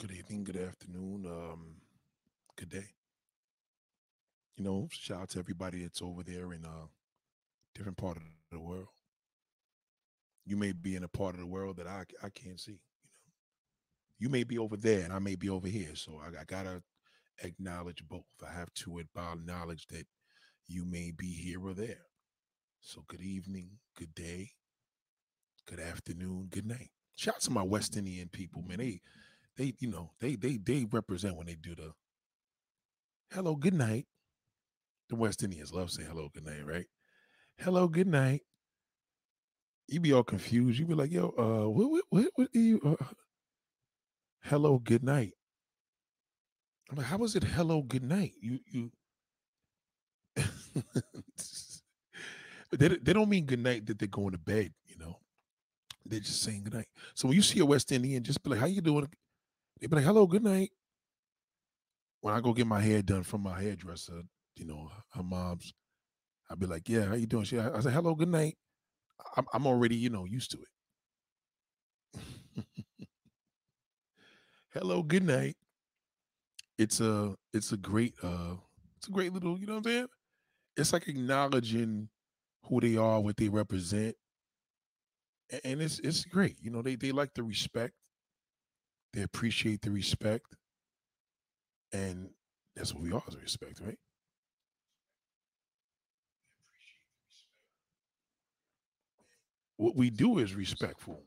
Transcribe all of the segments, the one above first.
Good evening, good afternoon, um, good day. You know, shout out to everybody that's over there in a different part of the world. You may be in a part of the world that I I can't see. You know, you may be over there and I may be over here. So I, I gotta acknowledge both. I have to acknowledge that you may be here or there. So good evening, good day, good afternoon, good night. Shout out to my West Indian people, man. They they, you know, they they they represent when they do the hello, good night. The West Indians love saying hello, good night, right? Hello, good night. You be all confused. You be like, yo, uh, what what what, what you uh, hello, good night. I'm like, how was it hello, good night? You you they, they don't mean good night that they're going to bed, you know. They're just saying good night. So when you see a West Indian, just be like, how you doing? They be like, hello, good night. When I go get my hair done from my hairdresser, you know, her mom's, I'd be like, yeah, how you doing? She, I say, hello, good night. I'm, I'm already, you know, used to it. hello, good night. It's a, it's a great, uh, it's a great little, you know what I'm saying? It's like acknowledging who they are, what they represent, and it's it's great. You know, they they like the respect. They appreciate the respect. And that's what we all respect, right? What we do is respectful.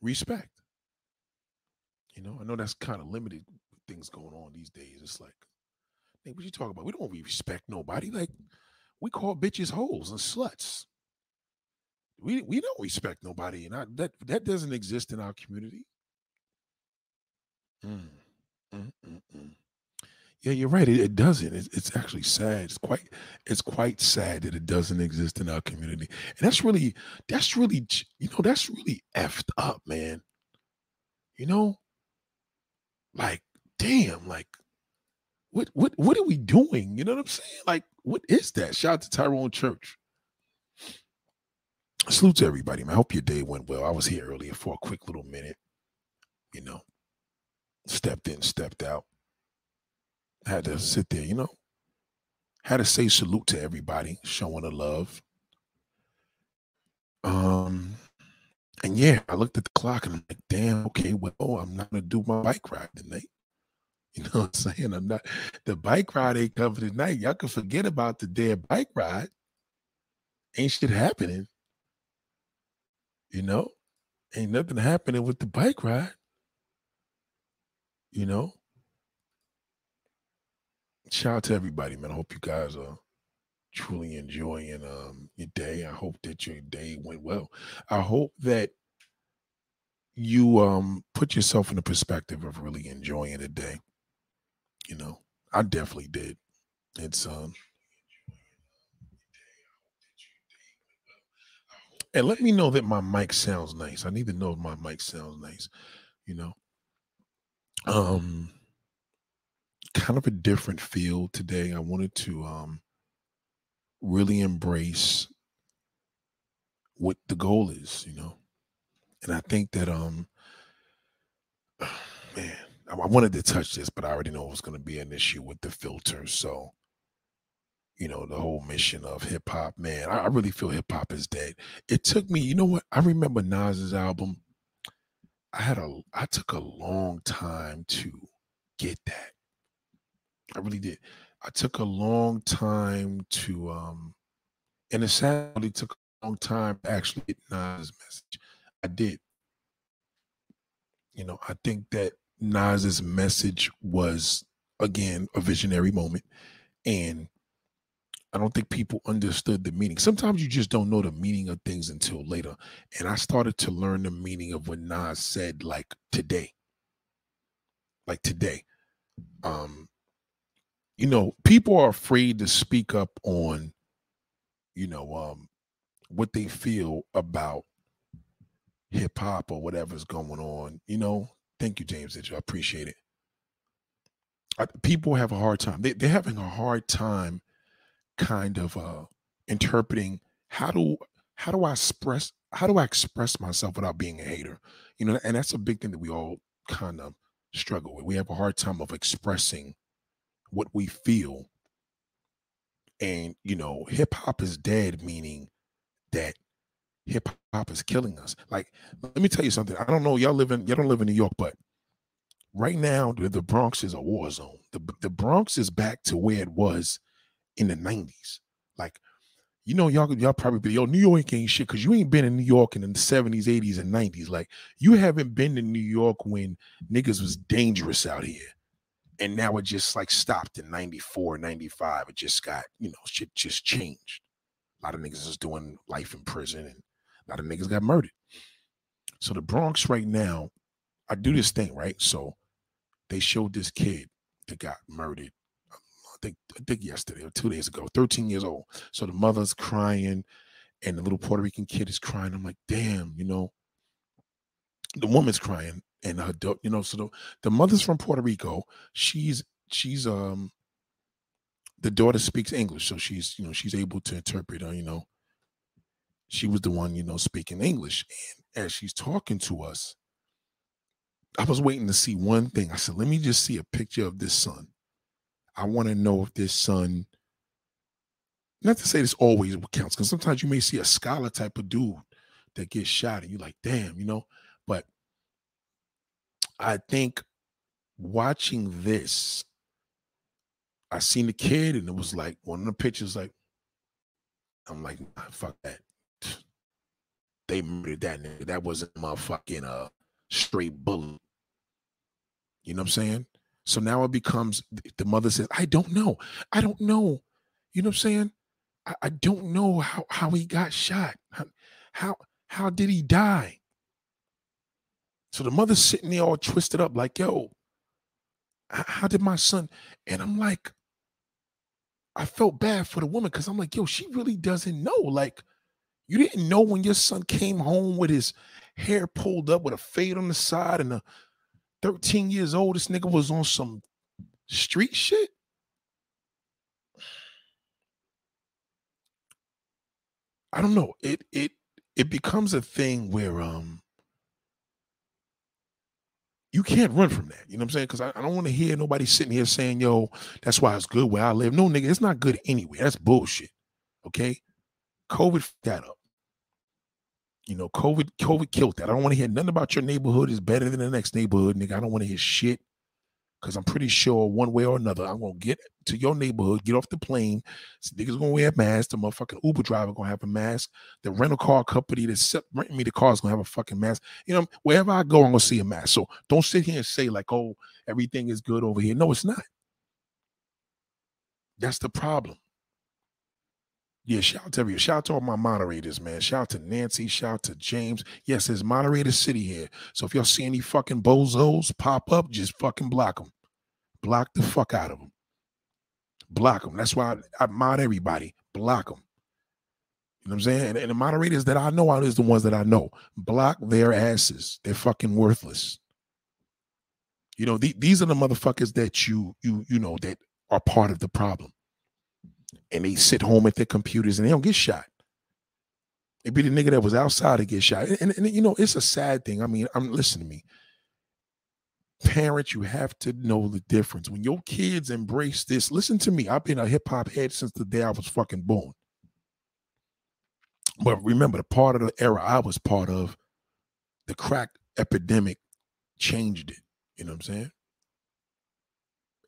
Respect. You know, I know that's kind of limited things going on these days. It's like, hey, what you talking about? We don't respect nobody. Like, we call bitches holes and sluts. We we don't respect nobody, and I, that that doesn't exist in our community. Mm, mm, mm. Yeah, you're right. It, it doesn't. It's, it's actually sad. It's quite it's quite sad that it doesn't exist in our community, and that's really that's really you know that's really effed up, man. You know, like damn, like what what what are we doing? You know what I'm saying? Like, what is that? Shout out to Tyrone Church. Salute to everybody, man. I hope your day went well. I was here earlier for a quick little minute. You know, stepped in, stepped out. Had to sit there, you know. Had to say salute to everybody, showing the love. Um, and yeah, I looked at the clock and I'm like, damn, okay, well, oh, I'm not gonna do my bike ride tonight. You know what I'm saying? I'm not the bike ride ain't coming tonight. Y'all can forget about the dead bike ride. Ain't shit happening. You know, ain't nothing happening with the bike ride. You know, shout out to everybody, man. I hope you guys are truly enjoying um, your day. I hope that your day went well. I hope that you um, put yourself in the perspective of really enjoying the day. You know, I definitely did. It's um and let me know that my mic sounds nice. I need to know if my mic sounds nice, you know. Um kind of a different feel today. I wanted to um really embrace what the goal is, you know. And I think that um man, I wanted to touch this, but I already know it was going to be an issue with the filter. So, you know, the whole mission of hip hop, man, I, I really feel hip hop is dead. It took me, you know what? I remember Nas's album. I had a, I took a long time to get that. I really did. I took a long time to, um, and it sadly took a long time to actually get Nas's message. I did. You know, I think that Nas's message was again a visionary moment, and I don't think people understood the meaning. Sometimes you just don't know the meaning of things until later. And I started to learn the meaning of what Nas said, like today, like today. Um, you know, people are afraid to speak up on, you know, um, what they feel about hip hop or whatever's going on. You know, Thank you, James. That I appreciate it. People have a hard time. They, they're having a hard time, kind of uh, interpreting how do how do I express how do I express myself without being a hater? You know, and that's a big thing that we all kind of struggle with. We have a hard time of expressing what we feel. And, you know, hip hop is dead, meaning that hip hop is killing us. Like, let me tell you something. I don't know, y'all live in y'all don't live in New York, but right now the Bronx is a war zone. The the Bronx is back to where it was in the 90s. Like, you know, y'all y'all probably be, yo, New York ain't shit because you ain't been in New York in the 70s, 80s, and 90s. Like, you haven't been to New York when niggas was dangerous out here. And now it just like stopped in 94, 95. It just got, you know, shit just changed. A lot of niggas is doing life in prison and a lot of niggas got murdered. So the Bronx right now, I do this thing, right? So they showed this kid that got murdered. Think I think yesterday or two days ago, 13 years old. So the mother's crying, and the little Puerto Rican kid is crying. I'm like, damn, you know. The woman's crying, and her, you know, so the, the mother's from Puerto Rico. She's she's um the daughter speaks English, so she's you know she's able to interpret. Uh, you know, she was the one you know speaking English, and as she's talking to us, I was waiting to see one thing. I said, let me just see a picture of this son. I want to know if this son, not to say this always counts, because sometimes you may see a scholar type of dude that gets shot and you're like, damn, you know. But I think watching this, I seen the kid and it was like one of the pictures, like, I'm like, nah, fuck that. They murdered that nigga. That wasn't motherfucking uh straight bullet. You know what I'm saying? So now it becomes the mother says, I don't know. I don't know. You know what I'm saying? I, I don't know how, how he got shot. How, how how did he die? So the mother's sitting there all twisted up, like, yo, how did my son? And I'm like, I felt bad for the woman because I'm like, yo, she really doesn't know. Like, you didn't know when your son came home with his hair pulled up with a fade on the side and a 13 years old, this nigga was on some street shit. I don't know. It it it becomes a thing where um you can't run from that. You know what I'm saying? Because I, I, don't want to hear nobody sitting here saying, yo, that's why it's good where I live. No, nigga, it's not good anyway. That's bullshit. Okay. COVID that up. You know, COVID, COVID killed that. I don't want to hear nothing about your neighborhood is better than the next neighborhood, nigga. I don't want to hear shit. Cause I'm pretty sure one way or another, I'm gonna get to your neighborhood, get off the plane. Niggas gonna wear a mask. The motherfucking Uber driver gonna have a mask. The rental car company that's renting me the car is gonna have a fucking mask. You know, wherever I go, I'm gonna see a mask. So don't sit here and say like, oh, everything is good over here. No, it's not. That's the problem. Yeah, shout out to every shout out to all my moderators, man. Shout out to Nancy, shout out to James. Yes, there's moderator city here. So if y'all see any fucking bozos pop up, just fucking block them. Block the fuck out of them. Block them. That's why I, I mod everybody. Block them. You know what I'm saying? And, and, the moderators that I know are is the ones that I know. Block their asses. They're fucking worthless. You know, the, these are the motherfuckers that you you you know that are part of the problem and they sit home at their computers and they don't get shot. It'd be the nigga that was outside to get shot. And, and, and, you know, it's a sad thing. I mean, I'm listen to me. Parents, you have to know the difference. When your kids embrace this, listen to me. I've been a hip hop head since the day I was fucking born. But remember, the part of the era I was part of, the crack epidemic changed it. You know what I'm saying?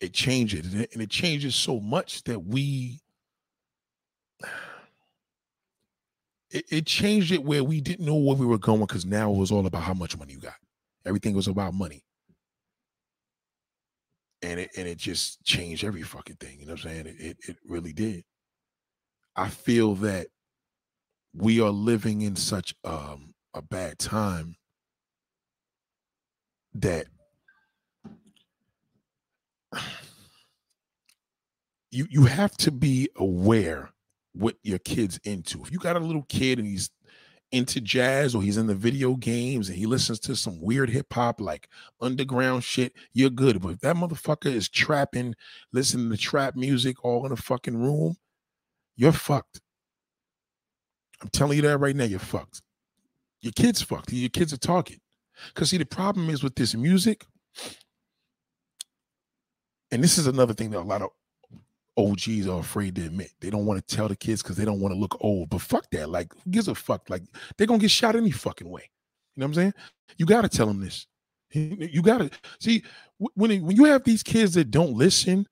It changed it. And it changes so much that we it, it changed it where we didn't know where we were going because now it was all about how much money you got. Everything was about money. And it and it just changed every fucking thing. You know what I'm saying? It, it, it really did. I feel that we are living in such um, a bad time that you you have to be aware what your kid's into. If you got a little kid and he's into jazz or he's in the video games and he listens to some weird hip hop like underground shit, you're good. But if that motherfucker is trapping, listening to trap music all in a fucking room, you're fucked. I'm telling you that right now, you're fucked. Your kid's fucked. Your kid's are talking. Because see, the problem is with this music, and this is another thing that a lot of OGs are afraid to admit. They don't want to tell the kids because they don't want to look old. But fuck that. Like, who gives a fuck? Like, they're gonna get shot any fucking way. You know what I'm saying? You gotta tell them this. You gotta see when when you have these kids that don't listen,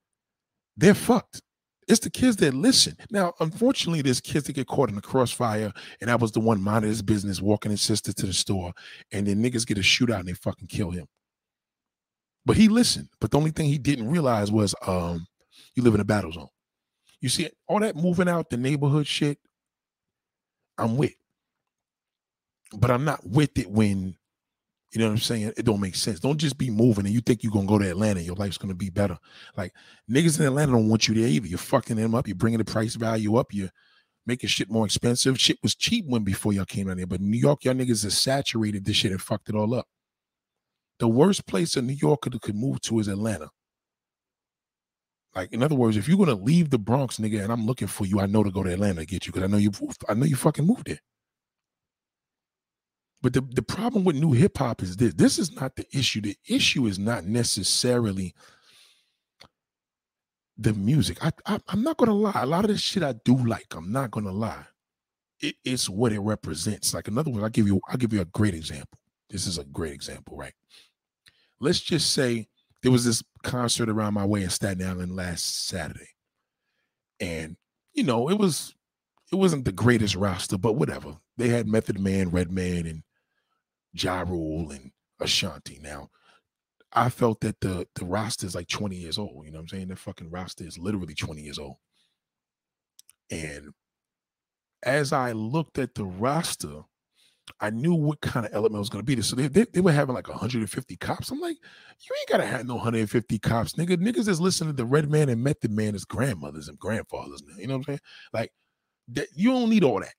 they're fucked. It's the kids that listen. Now, unfortunately, there's kids that get caught in the crossfire, and I was the one minding his business, walking his sister to the store, and then niggas get a shootout and they fucking kill him. But he listened. But the only thing he didn't realize was um, you live in a battle zone. You see, all that moving out the neighborhood shit, I'm with. But I'm not with it when you know what I'm saying? It don't make sense. Don't just be moving and you think you're gonna go to Atlanta, your life's gonna be better. Like niggas in Atlanta don't want you there either. You're fucking them up, you're bringing the price value up, you're making shit more expensive. Shit was cheap when before y'all came out here, but New York, y'all niggas has saturated this shit and fucked it all up. The worst place a New Yorker could move to is Atlanta. Like in other words, if you're gonna leave the Bronx, nigga, and I'm looking for you, I know to go to Atlanta to get you because I know you, I know you fucking moved there. But the, the problem with new hip hop is this this is not the issue. The issue is not necessarily the music. I, I am not gonna lie. A lot of this shit I do like. I'm not gonna lie. It, it's what it represents. Like another one, I'll give you, I'll give you a great example. This is a great example, right? Let's just say there was this concert around my way in Staten Island last Saturday. And you know, it was it wasn't the greatest roster, but whatever. They had Method Man, Redman, and Ja Rule and Ashanti. Now, I felt that the the roster is like 20 years old. You know what I'm saying? The fucking roster is literally 20 years old. And as I looked at the roster, I knew what kind of element was going to be there. So they, they, they, were having like 150 cops. I'm like, you ain't got to have no 150 cops, nigga. Niggas is listening to the Redman and Method Man as grandmothers and grandfathers. You know what I'm saying? Like, that, you don't need all that.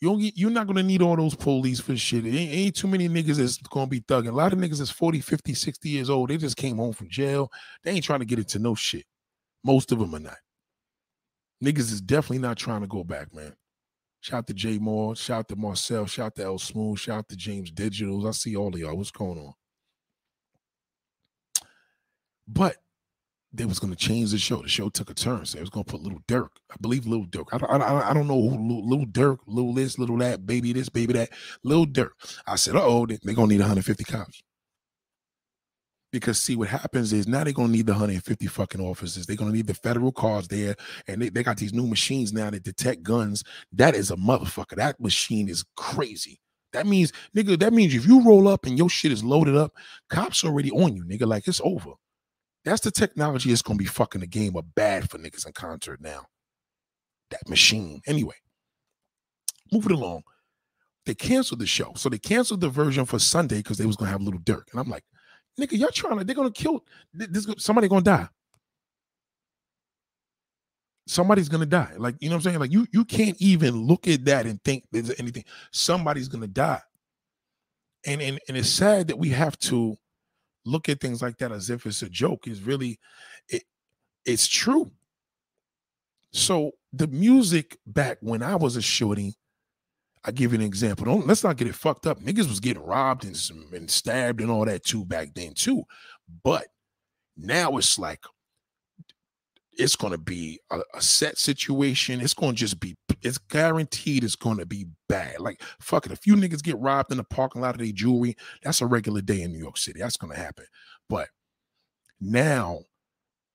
You don't get, you're not gonna need all those police for shit. It ain't, ain't too many niggas that's gonna be thugging. A lot of niggas is 40, 50, 60 years old. They just came home from jail. They ain't trying to get into no shit. Most of them are not. Niggas is definitely not trying to go back, man. Shout to Jay Moore, shout to Marcel, shout to El Smooth, shout to James Digitals. I see all of y'all. What's going on? But they was going to change the show. The show took a turn. So they was going to put Little Durk. I believe Little Durk. I don't, I, I don't know who Little Durk, Little this, Little that, baby this, baby that. Little Durk. I said, oh, they're they going to need 150 cops. Because see, what happens is now they're to need the 150 fucking officers. They're to need the federal cars there. And they, they got these new machines now that detect guns. That is a motherfucker. That machine is crazy. That means, nigga, that means if you roll up and your shit is loaded up, cops already on you, nigga. Like it's over. That's the technology that's gonna be fucking the game up bad for niggas in concert now. That machine. Anyway, moving along. They canceled the show. So they canceled the version for Sunday because they was gonna have a Little Durk. And I'm like, nigga, y'all trying to, they're gonna kill this somebody gonna die. Somebody's gonna die. Like, you know what I'm saying? Like you you can't even look at that and think there's anything. Somebody's gonna die. And and, and it's sad that we have to look at things like that as if it's a joke is really it it's true. So the music back when I was a shorty, I give you an example. Don't let's not get it fucked up. Niggas was getting robbed and, and stabbed and all that too back then too. But now it's like it's going to be a, a, set situation. It's going to just be, it's guaranteed it's going to be bad. Like, fuck it. If you niggas get robbed in the parking lot of their jewelry, that's a regular day in New York City. That's going to happen. But now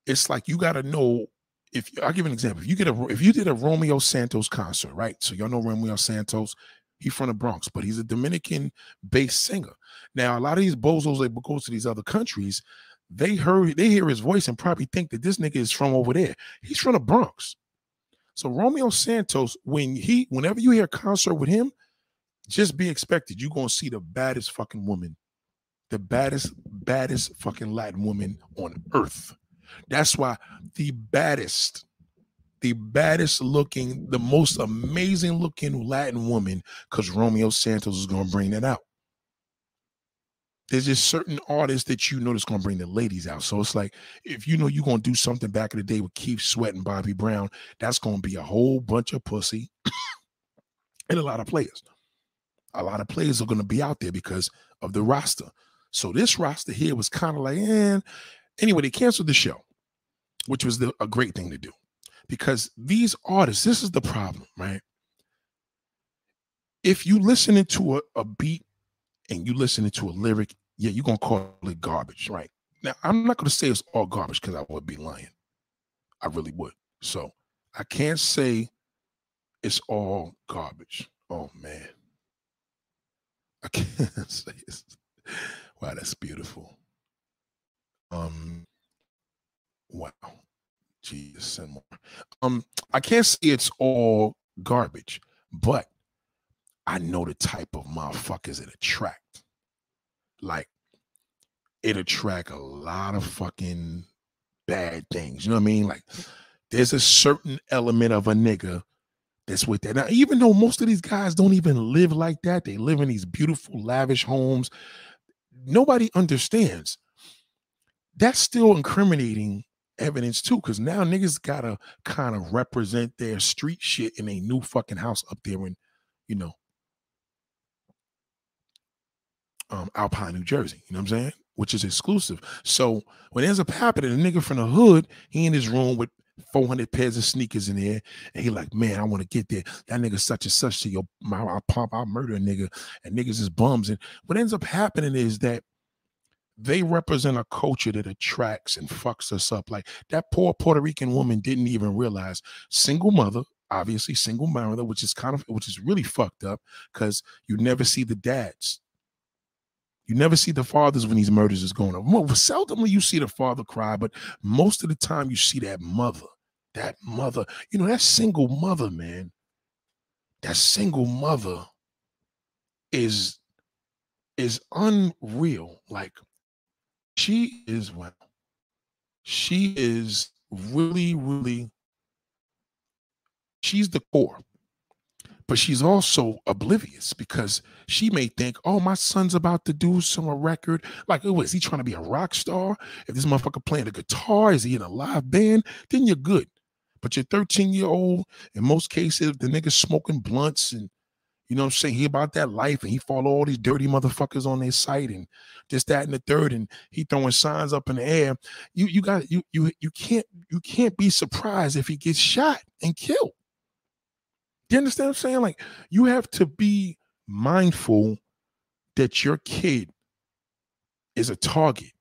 it's like you got to know if I'll give an example. If you get a, if you did a Romeo Santos concert, right? So y'all know Romeo Santos. He's from the Bronx, but he's a Dominican based singer. Now, a lot of these bozos that go to these other countries, they heard they hear his voice and probably think that this nigga is from over there. He's from the Bronx. So Romeo Santos, when he whenever you hear a concert with him, just be expected. You're gonna see the baddest fucking woman, the baddest, baddest fucking Latin woman on earth. That's why the baddest, the baddest looking, the most amazing looking Latin woman, because Romeo Santos is gonna bring that out there's just certain artists that you know that's gonna bring the ladies out. So it's like if you know you're gonna do something back in the day with Keith Sweat and Bobby Brown, that's gonna be a whole bunch of pussy and a lot of players. A lot of players are gonna be out there because of the roster. So this roster here was kind of like, eh. Anyway, they canceled the show. which was the, a great thing to do because these artists, this is the problem, right? If you listen to a, a beat and you listen to a lyric, yeah, you're gonna call it garbage, right? Now, I'm not gonna say it's all garbage because I would be lying. I really would. So I can't say it's all garbage. Oh man. I can't say it's wow, that's beautiful. Um wow. Jesus and more. Um, I can't say it's all garbage, but I know the type of motherfuckers it attract. Like it attract a lot of fucking bad things. You know what I mean? Like there's a certain element of a nigga that's with that. Now, even though most of these guys don't even live like that, they live in these beautiful, lavish homes. Nobody understands. That's still incriminating evidence too, because now niggas gotta kind of represent their street shit in a new fucking house up there in, you know, um, Alpine, New Jersey. You know what I'm saying? Which is exclusive. So when it ends up happening, a nigga from the hood, he in his room with 400 pairs of sneakers in there, and he like, man, I want to get there. That nigga such and such to your, my, I'll pump, I'll murder a nigga, and niggas is bums. And what ends up happening is that they represent a culture that attracts and fucks us up. Like that poor Puerto Rican woman didn't even realize single mother, obviously single mother, which is kind of which is really fucked up because you never see the dads. You never see the fathers when these murders is going on. Well, seldomly you see the father cry, but most of the time you see that mother, that mother. You know that single mother, man. That single mother is is unreal. Like she is well. She is really, really, she's the core. But she's also oblivious because she may think, oh, my son's about to do some a record. Like, oh, is he trying to be a rock star? If this motherfucker playing the guitar, is he in a live band? Then you're good. But you're 13 year old. In most cases, the nigga smoking blunts and you know what I'm saying? He about that life and he follow all these dirty motherfuckers on their site and just that and the third and he throwing signs up in the air. You you got you you you can't you can't be surprised if he gets shot and killed. Do you understand what I'm saying? Like you have to be mindful that your kid is a target.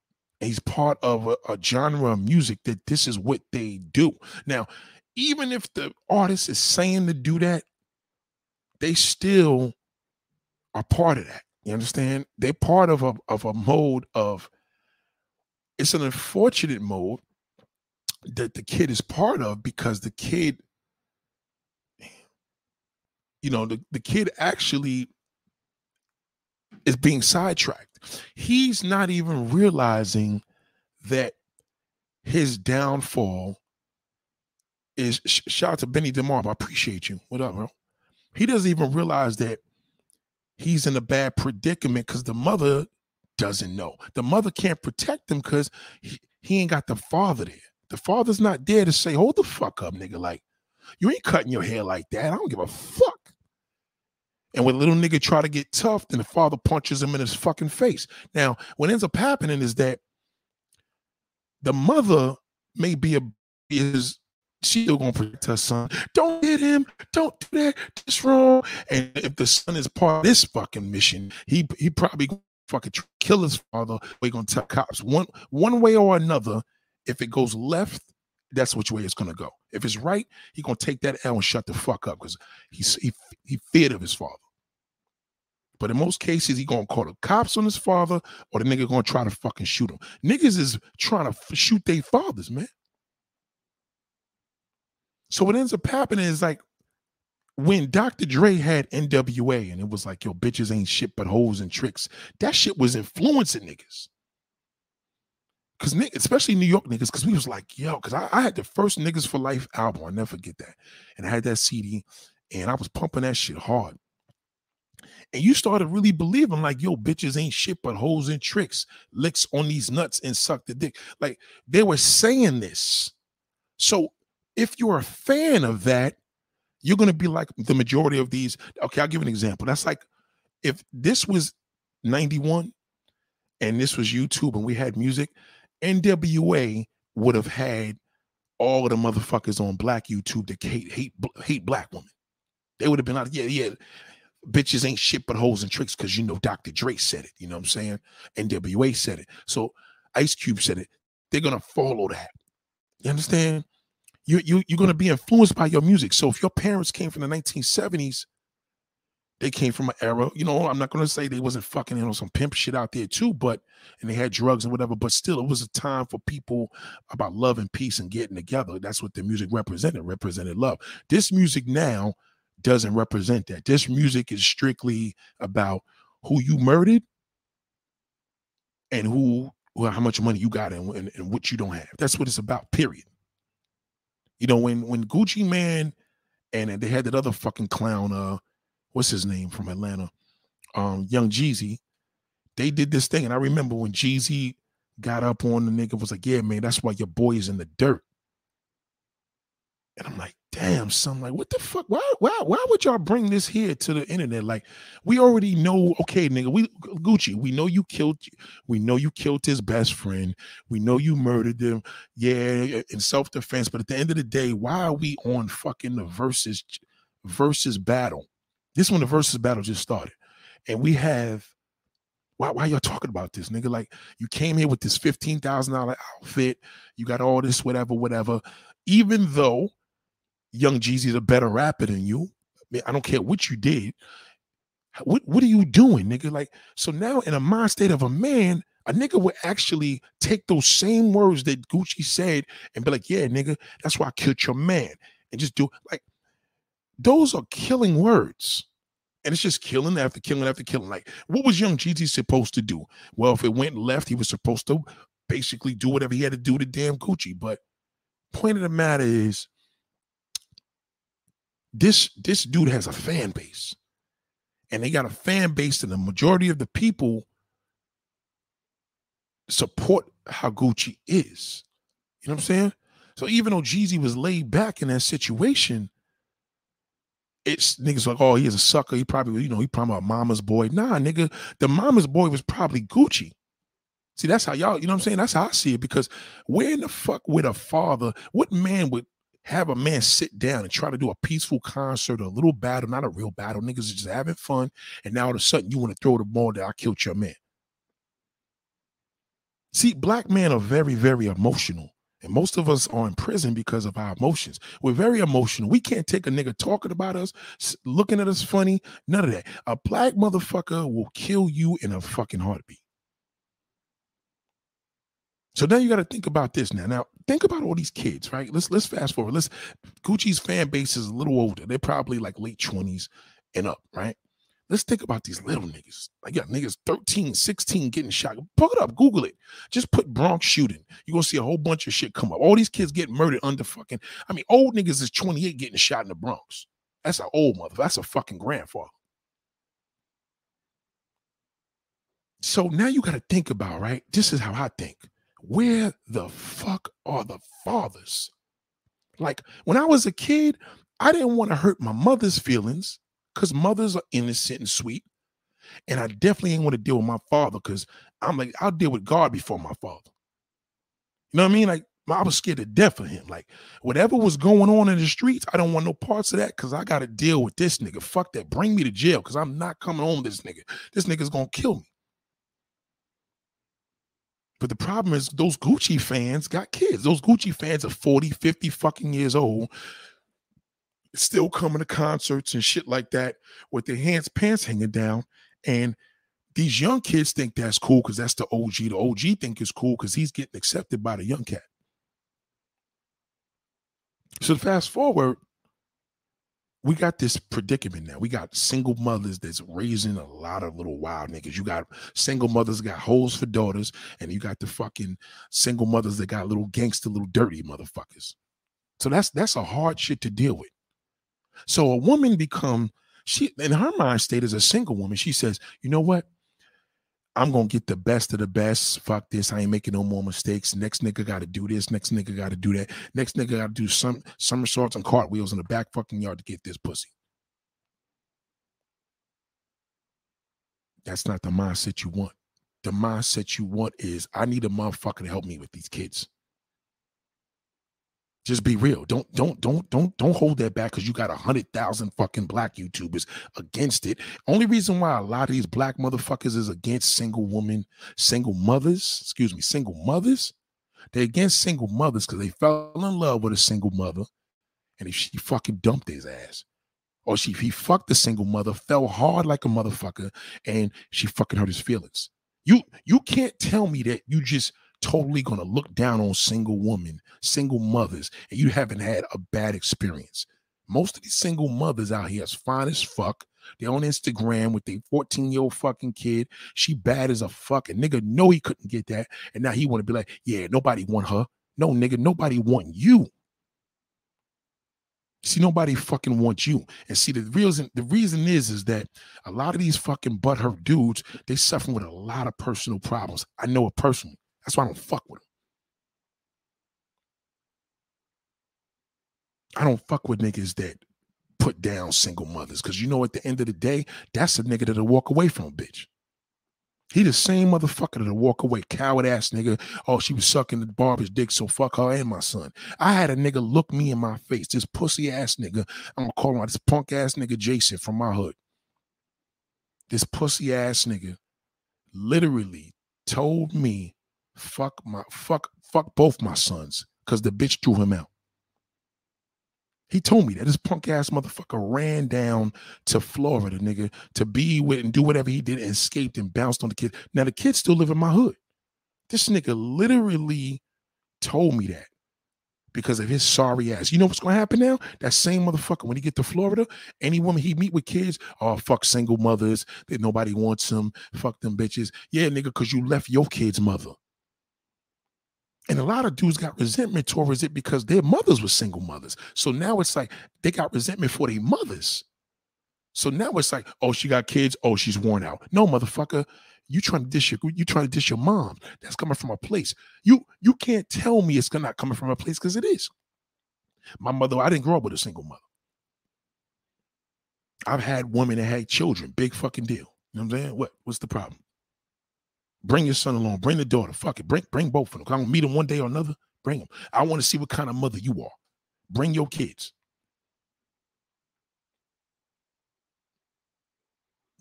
He's part of a, a genre of music that this is what they do. Now, even if the artist is saying to do that, they still are part of that. You understand? They're part of a of a mode of it's an unfortunate mode that the kid is part of because the kid, you know, the, the kid actually is being sidetracked. He's not even realizing that his downfall is shout out to Benny DeMar. I appreciate you. What up, bro? He doesn't even realize that he's in a bad predicament because the mother doesn't know. The mother can't protect him because he, he ain't got the father there. The father's not there to say, hold the fuck up, nigga. Like, you ain't cutting your hair like that. I don't give a fuck. And when little nigga try to get tough, then the father punches him in his fucking face. Now, what ends up happening is that the mother may be a is she's still gonna protect her son. Don't hit him. Don't do that. That's wrong. And if the son is part of this fucking mission, he he probably fucking kill his father. We're gonna tell cops one one way or another. If it goes left, that's which way it's gonna go. If it's right, he gonna take that L and shut the fuck up because he's he he feared of his father. But in most cases, he gonna call the cops on his father, or the nigga gonna try to fucking shoot him. Niggas is trying to shoot their fathers, man. So what ends up happening is like when Dr. Dre had NWA and it was like, yo, bitches ain't shit but hoes and tricks, that shit was influencing niggas. Cause especially New York niggas, because we was like, yo, because I, I, had the first Niggas for Life album. i never forget that. And I had that CD and I was pumping that shit hard. And you started really believing, like, yo, bitches ain't shit but hoes and tricks, licks on these nuts and suck the dick. Like they were saying this. So if you're a fan of that, you're going to be like the majority of these. Okay, I'll give an example. That's like if this was 91 and this was YouTube and we had music, NWA would have had all of the motherfuckers on black YouTube that hate hate hate black women. They would have been like, yeah, yeah, bitches ain't shit but hoes and tricks because you know Dr. Dre said it. You know what I'm saying? NWA said it. So Ice Cube said it. They're gonna follow that. You understand? You you you're gonna be influenced by your music. So if your parents came from the 1970s, they came from an era. You know, I'm not gonna say they wasn't fucking you know some pimp shit out there too, but and they had drugs and whatever. But still, it was a time for people about love and peace and getting together. That's what the music represented. Represented love. This music now doesn't represent that. This music is strictly about who you murdered and who, well, how much money you got and, and, and what you don't have. That's what it's about, period. You know, when when Gucci Mane and, and they had that other fucking clown, uh, what's his name from Atlanta? Um, Young Jeezy, they did this thing. And I remember when Jeezy got up on the nigga was like, Yeah, man, that's why your boy is in the dirt. And I'm like, damn, son, like, what the fuck? Why, why, why would y'all bring this here to the internet? Like, we already know, okay, nigga, we Gucci, we know you killed, we know you killed his best friend, we know you murdered them, yeah, in self-defense. But at the end of the day, why are we on fucking the versus versus battle? This one, the versus battle just started, and we have. Why, why y'all talking about this, nigga? Like, you came here with this fifteen thousand dollar outfit, you got all this, whatever, whatever. Even though Young Jeezy's a better rapper than you. I, mean, I don't care what you did. What what are you doing, nigga? Like, so now in a mind state of a man, a nigga would actually take those same words that Gucci said and be like, yeah, nigga, that's why I killed your man. And just do like those are killing words. And it's just killing after killing after killing. Like, what was Young Jeezy supposed to do? Well, if it went left, he was supposed to basically do whatever he had to do to damn Gucci. But point of the matter is, this this dude has a fan base. And they got a fan base and the majority of the people support how gucci is. You know what i'm saying? So even though jeezy was laid back in that situation it's niggas like oh he's a sucker. He probably you know he probably a mama's boy. Nah nigga the mama's boy was probably gucci. See, that's how y'all, you know what I'm saying? That's how I see it. Because where in the fuck with a father, what man would have a man sit down and try to do a peaceful concert, a little battle, not a real battle. Niggas is just having fun. And now all of a sudden you want to throw the ball that I killed your man. See, black men are very, very emotional. And most of us are in prison because of our emotions. We're very emotional. We can't take a nigga talking about us, looking at us funny, none of that. A black motherfucker will kill you in a fucking heartbeat. So now you got to think about this now. Now think about all these kids, right? Let's let's fast forward. Let's Gucci's fan base is a little older. They're probably like late 20s and up, right? Let's think about these little niggas. Like, yeah, niggas 13, 16 getting shot. Pull it up, Google it. Just put Bronx shooting. You're gonna see a whole bunch of shit come up. All these kids getting murdered under fucking. I mean, old niggas is 28 getting shot in the Bronx. That's an old mother. That's a fucking grandfather. So now you got to think about, right? This is how I think where the fuck are the fathers? Like when I was a kid, I didn't want to hurt my mother's feelings because mothers are innocent and sweet. And I definitely ain't want to deal with my father because I'm like, I'll deal with God before my father. You know what I mean? Like, I was scared to death of him. Like, whatever was going on in the streets, I don't want no parts of that because I got to deal with this nigga. Fuck that. Bring me to jail because I'm not coming home with this nigga. This nigga's going to kill me. But the problem is those Gucci fans got kids. Those Gucci fans are 40, 50 fucking years old, still coming to concerts and shit like that with their hands pants hanging down. And these young kids think that's cool because that's the OG. The OG think is cool because he's getting accepted by the young cat. So fast forward, we got this predicament now. We got single mothers that's raising a lot of little wild niggas. You got single mothers got holes for daughters, and you got the fucking single mothers that got little gangster, little dirty motherfuckers. So that's that's a hard shit to deal with. So a woman become she in her mind state as a single woman, she says, you know what? I'm gonna get the best of the best. Fuck this. I ain't making no more mistakes. Next nigga gotta do this. Next nigga gotta do that. Next nigga gotta do some somersaults and cartwheels in the back fucking yard to get this pussy. That's not the mindset you want. The mindset you want is I need a motherfucker to help me with these kids. Just be real. Don't don't don't don't don't hold that back because you got a hundred thousand fucking black YouTubers against it. Only reason why a lot of these black motherfuckers is against single women, single mothers, excuse me, single mothers. They're against single mothers because they fell in love with a single mother, and if she fucking dumped his ass, or she he fucked the single mother, fell hard like a motherfucker, and she fucking hurt his feelings. You you can't tell me that you just totally going to look down on single women, single mothers, and you haven't had a bad experience. Most of these single mothers out here is fine as fuck. They're on Instagram with their 14 year old fucking kid. She bad as a fucking nigga know he couldn't get that. And now he want to be like, yeah, nobody want her. No, nigga, nobody want you. See, nobody fucking wants you. And see, the reason the reason is is that a lot of these fucking butthurt dudes, they suffering with a lot of personal problems. I know it personally. That's why I don't fuck with him. I don't fuck with niggas that put down single mothers because you know at the end of the day, that's a nigga that'll walk away from a bitch. He the same motherfucker that'll walk away, coward ass nigga. Oh, she was sucking the barber's dick, so fuck her and my son. I had a nigga look me in my face, this pussy ass nigga. I'm gonna call him out this punk ass nigga Jason from my hood. This pussy ass nigga literally told me fuck my fuck fuck both my sons because the bitch threw him out. He told me that this punk ass motherfucker ran down to Florida, nigga, to be with and do whatever he did and escaped and bounced on the kid. Now the kids still live in my hood. This nigga literally told me that because of his sorry ass. You know what's gonna happen now? That same motherfucker when he get to Florida, any woman he meet with kids, oh fuck single mothers that nobody wants them, fuck them bitches. Yeah, nigga, because you left your kid's mother. And a lot of dudes got resentment towards it because their mothers were single mothers. So now it's like they got resentment for their mothers. So now it's like, oh, she got kids. Oh, she's worn out. No, motherfucker, you trying to dish your you trying to dish your mom. That's coming from a place. You you can't tell me it's not coming from a place because it is. My mother, I didn't grow up with a single mother. I've had women that had children. Big fucking deal. You know what I'm saying? What what's the problem? Bring your son along. Bring the daughter. Fuck it. Bring bring both of them. I'm gonna meet them one day or another. Bring them. I want to see what kind of mother you are. Bring your kids.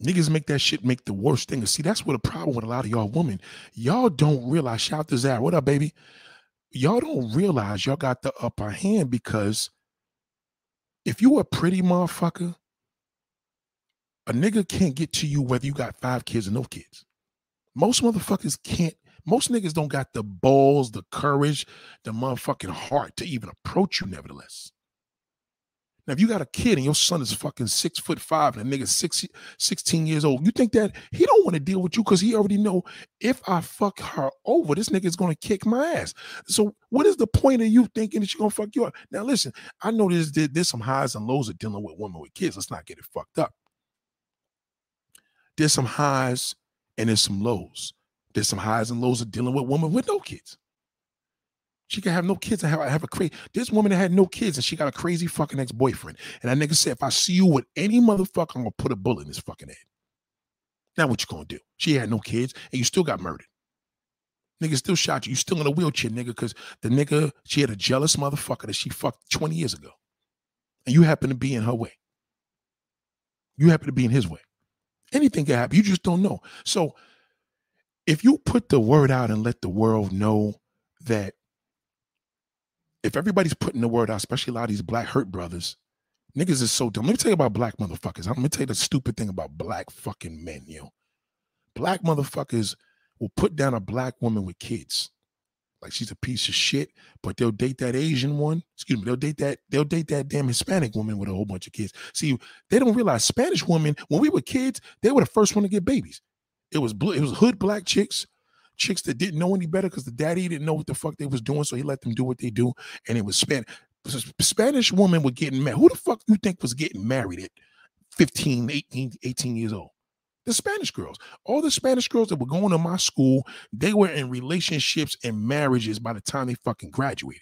Niggas make that shit make the worst thing. See, that's what a problem with a lot of y'all women. Y'all don't realize. Shout to Zara. What up, baby? Y'all don't realize y'all got the upper hand because if you a pretty motherfucker, a nigga can't get to you whether you got five kids or no kids. Most motherfuckers can't, most niggas don't got the balls, the courage, the motherfucking heart to even approach you, nevertheless. Now, if you got a kid and your son is fucking six foot five and a nigga six, 16 years old, you think that he don't want to deal with you because he already know if I fuck her over, this nigga is gonna kick my ass. So what is the point of you thinking that she gonna fuck you up? Now listen, I know there's there's some highs and lows of dealing with women with kids. Let's not get it fucked up. There's some highs and there's some lows. There's some highs and lows of dealing with women with no kids. She can have no kids and have, have a crazy. This woman that had no kids and she got a crazy fucking ex boyfriend. And that nigga said, if I see you with any motherfucker, I'm gonna put a bullet in his fucking head. Now what you gonna do? She had no kids and you still got murdered. Nigga still shot you. You still in a wheelchair, nigga, because the nigga, she had a jealous motherfucker that she fucked 20 years ago. And you happen to be in her way. You happen to be in his way. Anything can happen. You just don't know. So if you put the word out and let the world know that if everybody's putting the word out, especially a lot of these black hurt brothers, niggas is so dumb. Let me tell you about black motherfuckers. I'm gonna tell you the stupid thing about black fucking men, yo. Black motherfuckers will put down a black woman with kids like she's a piece of shit, but they'll date that Asian one. Excuse me, they'll date that, they'll date that damn Hispanic woman with a whole bunch of kids. See, they don't realize Spanish women, when we were kids, they were the first one to get babies. It was blue, it was hood black chicks, chicks that didn't know any better because the daddy didn't know what the fuck they was doing, so he let them do what they do. And it was Spanish. Spanish woman were getting married. Who the fuck you think was getting married at 15, 18, 18 years old? The Spanish girls. All the Spanish girls that were going to my school, they were in relationships and marriages by the time they fucking graduated.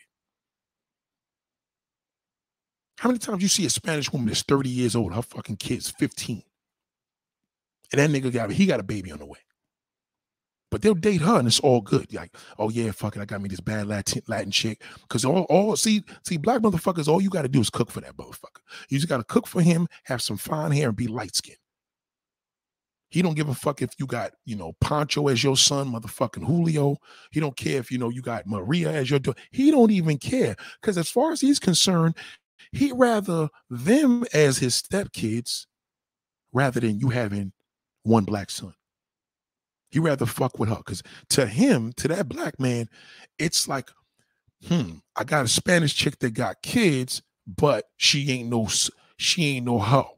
How many times you see a Spanish woman that's 30 years old, her fucking kid's 15? And that nigga got he got a baby on the way. But they'll date her and it's all good. Like, oh yeah, fuck it, I got me this bad Latin Latin chick. Cause all all see see black motherfuckers, all you got to do is cook for that motherfucker. You just got to cook for him, have some fine hair, and be light skinned. He don't give a fuck if you got, you know, Pancho as your son, motherfucking Julio. He don't care if you know you got Maria as your daughter. He don't even care. Because as far as he's concerned, he'd rather them as his stepkids rather than you having one black son. He rather fuck with her. Because to him, to that black man, it's like, hmm, I got a Spanish chick that got kids, but she ain't no she ain't no hoe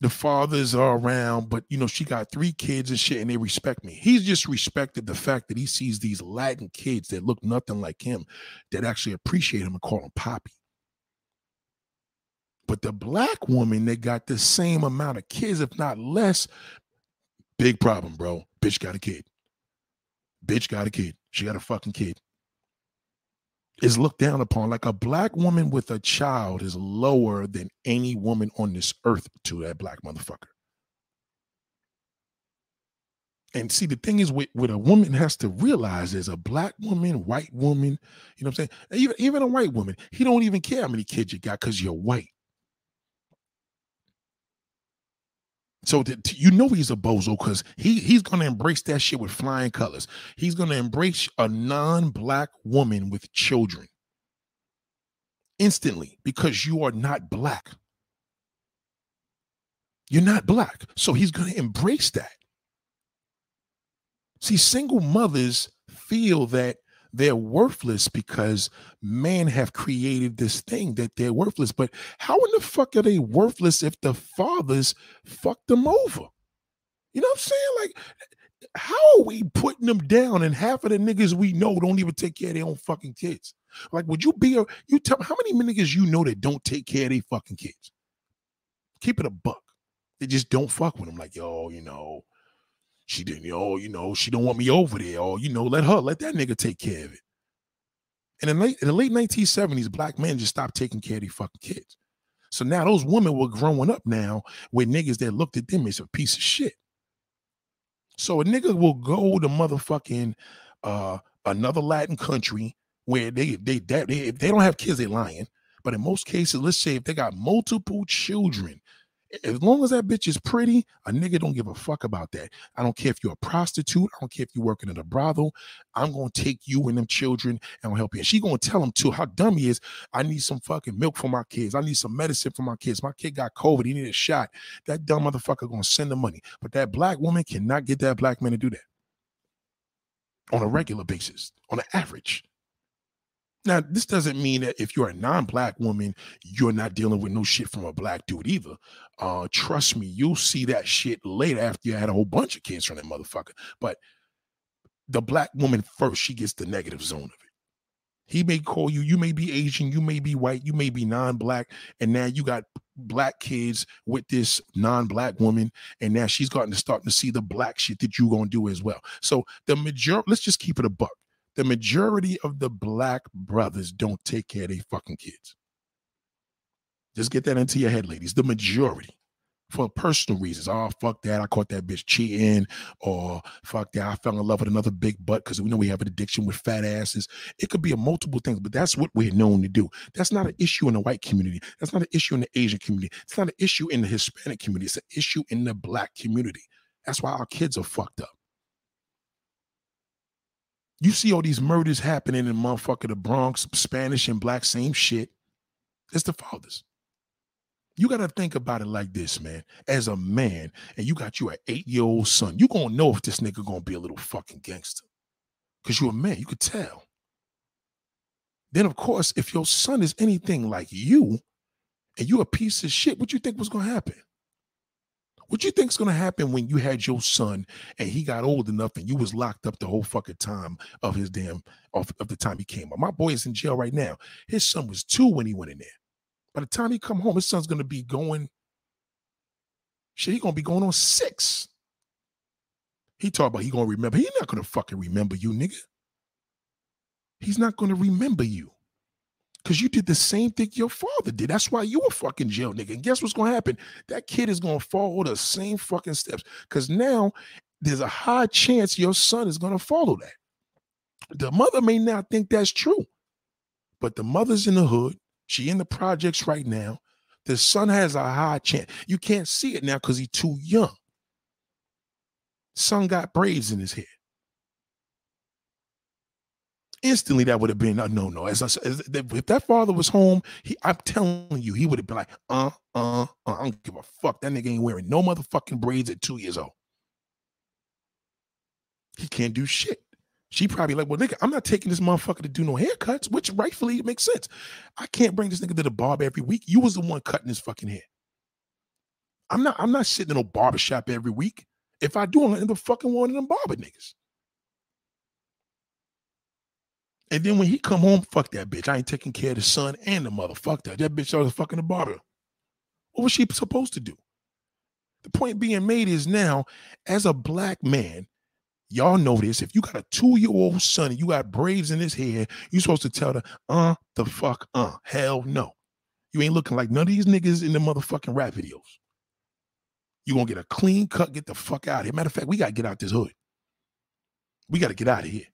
the fathers are around, but you know, she got three kids and shit, and they respect me. He's just respected the fact that he sees these Latin kids that look nothing like him that actually appreciate him and call him Poppy. But the black woman that got the same amount of kids, if not less, big problem, bro. Bitch got a kid. Bitch got a kid. She got a fucking kid is looked down upon. Like a black woman with a child is lower than any woman on this earth to that black motherfucker. And see, the thing is, what, what a woman has to realize is a black woman, white woman, you know what I'm saying? Even, even a white woman, he don't even care how many kids you got because you're white. So that you know he's a bozo because he he's gonna embrace that shit with flying colors. He's gonna embrace a non-black woman with children instantly because you are not black. You're not black. So he's gonna embrace that. See, single mothers feel that they're worthless because men have created this thing that they're worthless. But how in the fuck are they worthless if the fathers fucked them over? You know what I'm saying? Like, how are we putting them down? And half of the niggas we know don't even take care of their own fucking kids. Like, would you be a you tell how many niggas you know that don't take care of their fucking kids? Keep it a buck. They just don't fuck with them. Like, yo, you know, she didn't, oh, you know, she don't want me over there. Or, you know, let her, let that nigga take care of it. And in, late, in the late 1970s, black men just stopped taking care of these fucking kids. So now those women were growing up now with niggas that looked at them as a piece of shit. So a nigga will go to motherfucking uh, another Latin country where they they, they they if they don't have kids, they're lying. But in most cases, let's say if they got multiple children, as long as that bitch is pretty, a nigga don't give a fuck about that. I don't care if you're a prostitute. I don't care if you're working at a brothel. I'm gonna take you and them children and I'll help you. And she gonna tell him too how dumb he is. I need some fucking milk for my kids. I need some medicine for my kids. My kid got COVID. He need a shot. That dumb motherfucker gonna send the money. But that black woman cannot get that black man to do that on a mm-hmm. regular basis, on an average. Now, this doesn't mean that if you're a non-black woman, you're not dealing with no shit from a black dude either. Uh, trust me, you'll see that shit later after you had a whole bunch of kids from that motherfucker. But the black woman first, she gets the negative zone of it. He may call you, you may be Asian, you may be white, you may be non-black, and now you got black kids with this non-black woman, and now she's gotten to starting to see the black shit that you're gonna do as well. So the majority, let's just keep it a buck the majority of the black brothers don't take care of their fucking kids. Just get that into your head, ladies. The majority. For personal reasons. Oh, fuck that. I caught that bitch cheating. Or fuck that. I fell in love with another big butt because we know we have an addiction with fat asses. It could be a multiple things, but that's what we're known to do. That's not an issue in the white community. That's not an issue in the Asian community. It's not an issue in the Hispanic community. It's an issue in the black community. That's why our kids are fucked up. You see all these murders happening in motherfucker the Bronx, Spanish and black, same shit. It's the fathers. You got to think about it like this, man. As a man, and you got you an eight-year-old son, you gonna know if this nigga gonna be a little fucking gangster. Cause you're a man, you could tell. Then, of course, if your son is anything like you, and you a piece of shit, what you think was gonna happen? What you think's gonna happen when you had your son and he got old enough and you was locked up the whole fucking time of his damn of, of the time he came up? My boy is in jail right now. His son was two when he went in there. By the time he come home, his son's gonna be going. Shit, he gonna be going on six. He talk about he gonna remember. He not gonna fucking remember you, nigga. He's not gonna remember you. Because you did the same thing your father did. That's why you a fucking jail nigga. And guess what's gonna happen? That kid is gonna follow the same fucking steps. Because now there's a high chance your son is to follow that. The mother may not think that's true, but the mother's in the hood. She in the projects right now. The son has a high chance. You can't see it now because he's too young. Son got braids in his head. Instantly, that would have been a no no. As, I, if that father was home, he, I'm telling you, he would have been like, uh, uh, uh, I don't give a fuck. That nigga ain't wearing no motherfucking braids at two years old. He can't do shit. She probably like, well, nigga, I'm not taking this motherfucker to do no haircuts, which rightfully makes sense. I can't bring this nigga to the barber every week. You was the one cutting his fucking hair. I'm not. I'm not sitting in a barbershop every week. If I do, I'm in the fucking one of them barber niggas. And then when he come home, fuck that bitch. I ain't taking care of the son and the mother. Fuck that. That bitch started fucking the barber. What was she supposed to do? The point being made is now, as a black man, y'all know this. If you got a two-year-old son and you got braids in his hair, you supposed to tell the uh the fuck uh. Hell no. You ain't looking like none of these niggas in the motherfucking rap videos. You gonna get a clean cut, get the fuck out of here. Matter of fact, we gotta get out this hood. We gotta get out of here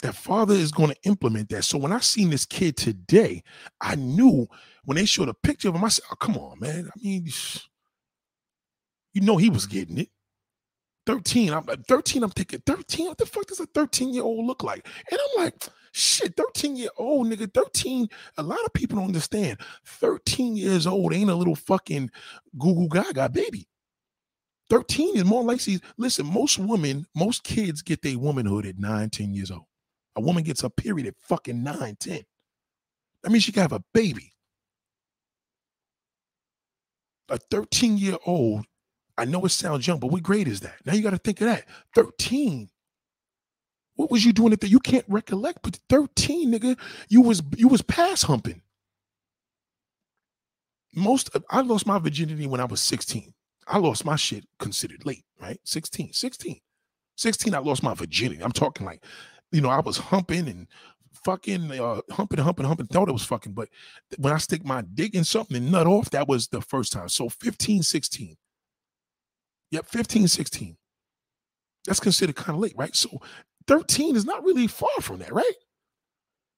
that father is going to implement that. So when I seen this kid today, I knew when they showed a picture of him, I said, oh, come on, man. I mean, you know he was getting it. 13. I'm 13. I'm thinking 13. What the fuck does a 13 year old look like? And I'm like, shit, 13 year old nigga. 13. A lot of people don't understand. 13 years old ain't a little fucking goo goo gaga baby. 13 is more like, see, listen, most women, most kids get their womanhood at 9, 10 years old. A woman gets a period at fucking 9, 10. That means she can have a baby. A 13 year old, I know it sounds young, but what grade is that? Now you got to think of that. 13. What was you doing at that? You can't recollect, but 13, nigga, you was you was pass humping. Most of, I lost my virginity when I was 16. I lost my shit considered late, right? 16, 16. 16, I lost my virginity. I'm talking like you know, I was humping and fucking uh, humping humping humping, thought it was fucking. But when I stick my dick in something and nut off, that was the first time. So 15, 16. Yep, 15, 16. That's considered kind of late, right? So 13 is not really far from that, right?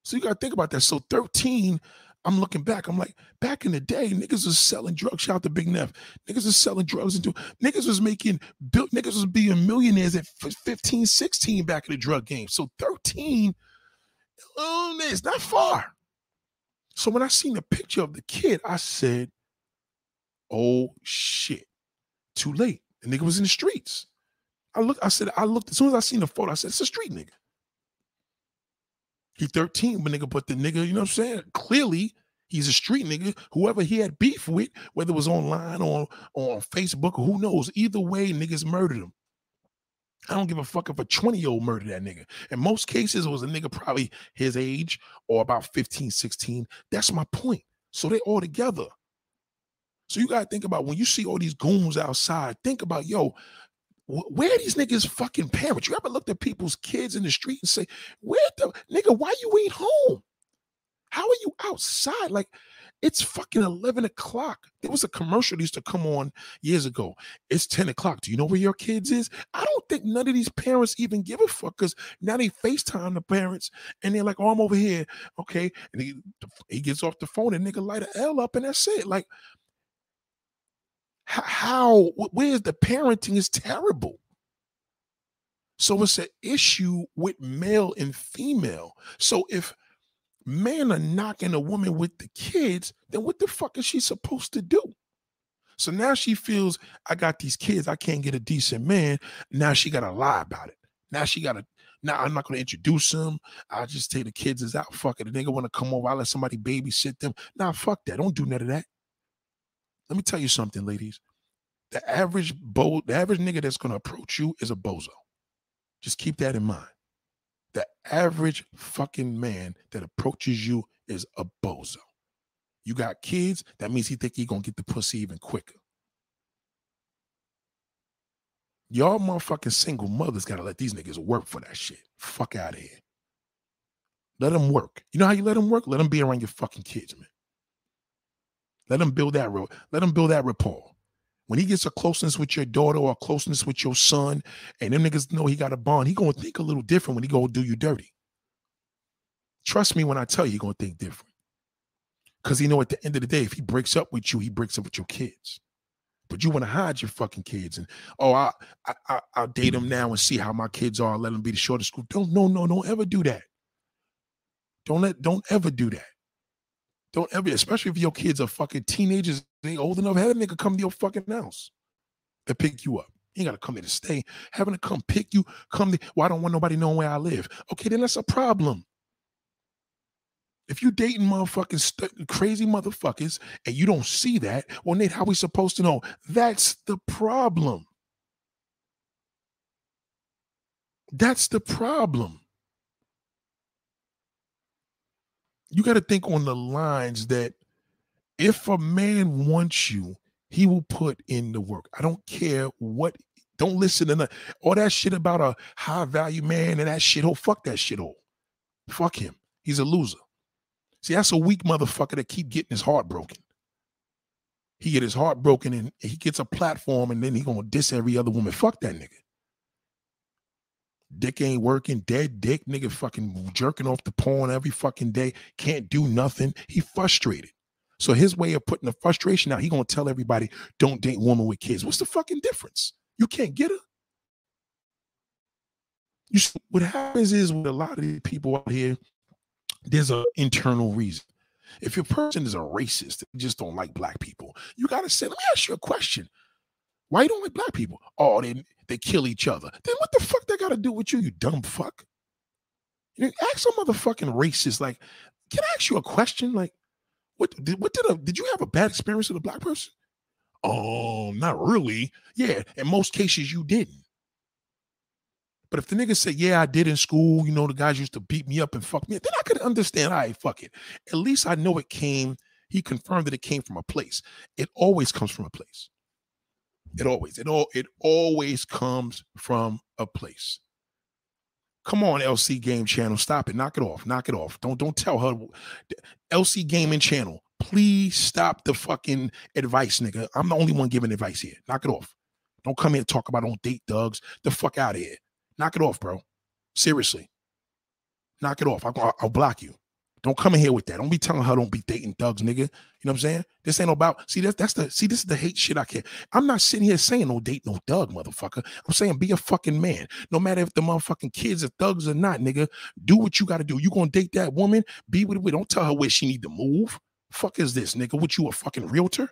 So you got to think about that. So 13, I'm looking back. I'm like, back in the day, niggas was selling drugs. Shout out to Big Neff. Niggas was selling drugs into niggas was making built niggas was being millionaires at 15, 16 back in the drug game. So 13, oh, it's not far. So when I seen the picture of the kid, I said, oh shit, too late. The nigga was in the streets. I look, I said, I looked as soon as I seen the photo, I said, it's a street nigga. He 13, but nigga, but the nigga, you know what I'm saying? Clearly, he's a street nigga. Whoever he had beef with, whether it was online or on Facebook or who knows, either way, niggas murdered him. I don't give a fuck if a 20 year old murdered that nigga. In most cases, it was a nigga probably his age or about 15, 16. That's my point. So they all together. So you gotta think about when you see all these goons outside, think about, yo, where are these niggas fucking parents? You ever looked at people's kids in the street and say, where the nigga, why you ain't home? How are you outside? Like, it's fucking 11 o'clock. There was a commercial that used to come on years ago. It's 10 o'clock. Do you know where your kids is? I don't think none of these parents even give a fuck because now they FaceTime the parents and they're like, oh, I'm over here. Okay. And he, he gets off the phone and nigga light a L up and that's it. Like, how where's the parenting is terrible so it's an issue with male and female so if men are knocking a woman with the kids then what the fuck is she supposed to do so now she feels i got these kids i can't get a decent man now she gotta lie about it now she gotta now I'm not gonna introduce them. I'll just take the kids as out. Fuck it. The nigga wanna come over. I let somebody babysit them. Nah, fuck that. Don't do none of that. Let me tell you something, ladies. The average bo- the average nigga that's gonna approach you is a bozo. Just keep that in mind. The average fucking man that approaches you is a bozo. You got kids, that means he think he gonna get the pussy even quicker. Y'all motherfucking single mothers gotta let these niggas work for that shit. Fuck out of here. Let them work. You know how you let them work? Let them be around your fucking kids, man. Let him build that road. Let him build that rapport. when he gets a closeness with your daughter or a closeness with your son, and them niggas know he got a bond, he gonna think a little different when he go do you dirty. Trust me when I tell you, he gonna think different. Cause he know at the end of the day, if he breaks up with you, he breaks up with your kids. But you want to hide your fucking kids and oh, I, I I will date them now and see how my kids are. Let them be the shortest school. Don't no no don't ever do that. Don't let don't ever do that. Don't ever, especially if your kids are fucking teenagers, they old enough, have a nigga come to your fucking house and pick you up. You ain't gotta come here to stay. Having to come pick you, come to, well, I don't want nobody knowing where I live. Okay, then that's a problem. If you dating motherfucking st- crazy motherfuckers and you don't see that, well, Nate, how we supposed to know? That's the problem. That's the problem. You got to think on the lines that if a man wants you, he will put in the work. I don't care what. Don't listen to the, all that shit about a high value man and that shithole. Fuck that shithole. Fuck him. He's a loser. See, that's a weak motherfucker that keep getting his heart broken. He get his heart broken and he gets a platform and then he gonna diss every other woman. Fuck that nigga. Dick ain't working, dead dick, nigga fucking jerking off the porn every fucking day, can't do nothing. He frustrated. So his way of putting the frustration out, he gonna tell everybody, don't date woman with kids. What's the fucking difference? You can't get her. You what happens is with a lot of these people out here, there's an internal reason. If your person is a racist, they just don't like black people, you got to say, let me ask you a question. Why you don't like black people? Oh, they they kill each other. Then what the fuck they got to do with you, you dumb fuck? You know, ask some motherfucking racist, like, can I ask you a question? Like, what did what did a did you have a bad experience with a black person? Oh, not really. Yeah, in most cases you didn't. But if the nigga say, yeah, I did in school, you know, the guys used to beat me up and fuck me, then I could understand, right, fuck it. At least I know it came, he confirmed that it came from a place. It always comes from a place. It always, it all, it always comes from a place. Come on, LC Game Channel, stop it, knock it off, knock it off. Don't don't tell her, LC Gaming Channel, please stop the fucking advice, nigga. I'm the only one giving advice here. Knock it off. Don't come here and talk about don't date thugs. The fuck out of here. Knock it off, bro. Seriously. Knock it off. I'll, I'll block you. Don't come in here with that. Don't be telling her don't be dating thugs, nigga. You know what I'm saying? This ain't about see that's that's the see this is the hate shit I care. I'm not sitting here saying no date no thug, motherfucker. I'm saying be a fucking man. No matter if the motherfucking kids are thugs or not, nigga. Do what you gotta do. You gonna date that woman? Be with it. Don't tell her where she need to move. Fuck is this, nigga? What you a fucking realtor?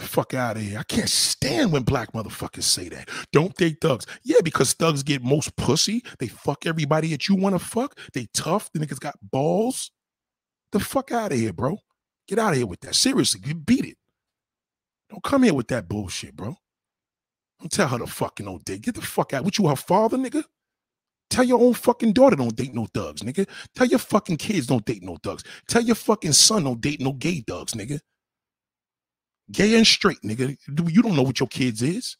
Fuck out of here. I can't stand when black motherfuckers say that. Don't date thugs. Yeah, because thugs get most pussy. They fuck everybody that you want to fuck. They tough. The niggas got balls. The fuck out of here, bro. Get out of here with that. Seriously, you beat it. Don't come here with that bullshit, bro. Don't tell her to fucking no date. Get the fuck out. What you her father, nigga? Tell your own fucking daughter don't date no thugs, nigga. Tell your fucking kids don't date no thugs. Tell your fucking son don't date no gay thugs, nigga. Gay and straight, nigga. You don't know what your kids is.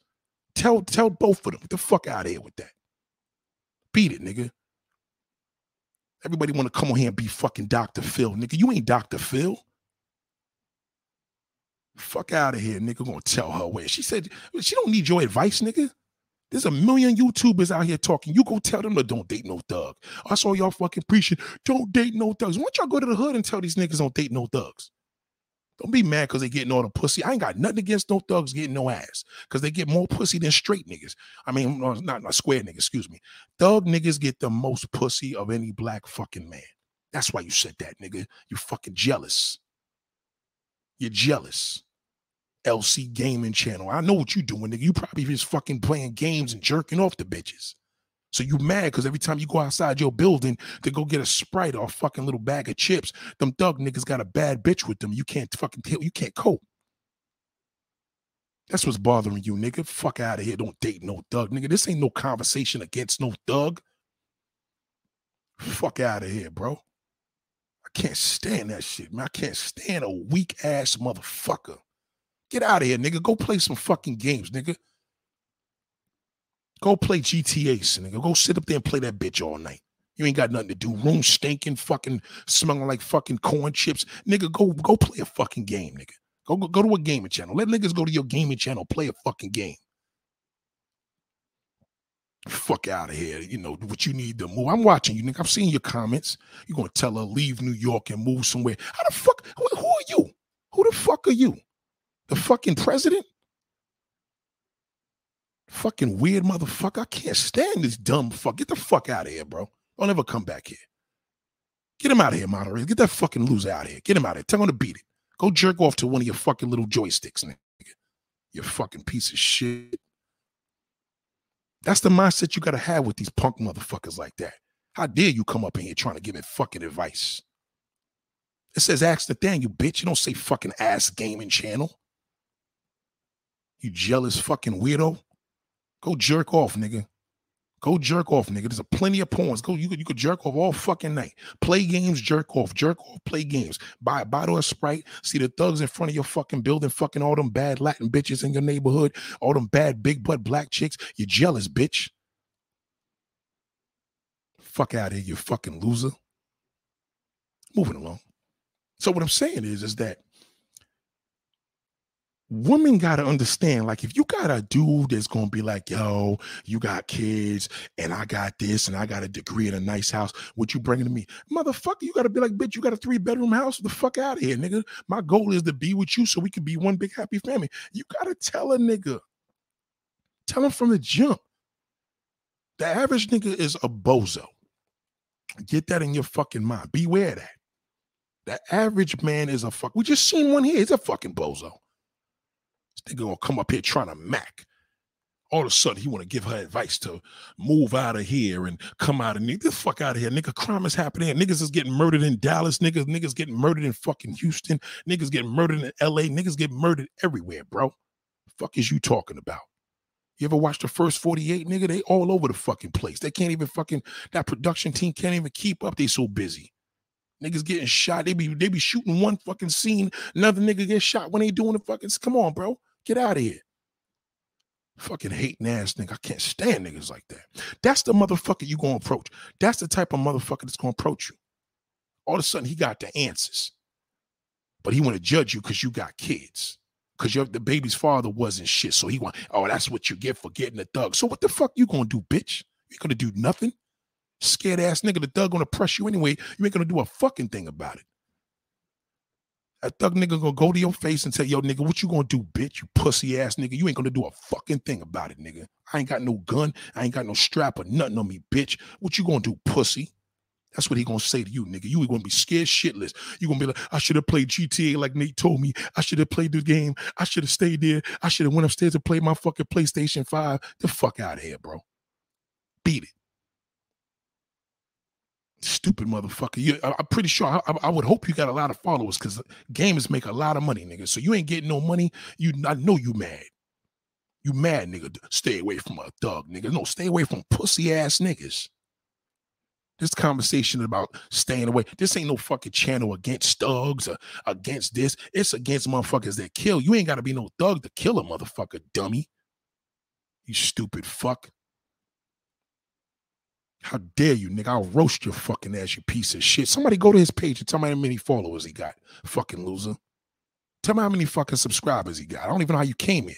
Tell tell both of them. Get the fuck out of here with that. Beat it, nigga. Everybody want to come on here and be fucking Dr. Phil, nigga. You ain't Dr. Phil. Fuck out of here, nigga. Gonna tell her where. She said she don't need your advice, nigga. There's a million YouTubers out here talking. You go tell them to don't date no thug. I saw y'all fucking preaching, don't date no thugs. Why don't y'all go to the hood and tell these niggas don't date no thugs? Don't be mad because they getting all the pussy. I ain't got nothing against no thugs getting no ass because they get more pussy than straight niggas. I mean, not, not square niggas, excuse me. Thug niggas get the most pussy of any black fucking man. That's why you said that, nigga. You fucking jealous. You're jealous. LC Gaming Channel. I know what you doing, nigga. You probably just fucking playing games and jerking off the bitches. So you mad because every time you go outside your building to go get a sprite or a fucking little bag of chips, them thug niggas got a bad bitch with them. You can't fucking tell, you can't cope. That's what's bothering you, nigga. Fuck out of here. Don't date no thug, nigga. This ain't no conversation against no thug. Fuck out of here, bro. I can't stand that shit, man. I can't stand a weak ass motherfucker. Get out of here, nigga. Go play some fucking games, nigga. Go play GTA, nigga. Go sit up there and play that bitch all night. You ain't got nothing to do. Room stinking, fucking smelling like fucking corn chips. Nigga, go go play a fucking game, nigga. Go, go go to a gaming channel. Let niggas go to your gaming channel, play a fucking game. Fuck out of here. You know what you need to move. I'm watching you, nigga. I'm seeing your comments. You're gonna tell her leave New York and move somewhere. How the fuck? Who, who are you? Who the fuck are you? The fucking president? Fucking weird motherfucker. I can't stand this dumb fuck. Get the fuck out of here, bro. Don't ever come back here. Get him out of here, moderator. Get that fucking loser out of here. Get him out of here. Tell him to beat it. Go jerk off to one of your fucking little joysticks, nigga. You fucking piece of shit. That's the mindset you gotta have with these punk motherfuckers like that. How dare you come up in here trying to give me fucking advice? It says ask the thing, you bitch. You don't say fucking ass gaming channel. You jealous fucking weirdo. Go jerk off, nigga. Go jerk off, nigga. There's a plenty of porns. Go, you could you could jerk off all fucking night. Play games, jerk off, jerk off, play games. Buy a bottle of Sprite. See the thugs in front of your fucking building, fucking all them bad Latin bitches in your neighborhood, all them bad big butt black chicks. You're jealous, bitch. Fuck out of here, you fucking loser. Moving along. So what I'm saying is, is that women got to understand like if you got a dude that's to be like yo you got kids and i got this and i got a degree in a nice house what you bringing to me? Motherfucker you got to be like bitch you got a three bedroom house the fuck out of here nigga. My goal is to be with you so we can be one big happy family. You got to tell a nigga tell him from the jump. The average nigga is a bozo. Get that in your fucking mind. Beware that. The average man is a fuck we just seen one here he's a fucking bozo nigga gonna come up here trying to mac. All of a sudden, he want to give her advice to move out of here and come out of here. This fuck out of here, nigga. Crime is happening. Niggas is getting murdered in Dallas. Niggas, niggas getting murdered in fucking Houston. Niggas getting murdered in LA. Niggas get murdered everywhere, bro. fuck is you talking about? You ever watch the first 48, nigga? They all over the fucking place. They can't even fucking that production team can't even keep up. They so busy. Niggas getting shot. They be they be shooting one fucking scene. Another nigga get shot when they doing the fucking. Come on, bro. Get out of here. Fucking hating ass nigga. I can't stand niggas like that. That's the motherfucker you gonna approach. That's the type of motherfucker that's gonna approach you. All of a sudden, he got the answers. But he want to judge you because you got kids. Because your the baby's father wasn't shit. So he want, oh, that's what you get for getting a thug. So what the fuck you gonna do, bitch? You gonna do nothing. Scared ass nigga, the thug gonna press you anyway. You ain't gonna do a fucking thing about it. That thug nigga gonna go to your face and say, yo, nigga, what you gonna do, bitch? You pussy ass nigga. You ain't gonna do a fucking thing about it, nigga. I ain't got no gun. I ain't got no strap or nothing on me, bitch. What you gonna do, pussy? That's what he gonna say to you, nigga. You gonna be scared shitless. You gonna be like, I should have played GTA like Nate told me. I should have played the game. I should have stayed there. I should have went upstairs to play my fucking PlayStation 5. The fuck out of here, bro. Beat it. Stupid motherfucker. You, I, am pretty sure. I, I, would hope you got a lot of followers because gamers make a lot of money, nigga. So you ain't getting no money. You, I know you mad. You mad, nigga. Stay away from a thug, nigga. No, stay away from pussy ass niggas. This conversation about staying away. This ain't no fucking channel against thugs or against this. It's against motherfuckers that kill. You ain't got to be no thug to kill a motherfucker, dummy. You stupid fuck. How dare you, nigga? I'll roast your fucking ass, you piece of shit. Somebody go to his page and tell me how many followers he got. Fucking loser. Tell me how many fucking subscribers he got. I don't even know how you came here.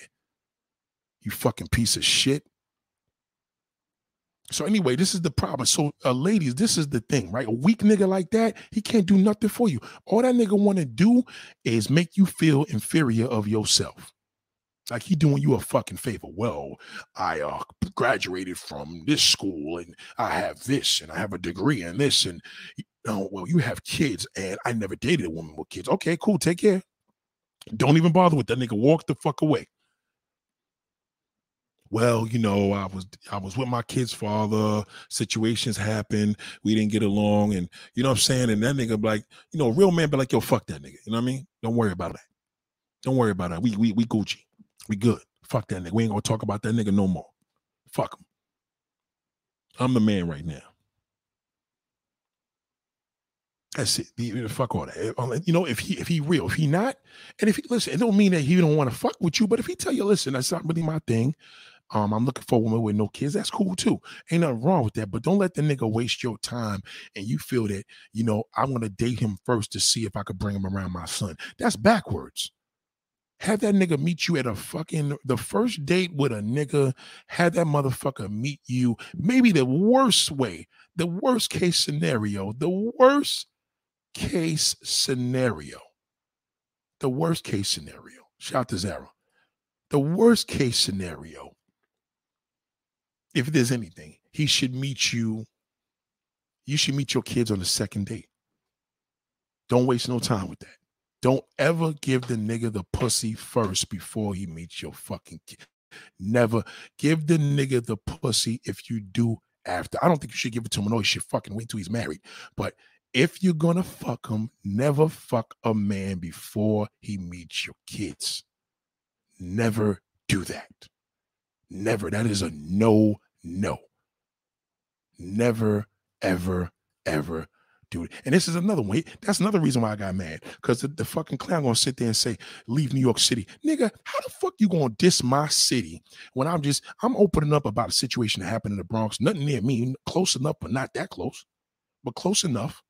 You fucking piece of shit. So anyway, this is the problem. So, uh, ladies, this is the thing, right? A weak nigga like that, he can't do nothing for you. All that nigga want to do is make you feel inferior of yourself. Like he doing you a fucking favor. Well, I uh, graduated from this school and I have this and I have a degree in this and oh well, you have kids and I never dated a woman with kids. Okay, cool. Take care. Don't even bother with that nigga. Walk the fuck away. Well, you know, I was I was with my kid's father. Situations happened. We didn't get along, and you know what I'm saying. And that nigga, like, you know, real man, be like, yo, fuck that nigga. You know what I mean? Don't worry about that. Don't worry about that. We we we Gucci. We good. Fuck that nigga. We ain't gonna talk about that nigga no more. Fuck him. I'm the man right now. That's it. The, fuck all that. You know, if he if he real, if he not, and if he listen, it don't mean that he don't want to fuck with you. But if he tell you, listen, that's not really my thing. Um, I'm looking for a woman with no kids. That's cool too. Ain't nothing wrong with that. But don't let the nigga waste your time and you feel that, you know, I want to date him first to see if I could bring him around my son. That's backwards. Have that nigga meet you at a fucking the first date with a nigga. Have that motherfucker meet you. Maybe the worst way, the worst case scenario, the worst case scenario. The worst case scenario. Shout to Zara. The worst case scenario, if there's anything, he should meet you. You should meet your kids on the second date. Don't waste no time with that. Don't ever give the nigga the pussy first before he meets your fucking kid. Never give the nigga the pussy if you do after. I don't think you should give it to him. No, you should fucking wait till he's married. But if you're gonna fuck him, never fuck a man before he meets your kids. Never do that. Never. That is a no, no. Never, ever, ever And this is another one. That's another reason why I got mad. Because the, the, fucking clown gonna sit there and say, leave New York City. Nigga, how the fuck you gonna diss my city when I'm just I'm opening up about a situation that happened in the Bronx, nothing near me, close enough, but not that close, but close enough.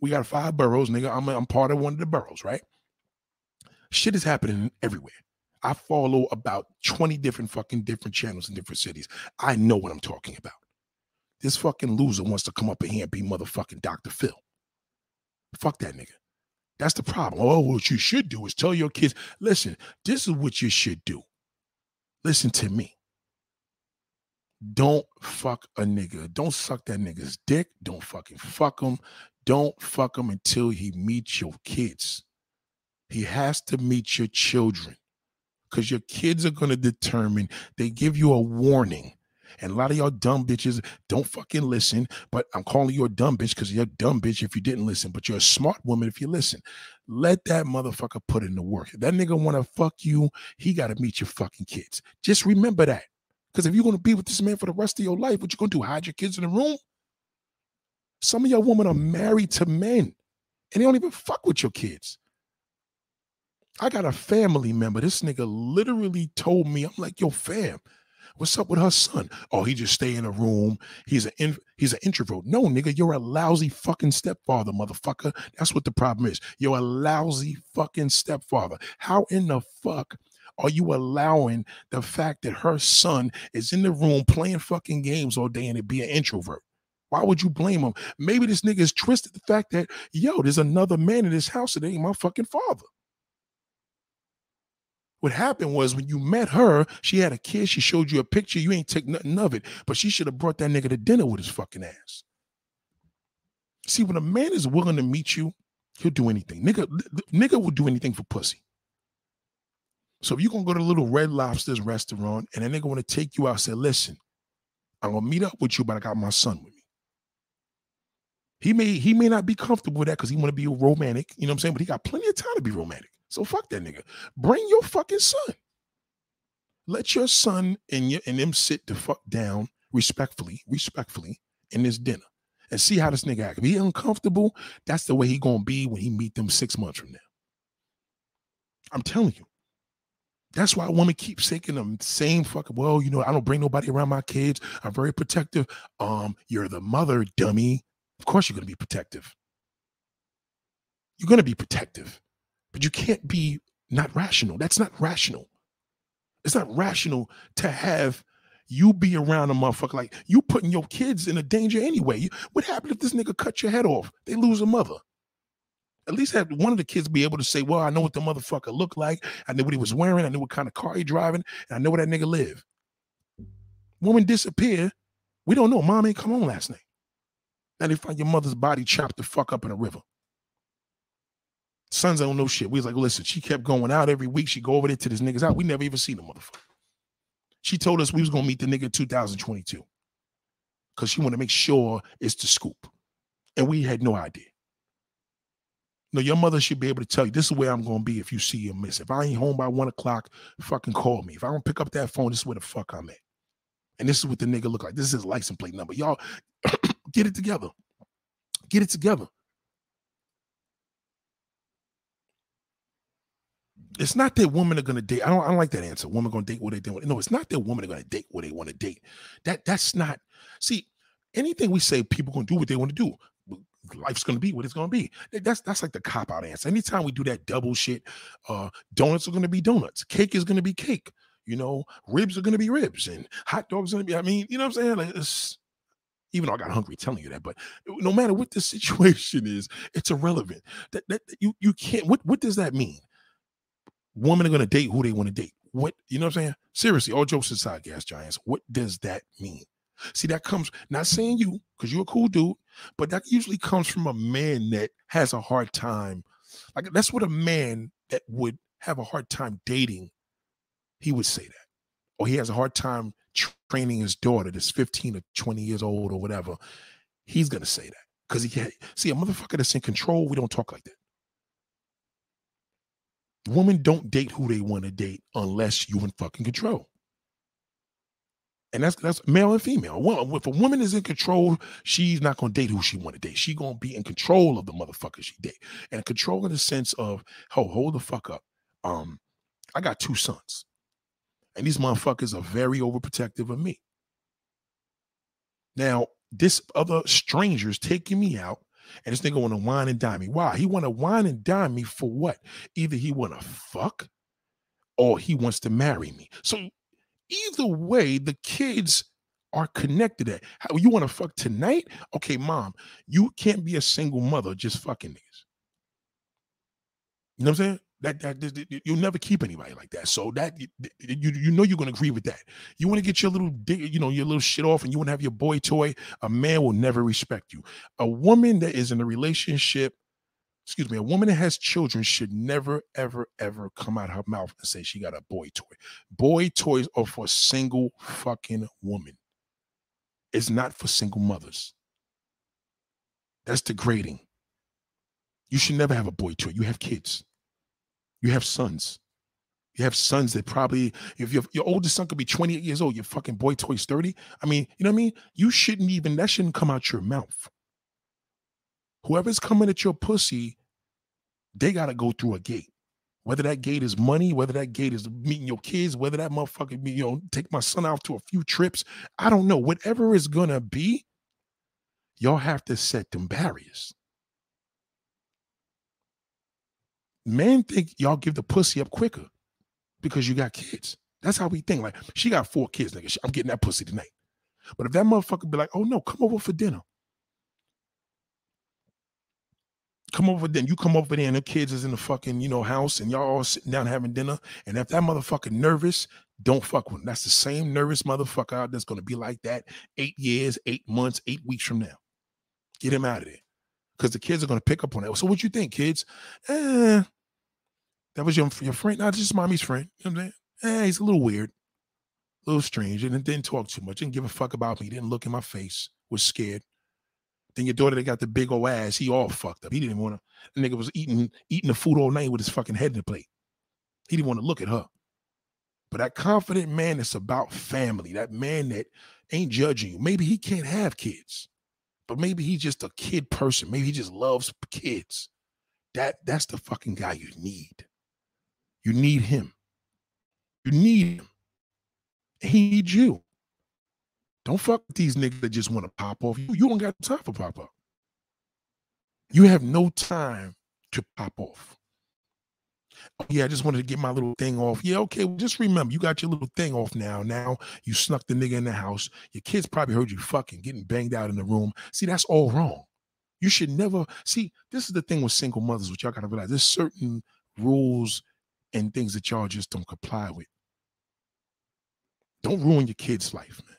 We got five boroughs, nigga. I'm, I'm part of one of the boroughs, right? Shit is happening everywhere. I follow about 20 different fucking different channels in different cities. I know what I'm talking about. This fucking loser wants to come up in here and be motherfucking Dr. Phil. Fuck that nigga. That's the problem. Oh, what you should do is tell your kids, listen, this is what you should do. Listen to me. Don't fuck a nigga. Don't suck that nigga's dick. Don't fucking fuck him. Don't fuck him until he meets your kids. He has to meet your children because your kids are going to determine, they give you a warning and a lot of y'all dumb bitches don't fucking listen. But I'm calling you a dumb bitch because you're a dumb bitch if you didn't listen. But you're a smart woman if you listen. Let that motherfucker put in the work. If that nigga want to fuck you, he got to meet your fucking kids. Just remember that. Because if you're going to be with this man for the rest of your life, what you going to do? Hide your kids in the room? Some of y'all women are married to men and they don't even fuck with your kids. I got a family member. This nigga literally told me, I'm like, yo, fam, What's up with her son? Oh, he just stay in a room. He's an in, he's an introvert. No, nigga, you're a lousy fucking stepfather, motherfucker. That's what the problem is. You're a lousy fucking stepfather. How in the fuck are you allowing the fact that her son is in the room playing fucking games all day and it be an introvert? Why would you blame him? Maybe this nigga is twisted the fact that, yo, there's another man in this house that ain't my fucking father. What happened was when you met her, she had a kid. She showed you a picture. You ain't take nothing of it, but she should have brought that nigga to dinner with his fucking ass. See, when a man is willing to meet you, he'll do anything. Nigga, nigga will do anything for pussy. So if you're gonna go to a little red lobsters restaurant and a nigga want to take you out, say, listen, I'm gonna meet up with you, but I got my son with me. He may he may not be comfortable with that because he want to be romantic, you know what I'm saying? But he got plenty of time to be romantic. So fuck that nigga. Bring your fucking son. Let your son and your and them sit the fuck down respectfully, respectfully in this dinner and see how this nigga act. He uncomfortable, that's the way he gonna be when he meet them six months from now. I'm telling you. That's why women keep saying the same fucking, well, you know, I don't bring nobody around my kids. I'm very protective. Um, you're the mother, dummy. Of course you're gonna be protective. You're gonna be protective. But you can't be not rational. That's not rational. It's not rational to have you be around a motherfucker like you putting your kids in a danger anyway. What happened if this nigga cut your head off? They lose a mother. At least have one of the kids be able to say, "Well, I know what the motherfucker looked like. I knew what he was wearing. I knew what kind of car he driving, and I know where that nigga live." Woman disappear. We don't know. Mom ain't come home last night. Now they find your mother's body chopped the fuck up in a river. Sons don't know shit. We was like, listen, she kept going out every week. She go over there to this nigga's out. We never even seen the motherfucker. She told us we was gonna meet the nigga 2022 because she want to make sure it's the scoop, and we had no idea. No, your mother should be able to tell you this is where I'm gonna be if you see your miss. If I ain't home by one o'clock, fucking call me. If I don't pick up that phone, this is where the fuck I'm at. And this is what the nigga look like. This is his license plate number. Y'all get it together. Get it together. It's not that women are gonna date. I don't, I don't like that answer. Women gonna date what they want. No, it's not that women are gonna date what they want to date. That that's not. See, anything we say, people gonna do what they want to do. life's gonna be what it's gonna be. That's that's like the cop out answer. Anytime we do that double shit, uh, donuts are gonna be donuts, cake is gonna be cake. You know, ribs are gonna be ribs, and hot dogs are gonna be. I mean, you know what I'm saying? Like, it's, even though I got hungry telling you that, but no matter what the situation is, it's irrelevant. That, that you you can't. What what does that mean? Women are gonna date who they want to date. What you know what I'm saying? Seriously, all jokes aside, gas giants. What does that mean? See, that comes not saying you because you're a cool dude, but that usually comes from a man that has a hard time. Like that's what a man that would have a hard time dating, he would say that. Or he has a hard time training his daughter that's 15 or 20 years old or whatever. He's gonna say that. Because he can't see a motherfucker that's in control, we don't talk like that. Women don't date who they want to date unless you in fucking control and that's that's male and female. Well, if a woman is in control, she's not gonna date who she want to date. She gonna be in control of the motherfucker she date, and control in the sense of, oh, hold the fuck up. Um, I got two sons, and these motherfuckers are very overprotective of me. Now, this other stranger's taking me out, and this nigga want to wine and dine me. Why? He want to wine and dine me for what? Either he want to fuck, or he wants to marry me. So either way, the kids are connected at. How you want to fuck tonight? Okay, mom, you can't be a single mother just fucking niggas. You know what I'm saying? That, that, you'll never keep anybody like that. So that you you know you're gonna agree with that. You want to get your little you know your little shit off, and you want to have your boy toy. A man will never respect you. A woman that is in a relationship excuse me, a woman that has children should never, ever, ever come out her mouth and say she got a boy toy. Boy toys are for single fucking woman. It's not for single mothers. That's degrading. You should never have a boy toy. You have kids. You have sons. You have sons that probably, if your, your oldest son could be 28 years old, your fucking boy toy's 30. I mean, you know what I mean? You shouldn't even, that shouldn't come out your mouth. Whoever's coming at your pussy they got to go through a gate. Whether that gate is money, whether that gate is meeting your kids, whether that motherfucker, be you know, take my son out to a few trips. I don't know. Whatever it's going to be, y'all have to set them barriers. Men think y'all give the pussy up quicker because you got kids. That's how we think. Like, she got four kids, nigga. I'm getting that pussy tonight. But if that motherfucker be like, oh no, come over for dinner. come over then you come over there and the kids is in the fucking you know house and y'all all sitting down having dinner and if that motherfucker nervous don't fuck with him that's the same nervous motherfucker out that's gonna be like that eight years eight months eight weeks from now get him out of there because the kids are gonna pick up on that so what you think kids eh, that was your, your friend not just mommy's friend you know what i'm saying eh, he's a little weird a little strange and didn't talk too much didn't give a fuck about me didn't look in my face was scared then your daughter that got the big old ass, he all fucked up. He didn't want to. The nigga was eating eating the food all night with his fucking head in the plate. He didn't want to look at her. But that confident man that's about family, that man that ain't judging you. Maybe he can't have kids, but maybe he's just a kid person. Maybe he just loves kids. That that's the fucking guy you need. You need him. You need him. He needs you. Don't fuck with these niggas that just want to pop off. You, you don't got time for pop up. You have no time to pop off. Oh, yeah, I just wanted to get my little thing off. Yeah, okay. Well, just remember, you got your little thing off now. Now you snuck the nigga in the house. Your kids probably heard you fucking getting banged out in the room. See, that's all wrong. You should never see. This is the thing with single mothers, which y'all gotta realize. There's certain rules and things that y'all just don't comply with. Don't ruin your kid's life, man.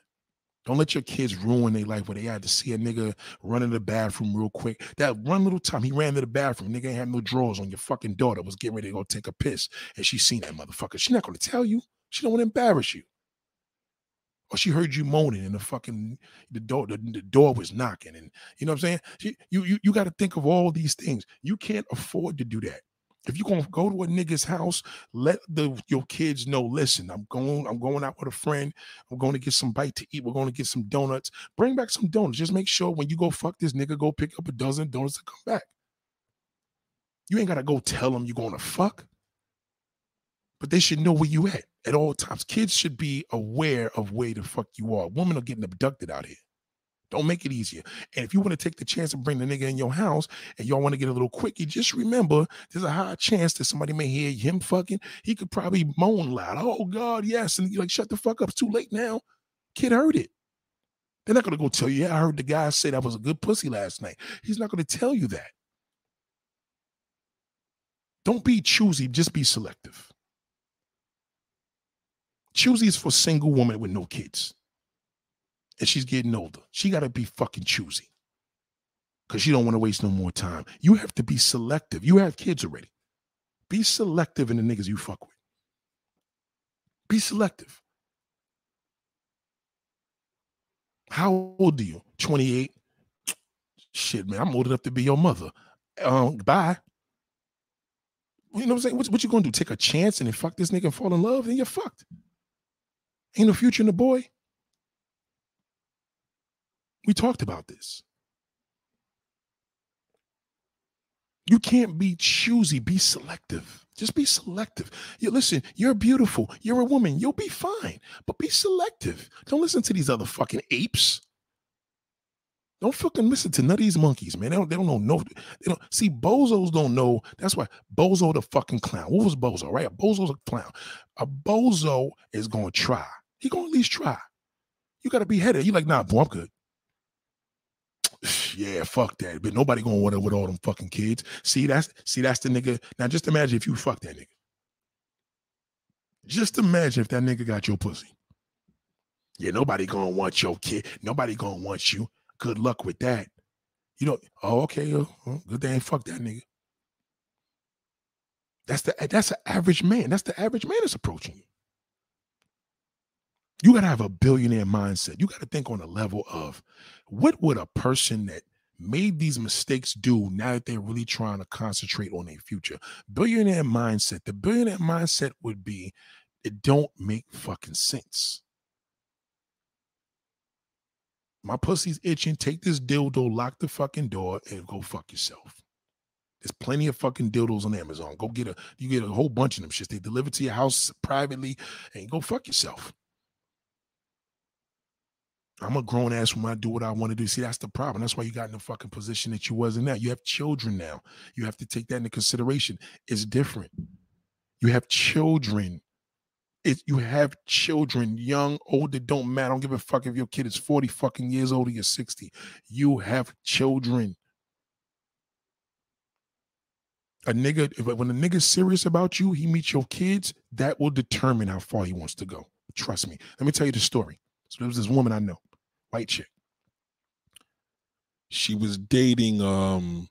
Don't let your kids ruin their life where they had to see a nigga run in the bathroom real quick. That one little time he ran to the bathroom, nigga ain't had no drawers on. Your fucking daughter was getting ready to go take a piss, and she seen that motherfucker. She not gonna tell you. She don't want to embarrass you. Or she heard you moaning and the fucking the door the, the door was knocking, and you know what I'm saying. She, you you you got to think of all these things. You can't afford to do that. If you're gonna go to a nigga's house, let the your kids know. Listen, I'm going. I'm going out with a friend. I'm going to get some bite to eat. We're going to get some donuts. Bring back some donuts. Just make sure when you go fuck this nigga, go pick up a dozen donuts to come back. You ain't gotta go tell them you're going to fuck, but they should know where you at at all times. Kids should be aware of where the fuck you are. Women are getting abducted out here. Don't make it easier. And if you want to take the chance and bring the nigga in your house and y'all want to get a little quickie, just remember there's a high chance that somebody may hear him fucking. He could probably moan loud. Oh God, yes. And you're like, shut the fuck up. It's too late now. Kid heard it. They're not gonna go tell you, yeah, I heard the guy say that was a good pussy last night. He's not gonna tell you that. Don't be choosy, just be selective. Choosy is for single woman with no kids. And she's getting older. She got to be fucking choosy. Because she don't want to waste no more time. You have to be selective. You have kids already. Be selective in the niggas you fuck with. Be selective. How old are you? 28? Shit, man, I'm old enough to be your mother. Um, bye. You know what I'm saying? What, what you gonna do? Take a chance and then fuck this nigga and fall in love? Then you're fucked. Ain't no future in the boy. We talked about this. You can't be choosy, be selective. Just be selective. You listen, you're beautiful. You're a woman. You'll be fine. But be selective. Don't listen to these other fucking apes. Don't fucking listen to none of these monkeys, man. They don't, they don't know no. They don't see bozos don't know. That's why bozo the fucking clown. What was bozo, right? A bozo's a clown. A bozo is gonna try. He gonna at least try. You gotta be headed. You like, nah, boy, I'm good. Yeah, fuck that. But nobody gonna want it with all them fucking kids. See, that's see, that's the nigga. Now just imagine if you fuck that nigga. Just imagine if that nigga got your pussy. Yeah, nobody gonna want your kid. Nobody gonna want you. Good luck with that. You know, oh, okay, uh, good thing fuck that nigga. That's the that's the average man. That's the average man that's approaching you. You got to have a billionaire mindset. You got to think on a level of what would a person that made these mistakes do now that they're really trying to concentrate on their future? Billionaire mindset. The billionaire mindset would be it don't make fucking sense. My pussy's itching. Take this dildo, lock the fucking door, and go fuck yourself. There's plenty of fucking dildos on Amazon. Go get a you get a whole bunch of them shits. They deliver to your house privately and go fuck yourself. I'm a grown ass woman. I do what I want to do. See, that's the problem. That's why you got in the fucking position that you was in now. You have children now. You have to take that into consideration. It's different. You have children. It, you have children, young, old, it don't matter. I don't give a fuck if your kid is 40 fucking years old or you're 60. You have children. A nigga, if, when a nigga's serious about you, he meets your kids, that will determine how far he wants to go. Trust me. Let me tell you the story. So there was this woman I know white chick. She was dating um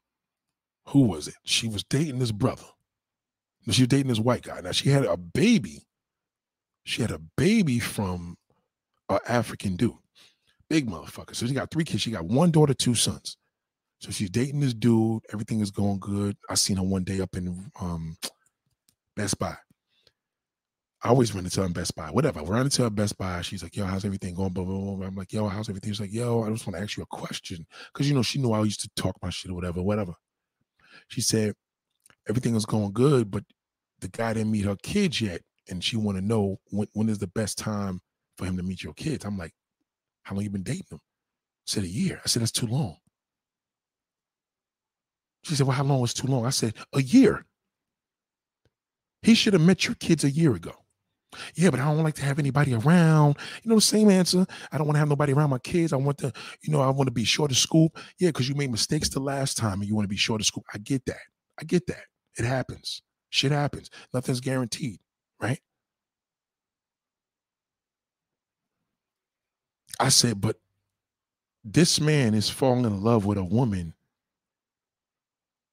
who was it? She was dating this brother. She was dating this white guy. Now she had a baby. She had a baby from an African dude. Big motherfucker. So she got three kids. She got one daughter, two sons. So she's dating this dude. Everything is going good. I seen her one day up in um Best Buy. I always run into her Best Buy, whatever. I run into her Best Buy. She's like, yo, how's everything going? Blah, blah, blah. I'm like, yo, how's everything? She's like, yo, I just want to ask you a question. Cause you know, she knew I used to talk my shit or whatever, whatever. She said, everything is going good, but the guy didn't meet her kids yet. And she want to know when, when is the best time for him to meet your kids. I'm like, how long you been dating them? I said, a year. I said, that's too long. She said, well, how long was too long? I said, a year. He should have met your kids a year ago. Yeah, but I don't like to have anybody around. You know, the same answer. I don't want to have nobody around my kids. I want to, you know, I want to be short of scoop. Yeah, because you made mistakes the last time and you want to be short of scoop. I get that. I get that. It happens. Shit happens. Nothing's guaranteed, right? I said, but this man is falling in love with a woman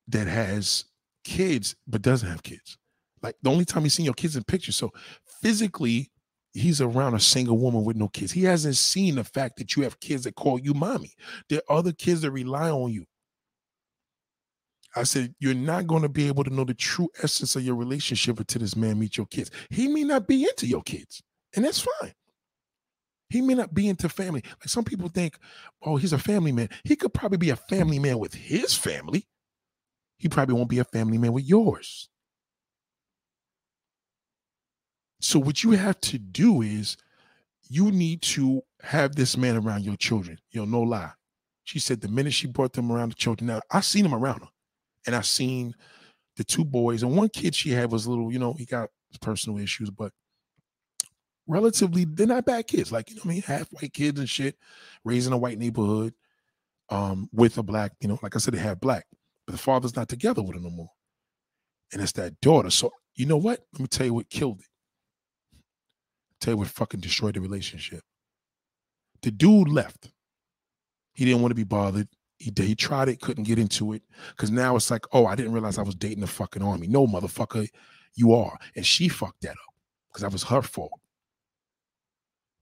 that has kids but doesn't have kids. Like the only time he's seen your kids in pictures. So physically, he's around a single woman with no kids. He hasn't seen the fact that you have kids that call you mommy. There are other kids that rely on you. I said, you're not going to be able to know the true essence of your relationship until this man meets your kids. He may not be into your kids, and that's fine. He may not be into family. Like some people think, oh, he's a family man. He could probably be a family man with his family. He probably won't be a family man with yours. So what you have to do is you need to have this man around your children. You know, no lie. She said the minute she brought them around the children, now I seen them around her, and I seen the two boys and one kid she had was little, you know, he got personal issues, but relatively they're not bad kids. Like you know, I mean, half white kids and shit, raised in a white neighborhood, um, with a black, you know, like I said, they have black, but the father's not together with her no more, and it's that daughter. So you know what? Let me tell you what killed it. What fucking destroyed the relationship. The dude left. He didn't want to be bothered. He, he tried it, couldn't get into it. Because now it's like, oh, I didn't realize I was dating the fucking army. No, motherfucker, you are. And she fucked that up because that was her fault.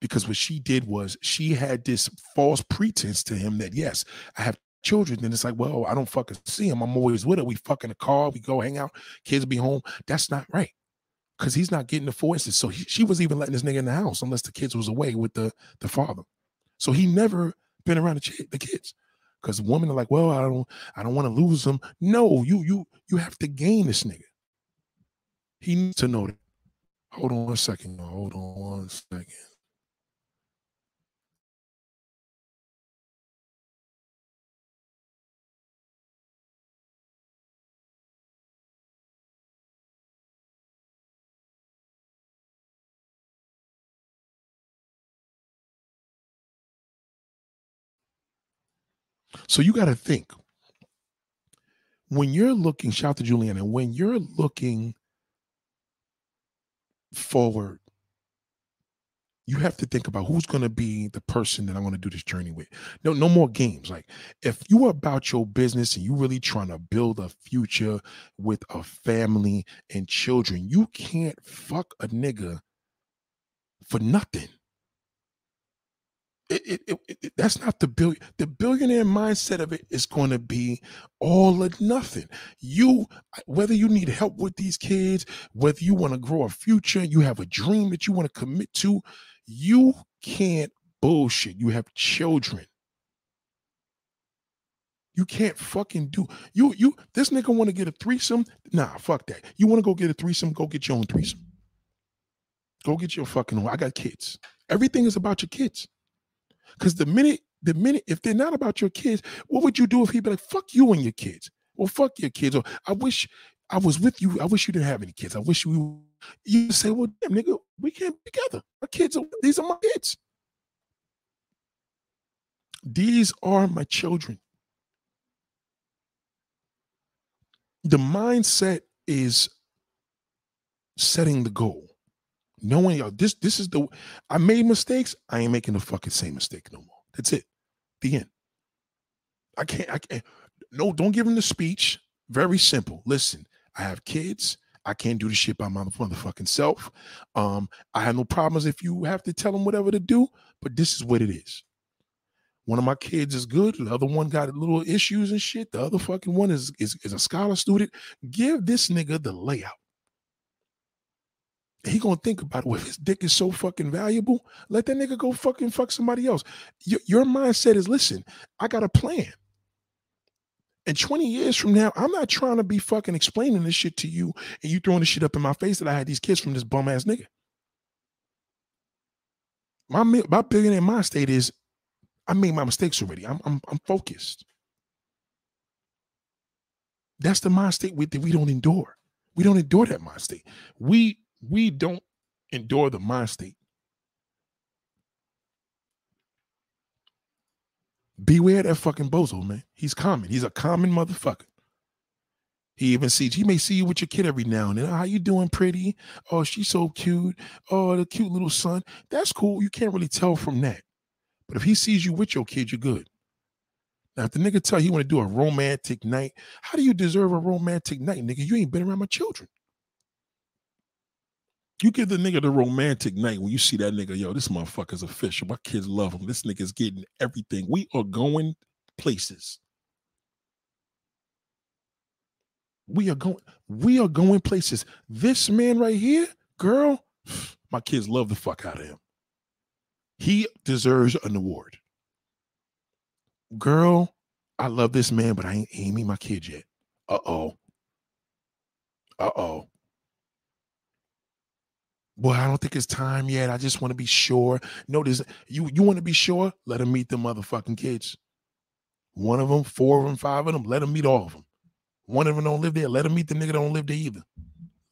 Because what she did was she had this false pretense to him that, yes, I have children. And it's like, well, I don't fucking see him. I'm always with her. We fuck in the car. We go hang out. Kids be home. That's not right because he's not getting the forces. So he, she was even letting this nigga in the house unless the kids was away with the the father. So he never been around the, the kids because women are like, well, I don't, I don't want to lose them. No, you, you, you have to gain this nigga. He needs to know that. Hold on one second. Hold on one second. So you got to think when you're looking, shout to Juliana, when you're looking forward, you have to think about who's going to be the person that I'm going to do this journey with. No, no more games. Like if you are about your business and you really trying to build a future with a family and children, you can't fuck a nigga for nothing. It, it, it, that's not the billion. The billionaire mindset of it is going to be all or nothing. You, whether you need help with these kids, whether you want to grow a future, you have a dream that you want to commit to, you can't bullshit. You have children. You can't fucking do you. You this nigga want to get a threesome? Nah, fuck that. You want to go get a threesome? Go get your own threesome. Go get your fucking own. I got kids. Everything is about your kids. Because the minute, the minute, if they're not about your kids, what would you do if he'd be like, fuck you and your kids? Well, fuck your kids. Or I wish I was with you. I wish you didn't have any kids. I wish you you say, well, damn nigga, we can't be together. My kids are these are my kids. These are my children. The mindset is setting the goal knowing yo, this this is the I made mistakes. I ain't making the fucking same mistake no more. That's it. The end. I can't. I can't. No, don't give him the speech. Very simple. Listen, I have kids. I can't do the shit by my motherfucking self. Um, I have no problems if you have to tell them whatever to do, but this is what it is. One of my kids is good. The other one got little issues and shit. The other fucking one is, is, is a scholar student. Give this nigga the layout he gonna think about it. Well, if his dick is so fucking valuable, let that nigga go fucking fuck somebody else. Your, your mindset is, listen, I got a plan. And 20 years from now, I'm not trying to be fucking explaining this shit to you and you throwing this shit up in my face that I had these kids from this bum ass nigga. My my billionaire mind state is I made my mistakes already. I'm I'm, I'm focused. That's the mind state we, that we don't endure. We don't endure that mind state. We we don't endure the mind state. Beware that fucking bozo, man. He's common. He's a common motherfucker. He even sees, he may see you with your kid every now and then. Oh, how you doing, pretty? Oh, she's so cute. Oh, the cute little son. That's cool. You can't really tell from that. But if he sees you with your kid, you're good. Now, if the nigga tell you, you want to do a romantic night, how do you deserve a romantic night, nigga? You ain't been around my children. You give the nigga the romantic night when you see that nigga, yo, this motherfucker's official. My kids love him. This nigga's getting everything. We are going places. We are going, we are going places. This man right here, girl, my kids love the fuck out of him. He deserves an award. Girl, I love this man, but I ain't, ain't my kid yet. Uh-oh. Uh-oh. Boy, I don't think it's time yet. I just want to be sure. Notice you you want to be sure. Let him meet the motherfucking kids. One of them, four of them, five of them, let him meet all of them. One of them don't live there, let him meet the nigga don't live there either.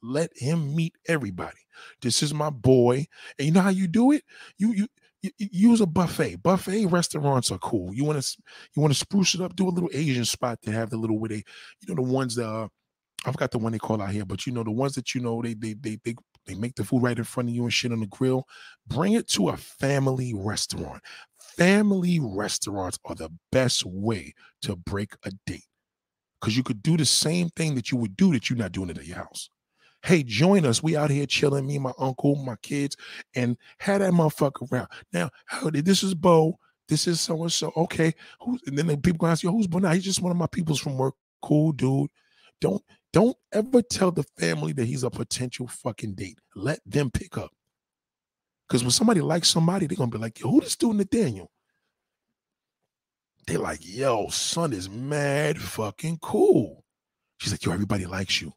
Let him meet everybody. This is my boy. And you know how you do it? You you, use a buffet. Buffet restaurants are cool. You want to you want to spruce it up, do a little Asian spot to have the little where they, you know, the ones that are I forgot the one they call out here, but you know, the ones that you know they they they they they make the food right in front of you and shit on the grill. Bring it to a family restaurant. Family restaurants are the best way to break a date because you could do the same thing that you would do that you're not doing it at your house. Hey, join us. We out here chilling, me, my uncle, my kids, and had that motherfucker around. Now, this is Bo. This is so and so. Okay. Who's and then the people gonna ask you, who's Bo? Now he's just one of my peoples from work. Cool dude. Don't don't ever tell the family that he's a potential fucking date. Let them pick up. Because when somebody likes somebody, they're gonna be like, yo, who this dude Nathaniel? They're like, yo, son is mad fucking cool. She's like, yo, everybody likes you.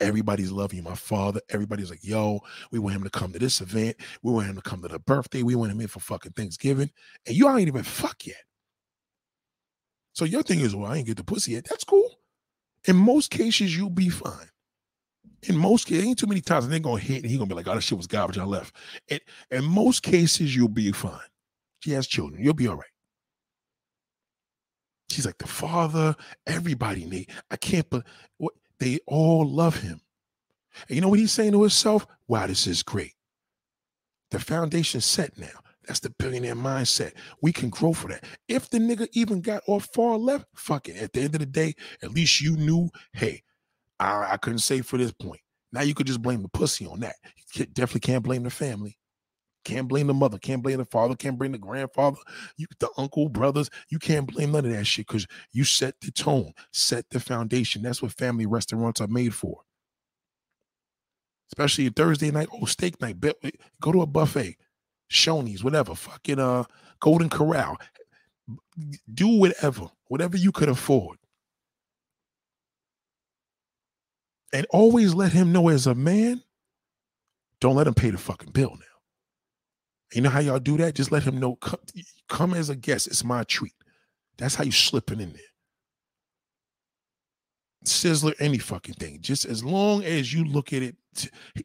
Everybody's loving you. My father, everybody's like, yo, we want him to come to this event. We want him to come to the birthday. We want him in for fucking Thanksgiving. And you ain't even fuck yet. So your thing is, well, I ain't get the pussy yet. That's cool. In most cases, you'll be fine. In most cases, ain't too many times they're gonna hit and he's gonna be like, oh, that shit was garbage. I left. And in most cases, you'll be fine. She has children. You'll be all right. She's like, the father, everybody need. I can't but what they all love him. And you know what he's saying to himself? Wow, this is great. The foundation's set now. That's the billionaire mindset. We can grow for that. If the nigga even got off far left, fuck it. At the end of the day, at least you knew, hey, I, I couldn't say for this point. Now you could just blame the pussy on that. You definitely can't blame the family. Can't blame the mother. Can't blame the father. Can't blame the grandfather. You, the uncle, brothers. You can't blame none of that shit because you set the tone, set the foundation. That's what family restaurants are made for. Especially Thursday night, oh steak night. Go to a buffet. Shoney's, whatever, fucking uh Golden Corral. Do whatever, whatever you could afford. And always let him know as a man, don't let him pay the fucking bill now. You know how y'all do that? Just let him know, come, come as a guest. It's my treat. That's how you slipping in there. Sizzler, any fucking thing. Just as long as you look at it,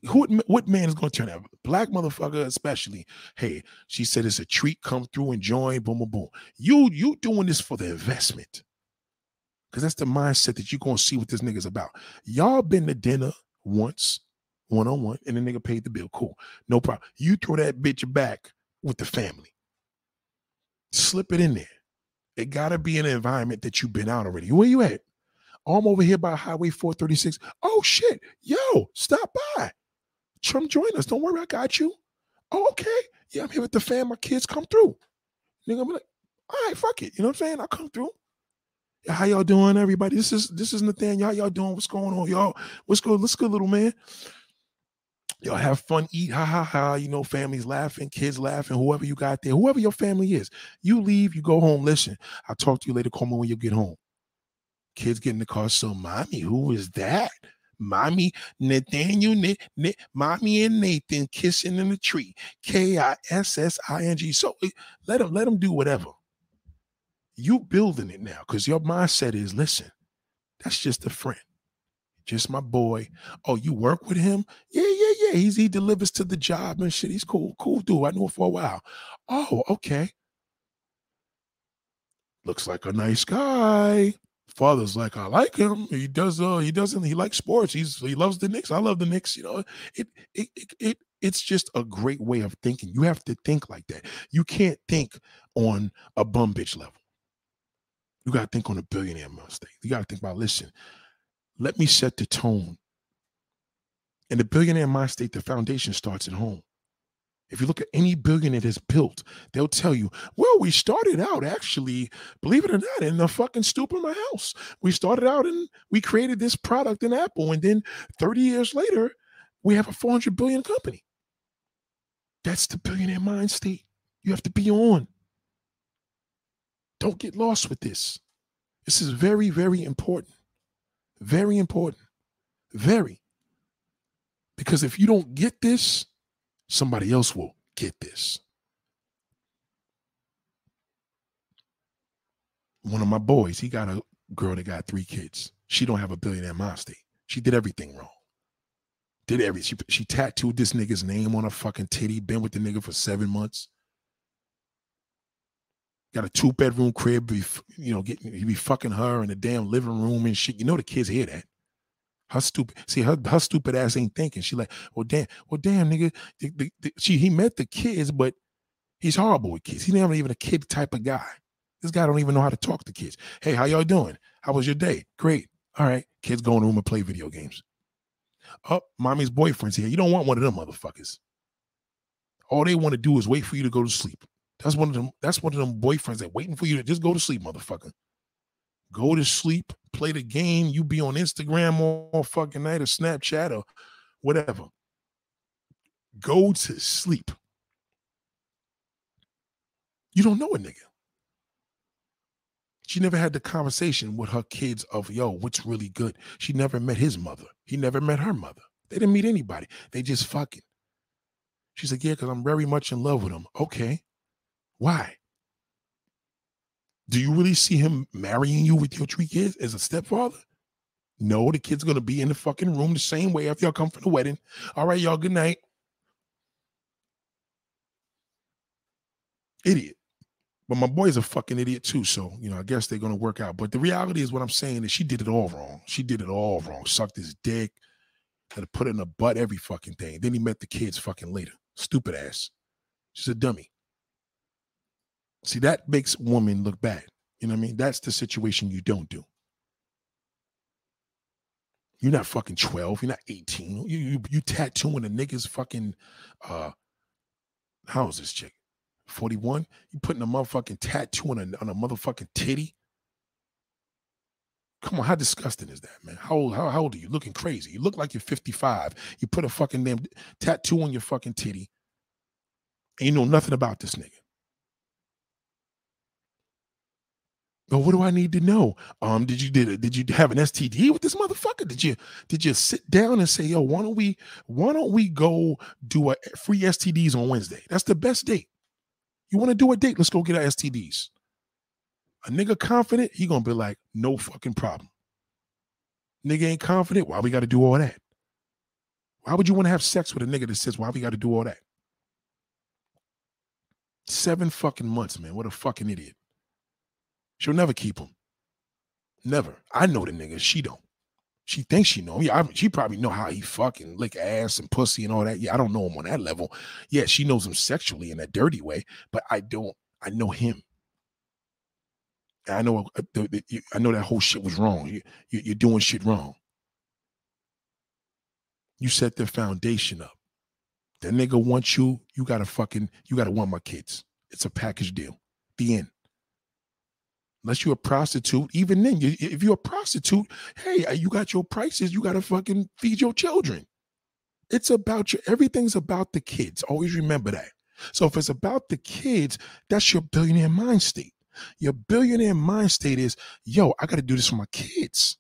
who what man is going to turn out? Black motherfucker, especially. Hey, she said it's a treat. Come through, enjoy. Boom, boom, boom. You you doing this for the investment, because that's the mindset that you're gonna see what this nigga's about. Y'all been to dinner once, one on one, and the nigga paid the bill. Cool, no problem. You throw that bitch back with the family. Slip it in there. It gotta be an environment that you've been out already. Where you at? I'm over here by Highway 436. Oh shit, yo, stop by. Come join us. Don't worry, I got you. Oh, okay. Yeah, I'm here with the fam. My kids come through. Nigga, I'm like, all right, fuck it. You know what I'm saying? I'll come through. How y'all doing, everybody? This is this is Nathaniel. How y'all doing? What's going on, y'all? What's good? Let's go, little man. Y'all have fun, eat, ha ha ha. You know, families laughing, kids laughing, whoever you got there, whoever your family is. You leave, you go home. Listen, I'll talk to you later. Call me when you get home. Kids get in the car. So, mommy, who is that? Mommy, Nathaniel, N- mommy and Nathan kissing in the tree. K I S S I N G. So let them let them do whatever. You building it now because your mindset is listen, that's just a friend, just my boy. Oh, you work with him? Yeah, yeah, yeah. He's he delivers to the job and shit. He's cool, cool dude. I know him for a while. Oh, okay. Looks like a nice guy father's like, I like him. He does. Uh, he doesn't. He likes sports. He's he loves the Knicks. I love the Knicks. You know, it it it. it it's just a great way of thinking. You have to think like that. You can't think on a bum bitch level. You got to think on a billionaire mistake. You got to think about, listen, let me set the tone. In the billionaire mind state, the foundation starts at home. If you look at any billionaire that's built, they'll tell you, well, we started out actually, believe it or not, in the fucking stoop of my house. We started out and we created this product in Apple. And then 30 years later, we have a 400 billion company. That's the billionaire mind state. You have to be on. Don't get lost with this. This is very, very important. Very important. Very. Because if you don't get this, somebody else will get this. one of my boys, he got a girl that got three kids. She don't have a billionaire state. She did everything wrong. Did every she she tattooed this nigga's name on her fucking titty. Been with the nigga for seven months. Got a two bedroom crib. You know getting he be fucking her in the damn living room and shit. You know the kids hear that. Her stupid, see her her stupid ass ain't thinking. She like, well damn, well damn nigga. The, the, the, she he met the kids, but he's horrible with kids. He's never even a kid type of guy. This guy don't even know how to talk to kids. Hey, how y'all doing? How was your day? Great. All right. Kids go in the room and play video games. Oh, mommy's boyfriend's here. You don't want one of them motherfuckers. All they want to do is wait for you to go to sleep. That's one of them. That's one of them boyfriends that waiting for you to just go to sleep, motherfucker. Go to sleep, play the game. You be on Instagram all fucking night or Snapchat or whatever. Go to sleep. You don't know a nigga. She never had the conversation with her kids of, yo, what's really good. She never met his mother. He never met her mother. They didn't meet anybody. They just fucking. She said, yeah, because I'm very much in love with him. Okay. Why? Do you really see him marrying you with your three kids as a stepfather? No, the kid's gonna be in the fucking room the same way after y'all come from the wedding. All right, y'all, good night. Idiot. But my boy's a fucking idiot too. So, you know, I guess they're gonna work out. But the reality is what I'm saying is she did it all wrong. She did it all wrong. Sucked his dick, had to put it in a butt, every fucking thing. Then he met the kids fucking later. Stupid ass. She's a dummy. See, that makes women look bad. You know what I mean? That's the situation you don't do. You're not fucking 12. You're not 18. You you, you tattooing a nigga's fucking uh how is this chick? 41? You putting a motherfucking tattoo on a, on a motherfucking titty? Come on, how disgusting is that, man? How old, how, how old are you? Looking crazy. You look like you're 55. You put a fucking damn tattoo on your fucking titty. And you know nothing about this nigga. But what do I need to know? Um, did you did did you have an STD with this motherfucker? Did you did you sit down and say, yo, why don't we why don't we go do a free STDs on Wednesday? That's the best date. You want to do a date? Let's go get our STDs. A nigga confident, he gonna be like, no fucking problem. Nigga ain't confident. Why we got to do all that? Why would you want to have sex with a nigga that says, why we got to do all that? Seven fucking months, man. What a fucking idiot. She'll never keep him. Never. I know the nigga. She don't. She thinks she know. Yeah, I, she probably know how he fucking lick ass and pussy and all that. Yeah, I don't know him on that level. Yeah, she knows him sexually in that dirty way, but I don't. I know him. I know. Uh, I know that whole shit was wrong. You, you're doing shit wrong. You set the foundation up. That nigga wants you. You gotta fucking. You gotta want my kids. It's a package deal. The end unless you're a prostitute. Even then, you, if you're a prostitute, hey, uh, you got your prices. You got to fucking feed your children. It's about your everything's about the kids. Always remember that. So if it's about the kids, that's your billionaire mind state. Your billionaire mind state is, yo, I got to do this for my kids.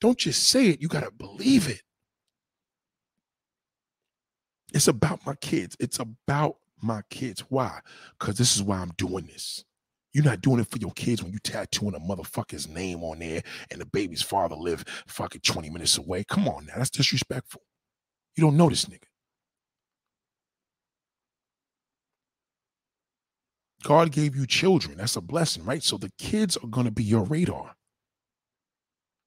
Don't just say it, you got to believe it. It's about my kids. It's about my kids. Why? Because this is why I'm doing this. You're not doing it for your kids when you tattooing a motherfucker's name on there and the baby's father live fucking 20 minutes away. Come on now. That's disrespectful. You don't know this nigga. God gave you children. That's a blessing, right? So the kids are going to be your radar.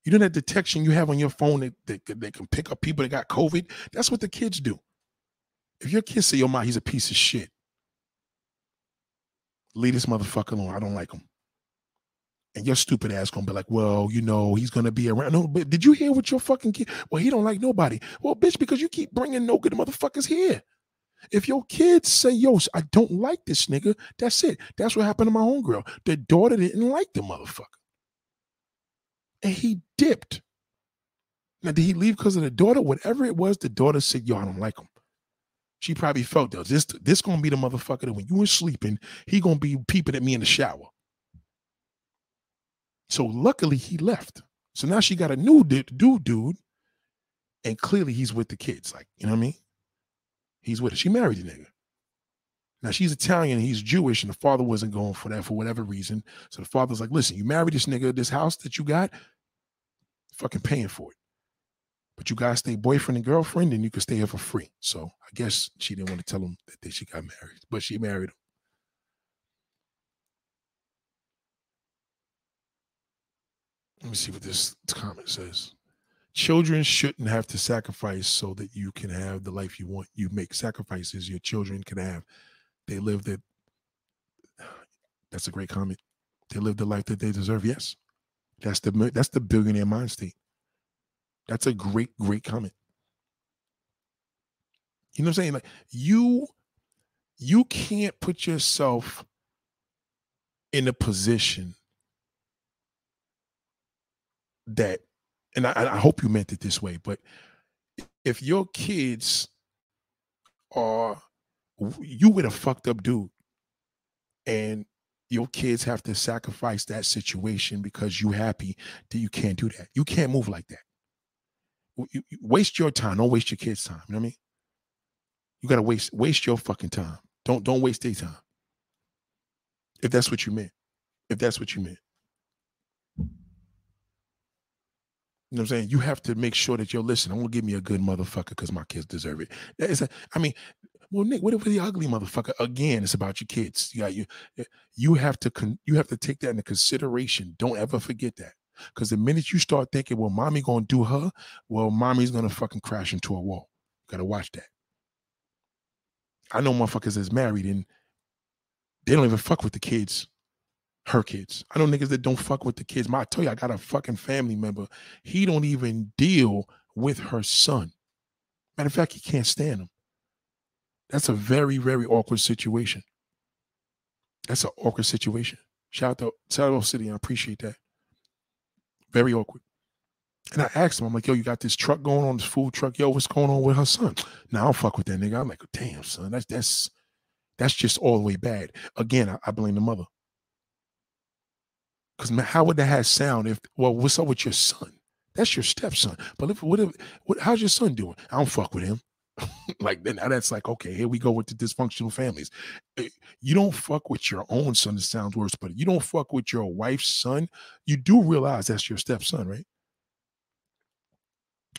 You know that detection you have on your phone that, that, that can pick up people that got COVID? That's what the kids do. If your kids say, yo, ma, he's a piece of shit, leave this motherfucker alone. I don't like him. And your stupid ass gonna be like, well, you know, he's gonna be around. No, but did you hear what your fucking kid? Well, he don't like nobody. Well, bitch, because you keep bringing no good motherfuckers here. If your kids say, yo, I don't like this nigga, that's it. That's what happened to my homegirl. The daughter didn't like the motherfucker. And he dipped. Now, did he leave because of the daughter? Whatever it was, the daughter said, yo, I don't like him she probably felt that this this gonna be the motherfucker that when you were sleeping, he gonna be peeping at me in the shower. So luckily he left. So now she got a new dude, dude, and clearly he's with the kids. Like you know what I mean? He's with her. She married the nigga. Now she's Italian, he's Jewish, and the father wasn't going for that for whatever reason. So the father's like, listen, you married this nigga, this house that you got, fucking paying for it. But you guys stay boyfriend and girlfriend, and you can stay here for free. So I guess she didn't want to tell him that she got married, but she married him. Let me see what this comment says. Children shouldn't have to sacrifice so that you can have the life you want. You make sacrifices your children can have. They live that. That's a great comment. They live the life that they deserve. Yes, that's the that's the billionaire mind state. That's a great great comment. You know what I'm saying? Like you, you can't put yourself in a position that, and I, I hope you meant it this way, but if your kids are you with a fucked up dude and your kids have to sacrifice that situation because you happy that you can't do that. You can't move like that. You, you waste your time. Don't waste your kids' time. You know what I mean? You gotta waste waste your fucking time. Don't don't waste their time. If that's what you meant. If that's what you meant. You know what I'm saying? You have to make sure that you're listening. I'm gonna give me a good motherfucker because my kids deserve it. That is a, I mean, well, Nick, what if the ugly motherfucker? Again, it's about your kids. You got you. You have to con, you have to take that into consideration. Don't ever forget that. Because the minute you start thinking, well, mommy gonna do her, well, mommy's gonna fucking crash into a wall. You gotta watch that. I know motherfuckers that's married and they don't even fuck with the kids her kids. I know niggas that don't fuck with the kids. My, I tell you, I got a fucking family member. He don't even deal with her son. Matter of fact, he can't stand him. That's a very, very awkward situation. That's an awkward situation. Shout out to Saddle City. I appreciate that. Very awkward. And I asked him, I'm like, yo, you got this truck going on, this food truck. Yo, what's going on with her son? Now I don't fuck with that nigga. I'm like, damn, son, that's that's that's just all the way bad. Again, I, I blame the mother. Because how would that have sound if, well, what's up with your son? That's your stepson. But if, what if, what, how's your son doing? I don't fuck with him. like then that's like, okay, here we go with the dysfunctional families. Eh, you don't fuck with your own son, it sounds worse, but you don't fuck with your wife's son. You do realize that's your stepson, right?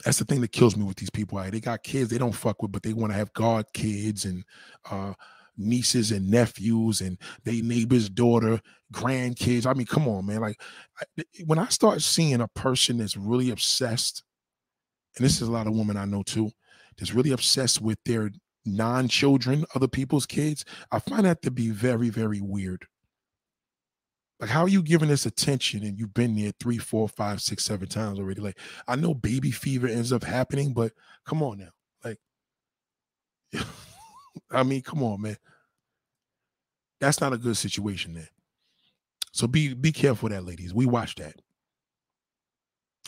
That's the thing that kills me with these people. Right? They got kids they don't fuck with, but they want to have God kids and uh nieces and nephews and they neighbor's daughter, grandkids. I mean, come on, man. Like I, when I start seeing a person that's really obsessed, and this is a lot of women I know too, that's really obsessed with their non-children, other people's kids, I find that to be very, very weird. Like, how are you giving this attention and you've been there three, four, five, six, seven times already? Like, I know baby fever ends up happening, but come on now. Like, I mean, come on, man. That's not a good situation there. So be be careful that, ladies. We watch that.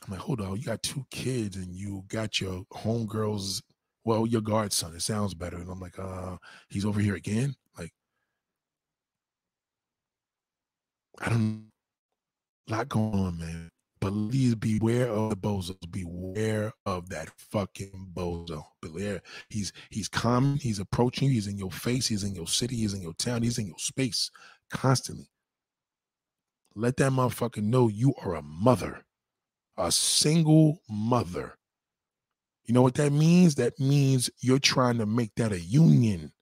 I'm like, hold on, you got two kids and you got your homegirls, well, your godson. It sounds better. And I'm like, uh, he's over here again. Like, I don't a lot going on, man. But please beware of the bozos. Beware of that fucking bozo. Beware. He's he's coming. He's approaching you. He's in your face. He's in your city. He's in your town. He's in your space constantly. Let that motherfucker know you are a mother, a single mother. You know what that means? That means you're trying to make that a union.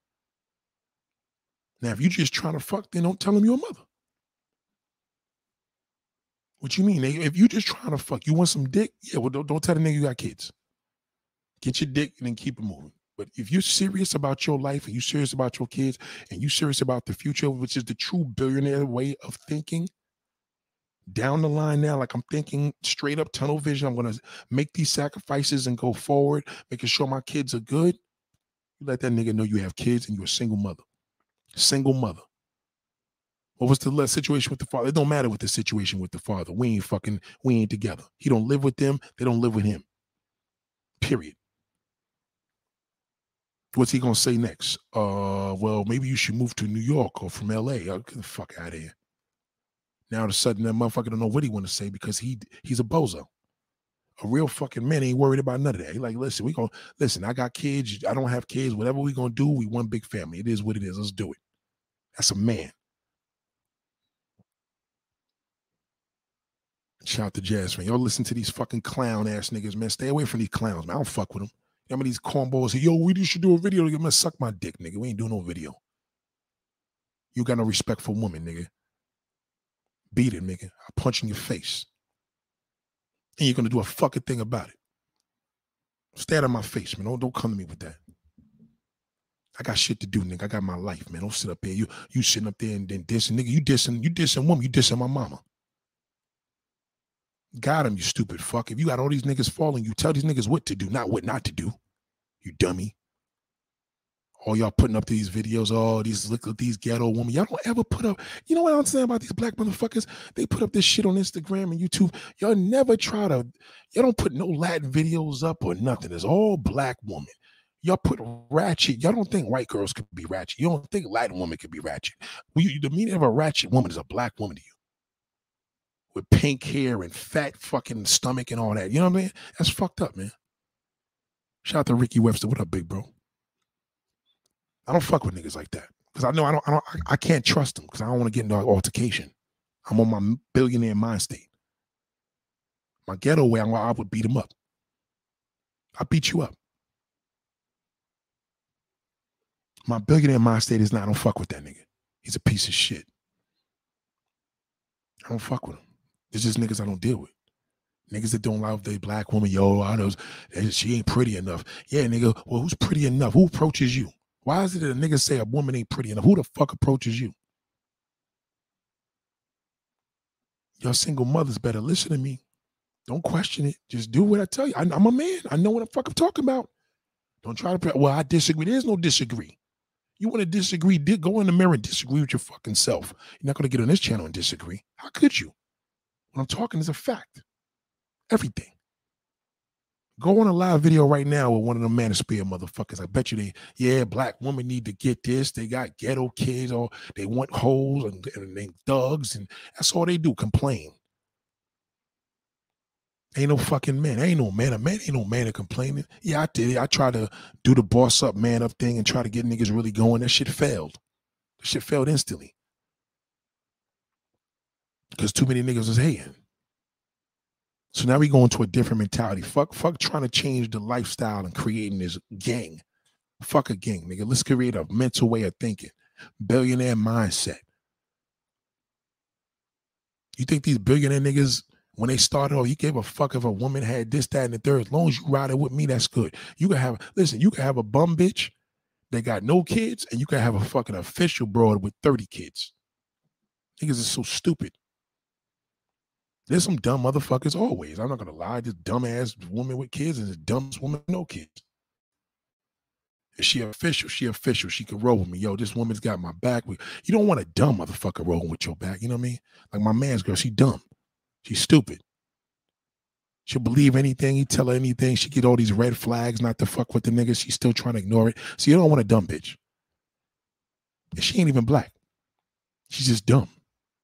Now, if you're just trying to fuck, then don't tell them you're a mother. What you mean? If you're just trying to fuck, you want some dick? Yeah, well, don't, don't tell the nigga you got kids. Get your dick and then keep it moving. But if you're serious about your life and you're serious about your kids and you're serious about the future, which is the true billionaire way of thinking, down the line now, like I'm thinking straight up tunnel vision, I'm gonna make these sacrifices and go forward, making sure my kids are good. You let that nigga know you have kids and you're a single mother. Single mother. What was the situation with the father? It don't matter what the situation with the father. We ain't fucking, we ain't together. He don't live with them. They don't live with him. Period. What's he gonna say next? Uh, well, maybe you should move to New York or from LA. Oh, get the fuck out of here. Now all of a sudden that motherfucker don't know what he want to say because he he's a bozo. A real fucking man ain't worried about none of that. He like, listen, we gonna listen. I got kids. I don't have kids. Whatever we gonna do, we one big family. It is what it is. Let's do it. That's a man. Shout out to Jazz man. Y'all listen to these fucking clown ass niggas, man. Stay away from these clowns, man. I don't fuck with them. You know these cornballs say, yo, we should do a video. You're gonna suck my dick, nigga. We ain't doing no video. You got no respect for women, nigga. Beat it, nigga. I punch in your face. And you're gonna do a fucking thing about it. Out of my face, man. Don't, don't come to me with that. I got shit to do, nigga. I got my life, man. Don't sit up there. You you sitting up there and then dissing, nigga. You dissing, you dissing woman. You dissing my mama. Got him, you stupid fuck. If you got all these niggas falling, you tell these niggas what to do, not what not to do. You dummy. All y'all putting up these videos, oh, these look at these ghetto women. Y'all don't ever put up, you know what I'm saying about these black motherfuckers? They put up this shit on Instagram and YouTube. Y'all never try to, y'all don't put no Latin videos up or nothing. It's all black woman. Y'all put ratchet. Y'all don't think white girls could be ratchet. You don't think Latin woman could be ratchet. The meaning of a ratchet woman is a black woman to you with pink hair and fat fucking stomach and all that. You know what I mean? That's fucked up, man. Shout out to Ricky Webster. What up, big bro? I don't fuck with niggas like that because I know I don't. I don't. I can't trust them because I don't want to get into an altercation. I'm on my billionaire mind state. My ghetto way, I would beat him up. I beat you up. My billionaire mind state is not. I don't fuck with that nigga. He's a piece of shit. I don't fuck with him. It's just niggas I don't deal with. Niggas that don't love their black woman, yo, I know eh, she ain't pretty enough. Yeah, nigga, well, who's pretty enough? Who approaches you? Why is it that a nigga say a woman ain't pretty and Who the fuck approaches you? Your single mothers better listen to me. Don't question it. Just do what I tell you. I, am a man. I know what the fuck I'm talking about. Don't try to. Well, I disagree. There's no disagree. You want to disagree? Go in the mirror and disagree with your fucking self. You're not going to get on this channel and disagree. How could you? What I'm talking is a fact. Everything. Go on a live video right now with one of the manosphere motherfuckers. I bet you they, yeah, black women need to get this. They got ghetto kids or they want holes and, and they thugs, and that's all they do, complain. Ain't no fucking man. Ain't no man. A man ain't no man to complaining. Yeah, I did it. I tried to do the boss up, man up thing and try to get niggas really going. That shit failed. That shit failed instantly. Because too many niggas was hating. So now we go into a different mentality. Fuck, fuck trying to change the lifestyle and creating this gang. Fuck a gang, nigga. Let's create a mental way of thinking. Billionaire mindset. You think these billionaire niggas, when they started off, you gave a fuck if a woman had this, that, and the third. As long as you ride it with me, that's good. You can have, listen, you can have a bum bitch that got no kids, and you can have a fucking official broad with 30 kids. Niggas are so stupid. There's some dumb motherfuckers always. I'm not gonna lie. This dumbass woman with kids and this dumbest woman no kids. Is she official? She official. She can roll with me. Yo, this woman's got my back. You don't want a dumb motherfucker rolling with your back. You know what I mean? Like my man's girl, she dumb. She's stupid. She'll believe anything. He tell her anything. She get all these red flags not to fuck with the niggas. She's still trying to ignore it. So you don't want a dumb bitch. And she ain't even black. She's just dumb.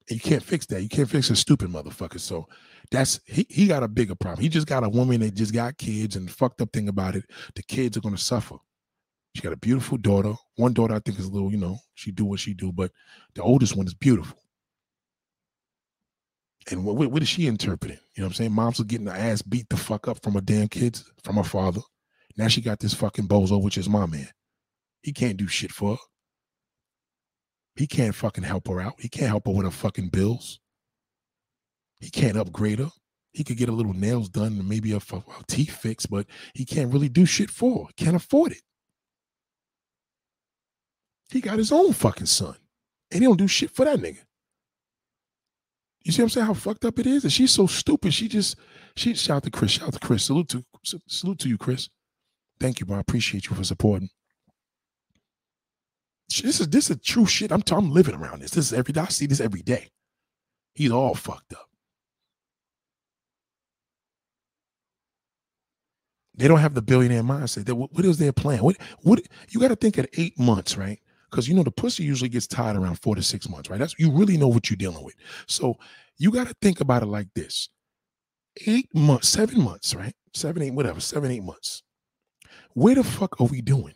You can't fix that. You can't fix a stupid motherfucker. So that's he, he got a bigger problem. He just got a woman that just got kids, and fucked up thing about it, the kids are gonna suffer. She got a beautiful daughter. One daughter I think is a little, you know, she do what she do, but the oldest one is beautiful. And what, what is she interpreting? You know what I'm saying? Mom's are getting the ass beat the fuck up from her damn kids, from her father. Now she got this fucking bozo, which is my man. He can't do shit for her. He can't fucking help her out. He can't help her with her fucking bills. He can't upgrade her. He could get a little nails done and maybe a, a teeth fix, but he can't really do shit for her. Can't afford it. He got his own fucking son. And he don't do shit for that nigga. You see what I'm saying? How fucked up it is? And she's so stupid. She just, she shout out to Chris. Shout out to Chris. Salute to salute to you, Chris. Thank you, bro. I appreciate you for supporting. This is this is true shit. I'm I'm living around this. This is every. I see this every day. He's all fucked up. They don't have the billionaire mindset. That what, what is their plan? What what you got to think at eight months, right? Because you know the pussy usually gets tied around four to six months, right? That's you really know what you're dealing with. So you got to think about it like this: eight months, seven months, right? Seven, eight, whatever, seven, eight months. Where the fuck are we doing?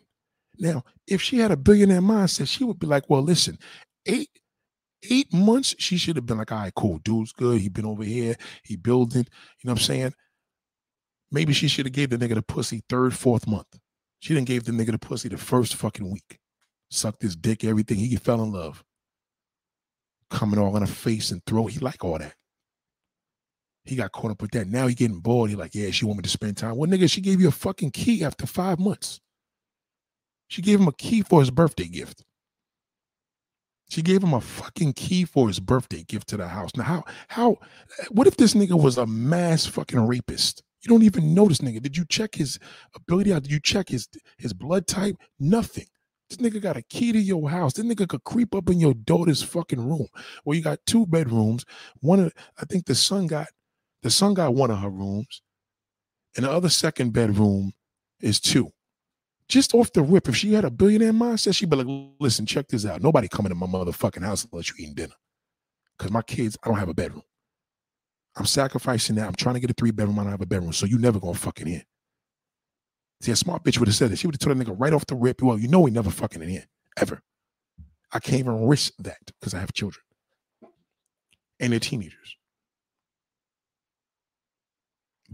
Now, if she had a billionaire mindset, she would be like, well, listen, eight eight months, she should have been like, all right, cool, dude's good. He been over here, he building, you know what I'm saying? Maybe she should have gave the nigga the pussy third, fourth month. She didn't give the nigga the pussy the first fucking week. Sucked his dick, everything. He fell in love. Coming all in her face and throat. He like all that. He got caught up with that. Now he getting bored. He like, yeah, she want me to spend time. Well, nigga, she gave you a fucking key after five months. She gave him a key for his birthday gift. She gave him a fucking key for his birthday gift to the house. Now, how, how, what if this nigga was a mass fucking rapist? You don't even know this nigga. Did you check his ability out? Did you check his his blood type? Nothing. This nigga got a key to your house. This nigga could creep up in your daughter's fucking room. Well, you got two bedrooms. One of I think the son got the son got one of her rooms, and the other second bedroom is two. Just off the rip, if she had a billionaire mindset, she'd be like, listen, check this out. Nobody coming to my motherfucking house unless you eating dinner. Because my kids, I don't have a bedroom. I'm sacrificing that. I'm trying to get a three bedroom. I don't have a bedroom. So you never gonna fucking in. See, a smart bitch would have said this. She would have told that nigga right off the rip, well, you know we never fucking in here. Ever. I can't even risk that because I have children. And they're teenagers.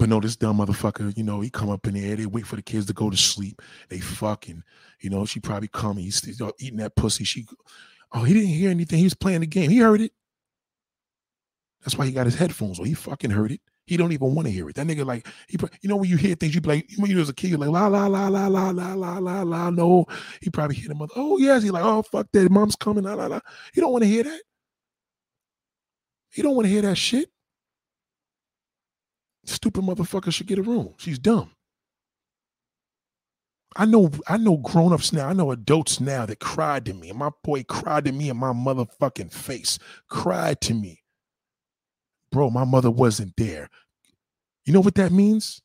But no, this dumb motherfucker, you know, he come up in there, they wait for the kids to go to sleep. They fucking, you know, she probably come, he's, he's uh, eating that pussy. She, oh, he didn't hear anything. He was playing the game. He heard it. That's why he got his headphones on. He fucking heard it. He don't even want to hear it. That nigga like he, you know, when you hear things, you be like, when you was a kid, you're like la la la la la la la la la. No, he probably hear the mother. Oh yes, he like, oh fuck that, mom's coming. La la la. He don't want to hear that. He don't want to hear that shit. Stupid motherfucker should get a room. She's dumb. I know, I know grown-ups now, I know adults now that cried to me. And my boy cried to me in my motherfucking face. Cried to me bro, my mother wasn't there. You know what that means?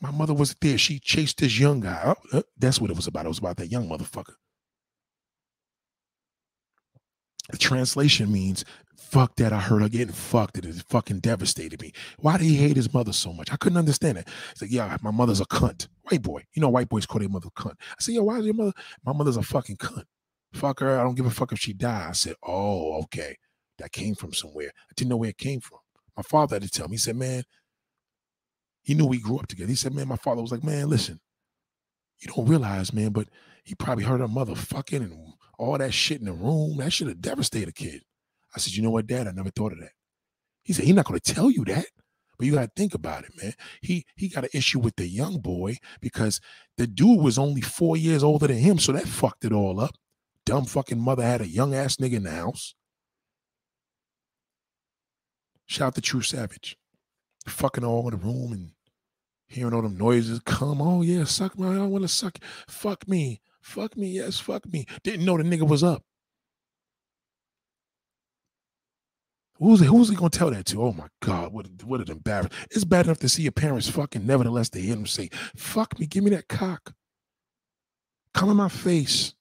My mother wasn't there. She chased this young guy. Oh, uh, that's what it was about. It was about that young motherfucker. The translation means, fuck that. I heard her getting fucked. It fucking devastated me. Why did he hate his mother so much? I couldn't understand it. He's like, yeah, my mother's a cunt. White boy. You know, white boys call their mother cunt. I said, yo, why is your mother? My mother's a fucking cunt. Fuck her. I don't give a fuck if she died. I said, oh, okay. That came from somewhere. I didn't know where it came from. My father had to tell me. He said, man, he knew we grew up together. He said, man, my father was like, man, listen, you don't realize, man, but he probably heard her mother fucking and all that shit in the room. That should have devastated a kid. I said, you know what, Dad? I never thought of that. He said, he's not going to tell you that. But you got to think about it, man. He he got an issue with the young boy because the dude was only four years older than him, so that fucked it all up. Dumb fucking mother had a young ass nigga in the house. Shout out to True Savage. Fucking all in the room and hearing all them noises. Come, oh yeah, suck me. I want to suck. Fuck me. Fuck me. Yes, fuck me. Didn't know the nigga was up. Who's who's he gonna tell that to? Oh my God, what what an embarrassment! It's bad enough to see your parents fucking. Nevertheless, they hear them say, "Fuck me, give me that cock, come in my face."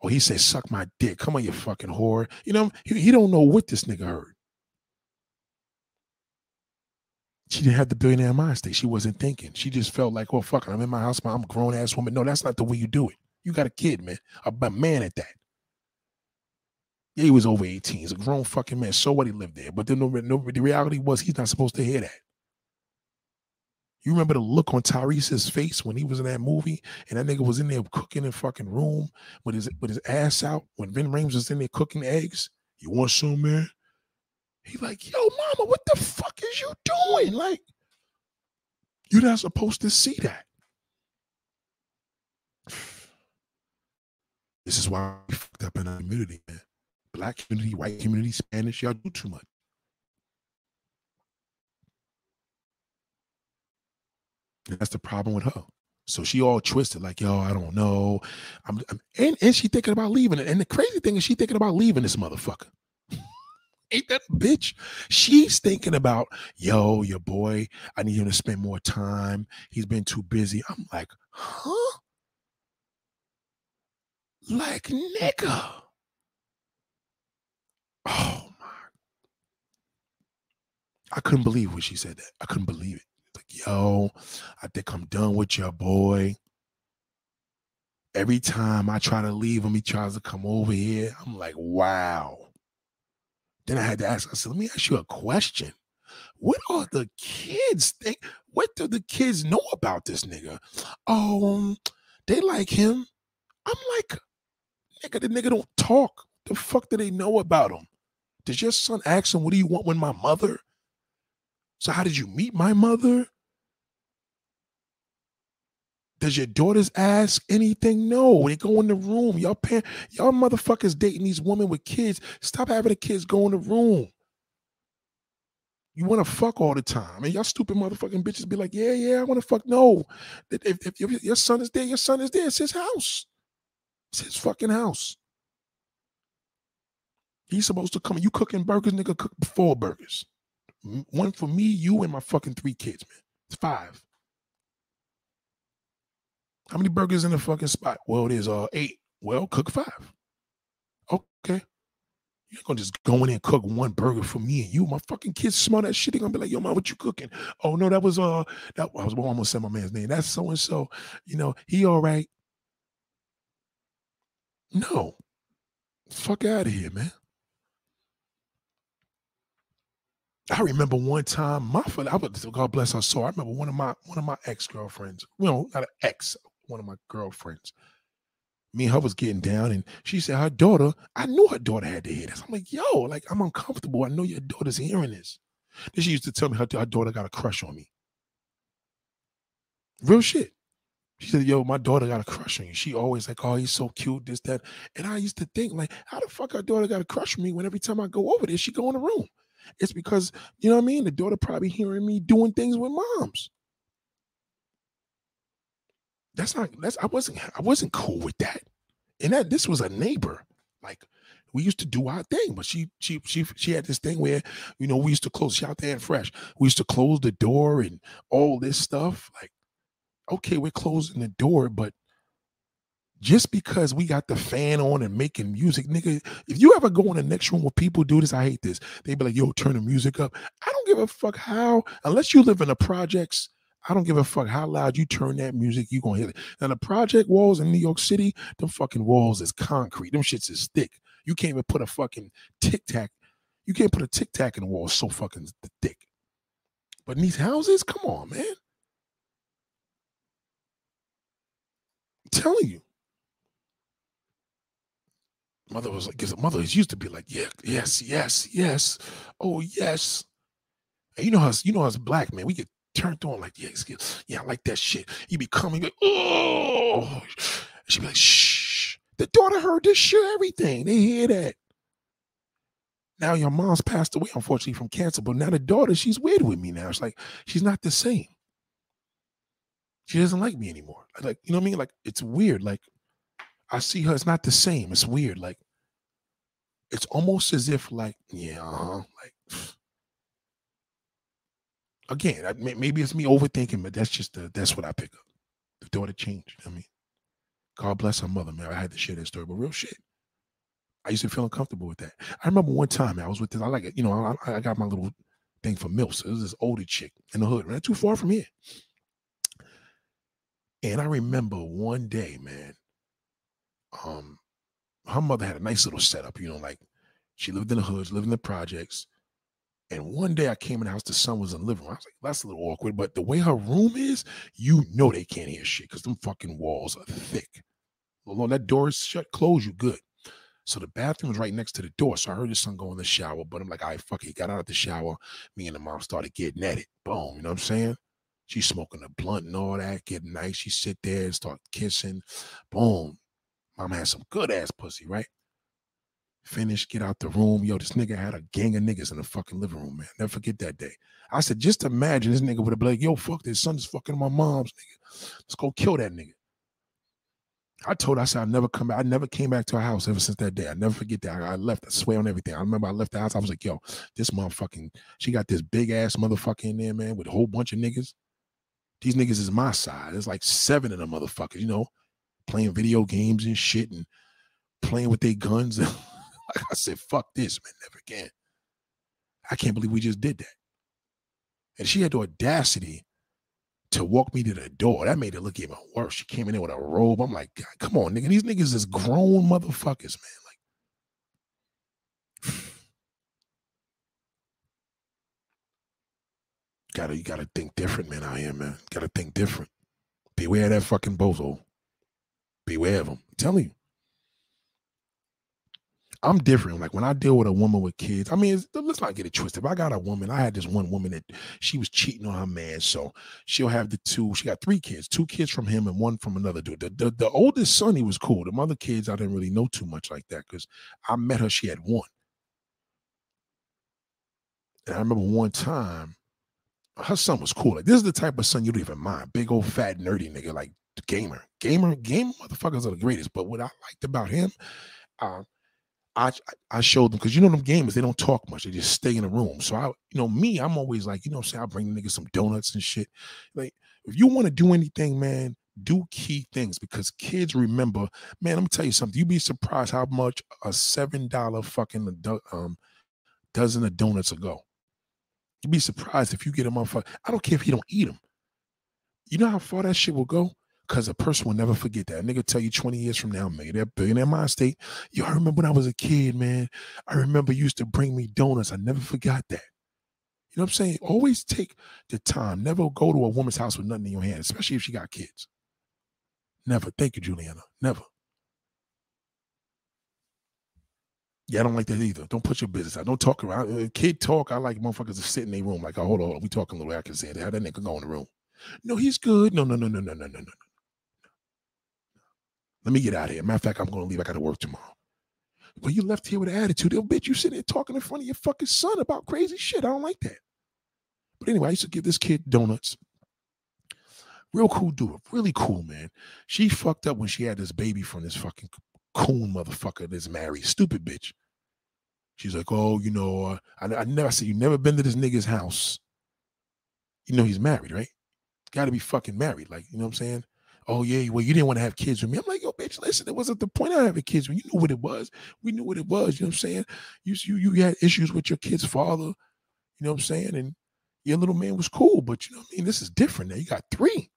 Or he says, "Suck my dick, come on, you fucking whore." You know, he, he don't know what this nigga heard. she didn't have the billionaire mind state. She wasn't thinking. She just felt like, well, fuck, I'm in my house, I'm a grown ass woman. No, that's not the way you do it. You got a kid, man, a, a man at that. Yeah, he was over 18. He's a grown fucking man. So what? He lived there. But then no, no, the reality was he's not supposed to hear that. You remember the look on Tyrese's face when he was in that movie, and that nigga was in there cooking in fucking room with his with his ass out when Ving Rhames was in there cooking eggs. You want some, man? He like, yo, mama, what the fuck is you doing? Like, you're not supposed to see that. This is why we fucked up in our community, man. Black community, white community, Spanish, y'all do too much. That's the problem with her. So she all twisted, like, yo, I don't know. I'm, I'm, and, and she thinking about leaving. And the crazy thing is she thinking about leaving this motherfucker. Ain't that a bitch? She's thinking about, yo, your boy, I need him to spend more time. He's been too busy. I'm like, huh? Like, nigga. Oh my. I couldn't believe when she said that. I couldn't believe it. Like, yo, I think I'm done with your boy. Every time I try to leave him, he tries to come over here. I'm like, wow. Then I had to ask, I said, let me ask you a question. What are the kids think? What do the kids know about this nigga? Um, they like him. I'm like, nigga, the nigga don't talk. The fuck do they know about him? Does your son ask him, what do you want with my mother? So how did you meet my mother? Does your daughters ask anything? No. They go in the room. Y'all pan, y'all motherfuckers dating these women with kids. Stop having the kids go in the room. You want to fuck all the time. And y'all stupid motherfucking bitches be like, yeah, yeah, I want to fuck. No. If, if, if, your son is there, your son is there. It's his house. It's his fucking house. He's supposed to come. You cooking burgers, nigga, cook four burgers. One for me, you, and my fucking three kids, man. It's five. How many burgers in the fucking spot? Well, there's uh eight. Well, cook five. Okay. You're gonna just go in and cook one burger for me and you. My fucking kids smell that shit. They're gonna be like, yo, mom, what you cooking? Oh no, that was uh that I was almost saying my man's name. That's so and so. You know, he all right. No. Fuck out of here, man. I remember one time my I was God bless her soul. I remember one of my one of my ex girlfriends. Well, not an ex, one of my girlfriends. Me and her was getting down, and she said her daughter. I knew her daughter had to hear this. I'm like, yo, like I'm uncomfortable. I know your daughter's hearing this. Then she used to tell me her, her daughter got a crush on me. Real shit. She said, "Yo, my daughter got a crush on you." She always like, "Oh, he's so cute, this, that." And I used to think, like, how the fuck her daughter got a crush on me when every time I go over there, she go in the room. It's because you know what I mean. The daughter probably hearing me doing things with moms. That's not. That's I wasn't. I wasn't cool with that. And that this was a neighbor. Like we used to do our thing, but she she she she had this thing where you know we used to close. She out there and fresh. We used to close the door and all this stuff. Like, okay, we're closing the door, but just because we got the fan on and making music, nigga, if you ever go in the next room where people do this, I hate this. They be like, yo, turn the music up. I don't give a fuck how, unless you live in the projects, I don't give a fuck how loud you turn that music, you gonna hear it. And the project walls in New York City, them fucking walls is concrete. Them shits is thick. You can't even put a fucking tic tac. You can't put a tic tac in the wall so fucking thick. But in these houses, come on, man. I'm telling you. Mother was like, because mother used to be like, yeah, yes, yes, yes, oh yes. And you know how you know as black man, we get turned on like, yeah, yeah, I like that shit. You be coming like, oh, she be like, shh. The daughter heard this shit, everything. They hear that. Now your mom's passed away, unfortunately, from cancer, but now the daughter, she's weird with me now. It's like she's not the same. She doesn't like me anymore. Like, you know what I mean? Like, it's weird. Like, I see her. It's not the same. It's weird. Like it's almost as if like yeah, uh-huh, like again, I, maybe it's me overthinking, but that's just the that's what I pick up. The daughter changed. I mean, God bless her mother, man. I had to share that story, but real shit. I used to feel uncomfortable with that. I remember one time I was with this. I like it, you know. I, I got my little thing for milk. So it was this older chick in the hood, not too far from here. And I remember one day, man, um, her mother had a nice little setup, you know, like she lived in the hoods, lived in the projects. And one day I came in the house, the son was in the living room. I was like, that's a little awkward. But the way her room is, you know they can't hear shit because them fucking walls are thick. Although that door is shut, close, you good. So the bathroom was right next to the door. So I heard the son go in the shower, but I'm like, all right, fuck it. He got out of the shower. Me and the mom started getting at it. Boom. You know what I'm saying? She's smoking a blunt and all that, getting nice. She sit there and start kissing. Boom. Mom had some good ass pussy, right? Finish, get out the room. Yo, this nigga had a gang of niggas in the fucking living room, man. Never forget that day. I said, just imagine this nigga would have been like, yo, fuck this son son's fucking my mom's nigga. Let's go kill that nigga. I told her, I said, I never come back. I never came back to her house ever since that day. I never forget that. I, I left, I swear on everything. I remember I left the house. I was like, yo, this motherfucking, she got this big ass motherfucker in there, man, with a whole bunch of niggas. These niggas is my side. There's like seven of them motherfuckers, you know playing video games and shit and playing with their guns. like I said, fuck this, man, never again. I can't believe we just did that. And she had the audacity to walk me to the door. That made it look even worse. She came in there with a robe. I'm like, God, come on, nigga. These niggas is grown motherfuckers, man. Like, gotta you gotta think different, man. Out here, man. Gotta think different. Beware that fucking bozo. Beware of them. I'm telling you. I'm different. Like when I deal with a woman with kids, I mean, let's not get it twisted. If I got a woman, I had this one woman that she was cheating on her man, so she'll have the two. She got three kids, two kids from him and one from another dude. The, the, the oldest son, he was cool. The mother kids, I didn't really know too much like that because I met her. She had one, and I remember one time, her son was cool. Like this is the type of son you don't even mind. Big old fat nerdy nigga, like gamer, gamer, game motherfuckers are the greatest. But what I liked about him. Uh, I I showed them because you know them gamers they don't talk much they just stay in the room. So I you know me I'm always like you know say I bring the niggas some donuts and shit. Like if you want to do anything, man, do key things because kids remember. Man, let me tell you something. You'd be surprised how much a seven dollar fucking um dozen of donuts ago. You'd be surprised if you get a motherfucker. I don't care if you don't eat them. You know how far that shit will go. Because a person will never forget that. A nigga tell you 20 years from now, man, that billionaire mind state. Yo, I remember when I was a kid, man. I remember you used to bring me donuts. I never forgot that. You know what I'm saying? Always take the time. Never go to a woman's house with nothing in your hand, especially if she got kids. Never. Thank you, Juliana. Never. Yeah, I don't like that either. Don't put your business out. Don't talk around. Uh, kid talk. I like motherfuckers to sit in their room. Like, oh, hold on, we talking a little. I can say that. How that nigga go in the room? No, he's good. No, no, no, no, no, no, no, no. Let me get out of here. Matter of fact, I'm going to leave. I got to work tomorrow. Well, you left here with an attitude. They'll bet you sitting there talking in front of your fucking son about crazy shit. I don't like that. But anyway, I used to give this kid donuts. Real cool dude. Really cool, man. She fucked up when she had this baby from this fucking coon motherfucker that's married. Stupid bitch. She's like, oh, you know, uh, I, I never said you never been to this nigga's house. You know he's married, right? Got to be fucking married. Like, you know what I'm saying? Oh yeah, well, you didn't want to have kids with me. I'm like, yo, bitch, listen, it wasn't the point of having kids when you knew what it was. We knew what it was. You know what I'm saying? You you you had issues with your kid's father. You know what I'm saying? And your little man was cool, but you know what I mean? This is different now. You got three.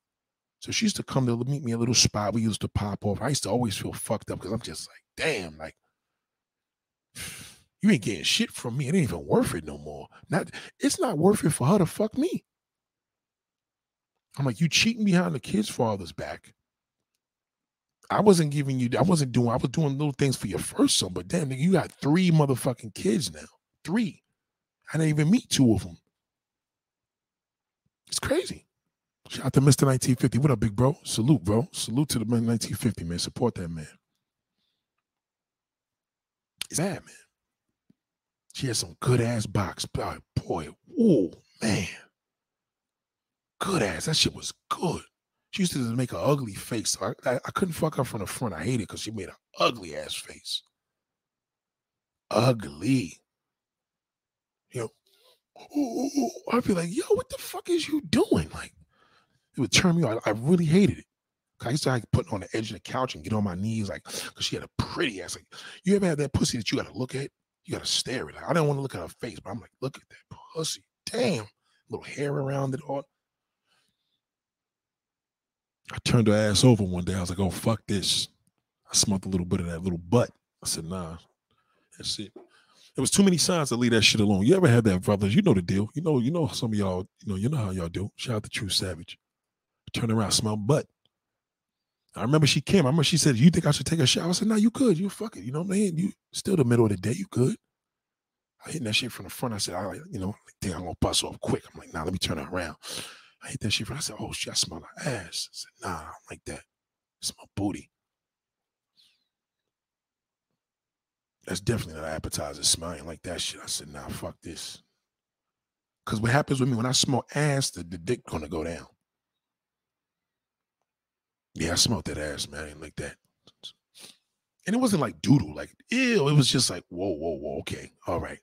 So she used to come to meet me a little spot. We used to pop off. I used to always feel fucked up because I'm just like, damn, like you ain't getting shit from me. It ain't even worth it no more. Not it's not worth it for her to fuck me. I'm like, you cheating behind the kid's father's back. I wasn't giving you, I wasn't doing, I was doing little things for your first son, but damn, you got three motherfucking kids now. Three. I didn't even meet two of them. It's crazy. Shout out to Mr. 1950. What up, big bro? Salute, bro. Salute to the man 1950, man. Support that man. Is that man? She has some good ass box. Boy, boy, oh man good ass. That shit was good. She used to make an ugly face. So I, I, I, couldn't fuck her from the front. I hated it because she made an ugly ass face. Ugly. You know, I'd be like, yo, what the fuck is you doing? Like, it would turn me on. I, I really hated it. I used to like put on the edge of the couch and get on my knees, like, because she had a pretty ass. Like, you ever had that pussy that you got to look at? You got to stare at. Like, I didn't want to look at her face, but I'm like, look at that pussy. Damn. Little hair around it all. I turned her ass over one day. I was like, oh, fuck this. I smoked a little bit of that little butt. I said, nah, that's it. There was too many signs to leave that shit alone. You ever had that, brothers? You know the deal. You know, you know some of y'all, you know, you know how y'all do. Shout out to True Savage. Turn around, smell butt. I remember she came. I remember she said, You think I should take a shower? I said, No, you could. You fuck it. You know what I mean? You still the middle of the day, you could. I hit that shit from the front. I said, I you know, think I'm gonna bust off quick. I'm like, nah, let me turn it around. I hit that shit. I said, oh shit, I smell like ass. I said, nah, I don't like that. It's my booty. That's definitely not appetizer smelling like that shit. I said, nah, fuck this. Cause what happens with me when I smell ass, the, the dick gonna go down. Yeah, I smelled that ass, man. I ain't like that. And it wasn't like doodle, like ew. It was just like, whoa, whoa, whoa. Okay, all right.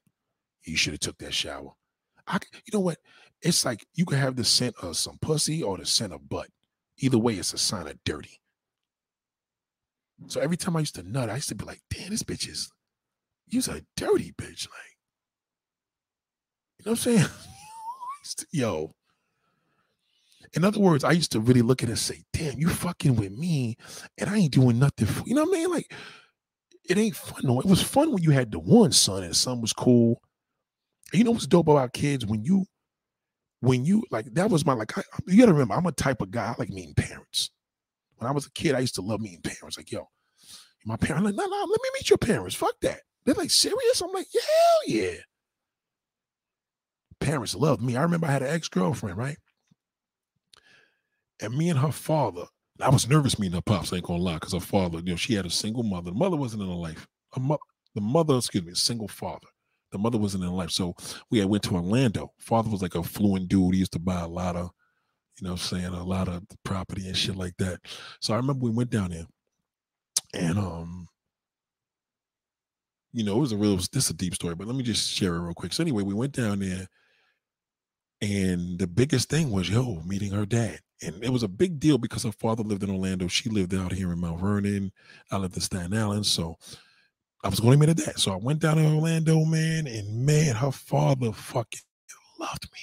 You should have took that shower. I, you know what? It's like you can have the scent of some pussy or the scent of butt. Either way, it's a sign of dirty. So every time I used to nut, I used to be like, damn, this bitch is, you's a dirty bitch. Like, you know what I'm saying? Yo. In other words, I used to really look at it and say, damn, you fucking with me, and I ain't doing nothing for you know what I mean? Like, it ain't fun. No, it was fun when you had the one son and son was cool. And you know what's dope about kids when you when you like that was my like I, you gotta remember I'm a type of guy I like meeting parents. When I was a kid, I used to love meeting parents. Like, yo, my parents like, no, no, let me meet your parents. Fuck that. They're like, serious? I'm like, yeah, hell yeah. Parents loved me. I remember I had an ex-girlfriend, right? And me and her father, I was nervous meeting her pops, I ain't gonna lie, because her father, you know, she had a single mother. The mother wasn't in her life. Mo- the mother, excuse me, a single father. The mother wasn't in life. So we had went to Orlando. Father was like a fluent dude. He used to buy a lot of, you know, saying a lot of property and shit like that. So I remember we went down there, and um, you know, it was a real. This is a deep story, but let me just share it real quick. So anyway, we went down there, and the biggest thing was yo meeting her dad and it was a big deal because her father lived in Orlando. She lived out here in Mount Vernon. I lived in Staten Island. So I was going to meet her dad. So I went down to Orlando, man, and man, her father fucking loved me.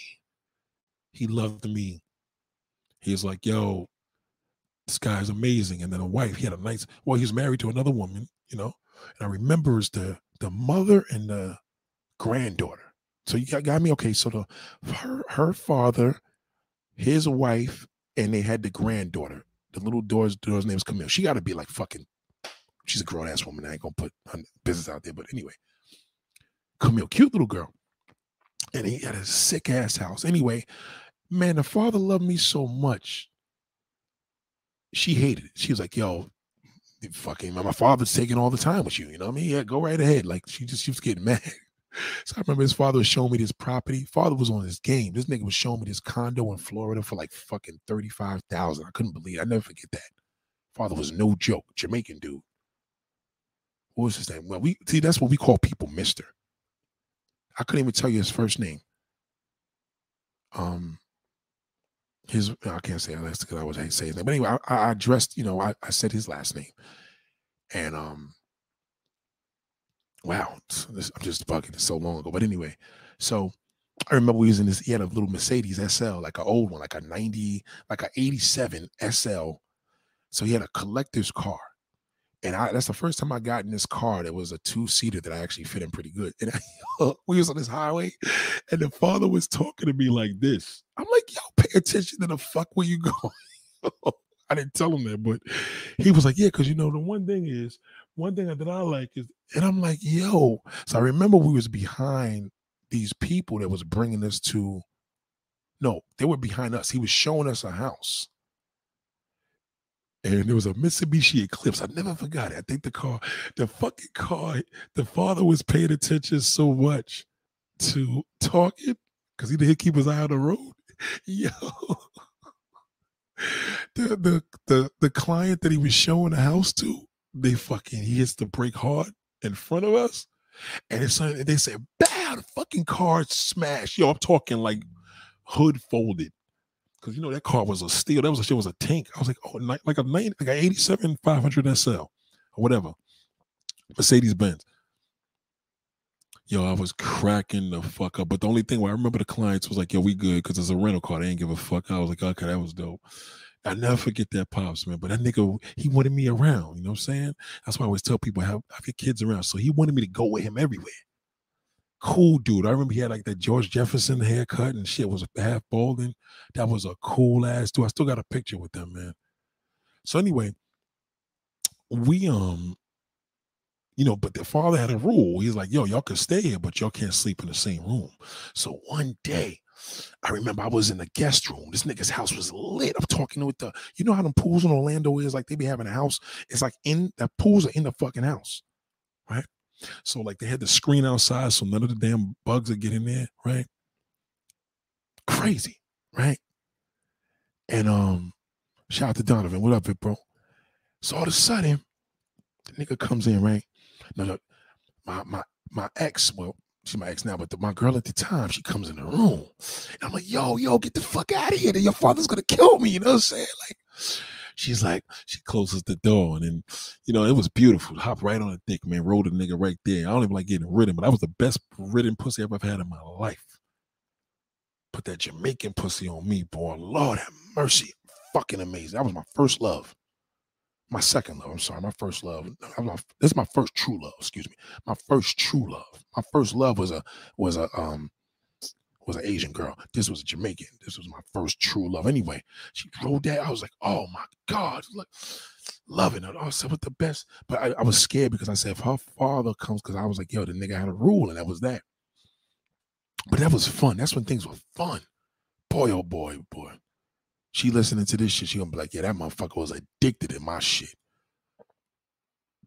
He loved me. He was like, yo, this guy's amazing. And then a wife, he had a nice, well, he was married to another woman, you know. And I remember it's the the mother and the granddaughter. So you got, got me okay. So the her her father, his wife, and they had the granddaughter. The little daughter's, daughter's name is Camille. She got to be like fucking. She's a grown ass woman. I ain't gonna put her business out there, but anyway, Camille, cute little girl, and he had a sick ass house. Anyway, man, the father loved me so much. She hated it. She was like, "Yo, fucking, my father's taking all the time with you. You know what I mean? Yeah, go right ahead." Like she just she was getting mad. So I remember his father was showing me this property. Father was on his game. This nigga was showing me this condo in Florida for like fucking 35,000. I couldn't believe it. I never forget that. Father was no joke. Jamaican dude. What was his name? Well, we see that's what we call people Mister. I couldn't even tell you his first name. Um his I can't say that's because I was say his name. But anyway, I, I addressed, you know, I, I said his last name. And um wow, this, I'm just bugging. It's so long ago. But anyway, so I remember we was in this. He had a little Mercedes SL, like an old one, like a 90, like a 87 SL. So he had a collector's car. And I, that's the first time I got in this car that was a two seater that I actually fit in pretty good. And I, we was on this highway, and the father was talking to me like this. I'm like, yo, pay attention to the fuck where you going. I didn't tell him that, but he was like, yeah, because you know the one thing is one thing that I like is, and I'm like, yo. So I remember we was behind these people that was bringing us to. No, they were behind us. He was showing us a house, and there was a Mitsubishi Eclipse. I never forgot it. I think the car, the fucking car, the father was paying attention so much to talking because he didn't keep his eye on the road. Yo, the the the the client that he was showing the house to they fucking he hits the brake hard in front of us, and it's they say, "Bad fucking car smash." Yo, I'm talking like hood folded, because you know that car was a steel. That was a shit was a tank. I was like, oh, like a like a 87 500 SL or whatever, Mercedes Benz. Yo, I was cracking the fuck up. But the only thing where I remember the clients was like, yo, we good because it's a rental car. They ain't give a fuck. I was like, okay, that was dope. I never forget that pops, man. But that nigga, he wanted me around. You know what I'm saying? That's why I always tell people have, have your kids around. So he wanted me to go with him everywhere. Cool dude. I remember he had like that George Jefferson haircut and shit was half balding. That was a cool ass dude. I still got a picture with them, man. So anyway, we um, you know, but the father had a rule. He's like, yo, y'all can stay here, but y'all can't sleep in the same room. So one day I remember I was in the guest room. This nigga's house was lit. I'm talking with the, you know how the pools in Orlando is like they be having a house. It's like in the pools are in the fucking house, right? So like they had the screen outside, so none of the damn bugs are getting there, right? Crazy, right? And um, shout out to Donovan. What up, it bro? So all of a sudden, the nigga comes in, right? No, no, my my my ex, well, she's my ex now, but the, my girl at the time, she comes in the room. And I'm like, yo, yo, get the fuck out of here. Your father's gonna kill me. You know what I'm saying? Like, she's like, she closes the door. And then, you know, it was beautiful. Hop right on the dick, man. Rolled a nigga right there. I don't even like getting ridden, but that was the best ridden pussy I've ever had in my life. put that Jamaican pussy on me, boy. Lord have mercy. Fucking amazing. That was my first love. My second love. I'm sorry. My first love. This is my first true love. Excuse me. My first true love. My first love was a was a um was an Asian girl. This was a Jamaican. This was my first true love. Anyway, she wrote that. I was like, oh my God, look, loving it. I said, what the best? But I, I was scared because I said, if her father comes, because I was like, yo, the nigga had a rule, and that was that. But that was fun. That's when things were fun. Boy, oh boy, boy. She listening to this shit, she gonna be like, yeah, that motherfucker was addicted to my shit.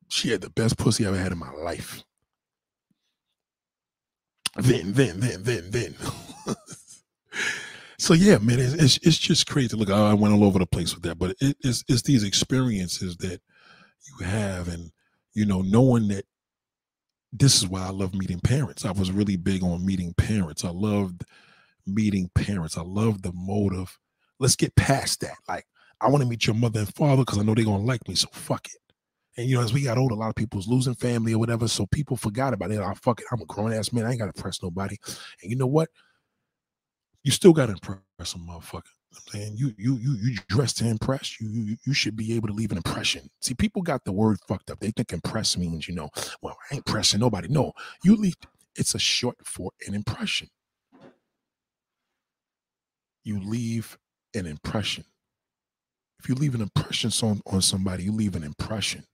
She had the best pussy I ever had in my life. Then, then, then, then, then. so yeah, man, it's, it's, it's just crazy. Look, I went all over the place with that, but it, it's it's these experiences that you have, and you know, knowing that this is why I love meeting parents. I was really big on meeting parents. I loved meeting parents. I love the motive. Let's get past that. Like, I want to meet your mother and father because I know they're gonna like me. So fuck it. And you know, as we got older, a lot of people's losing family or whatever. So people forgot about it. I fuck it. I'm a grown ass man. I ain't gotta impress nobody. And you know what? You still gotta impress a motherfucker. I'm saying you you you you dress to impress. You, you you should be able to leave an impression. See, people got the word fucked up. They think impress means you know, well, I ain't pressing nobody. No, you leave. It's a short for an impression. You leave an impression. If you leave an impression on, on somebody, you leave an impression.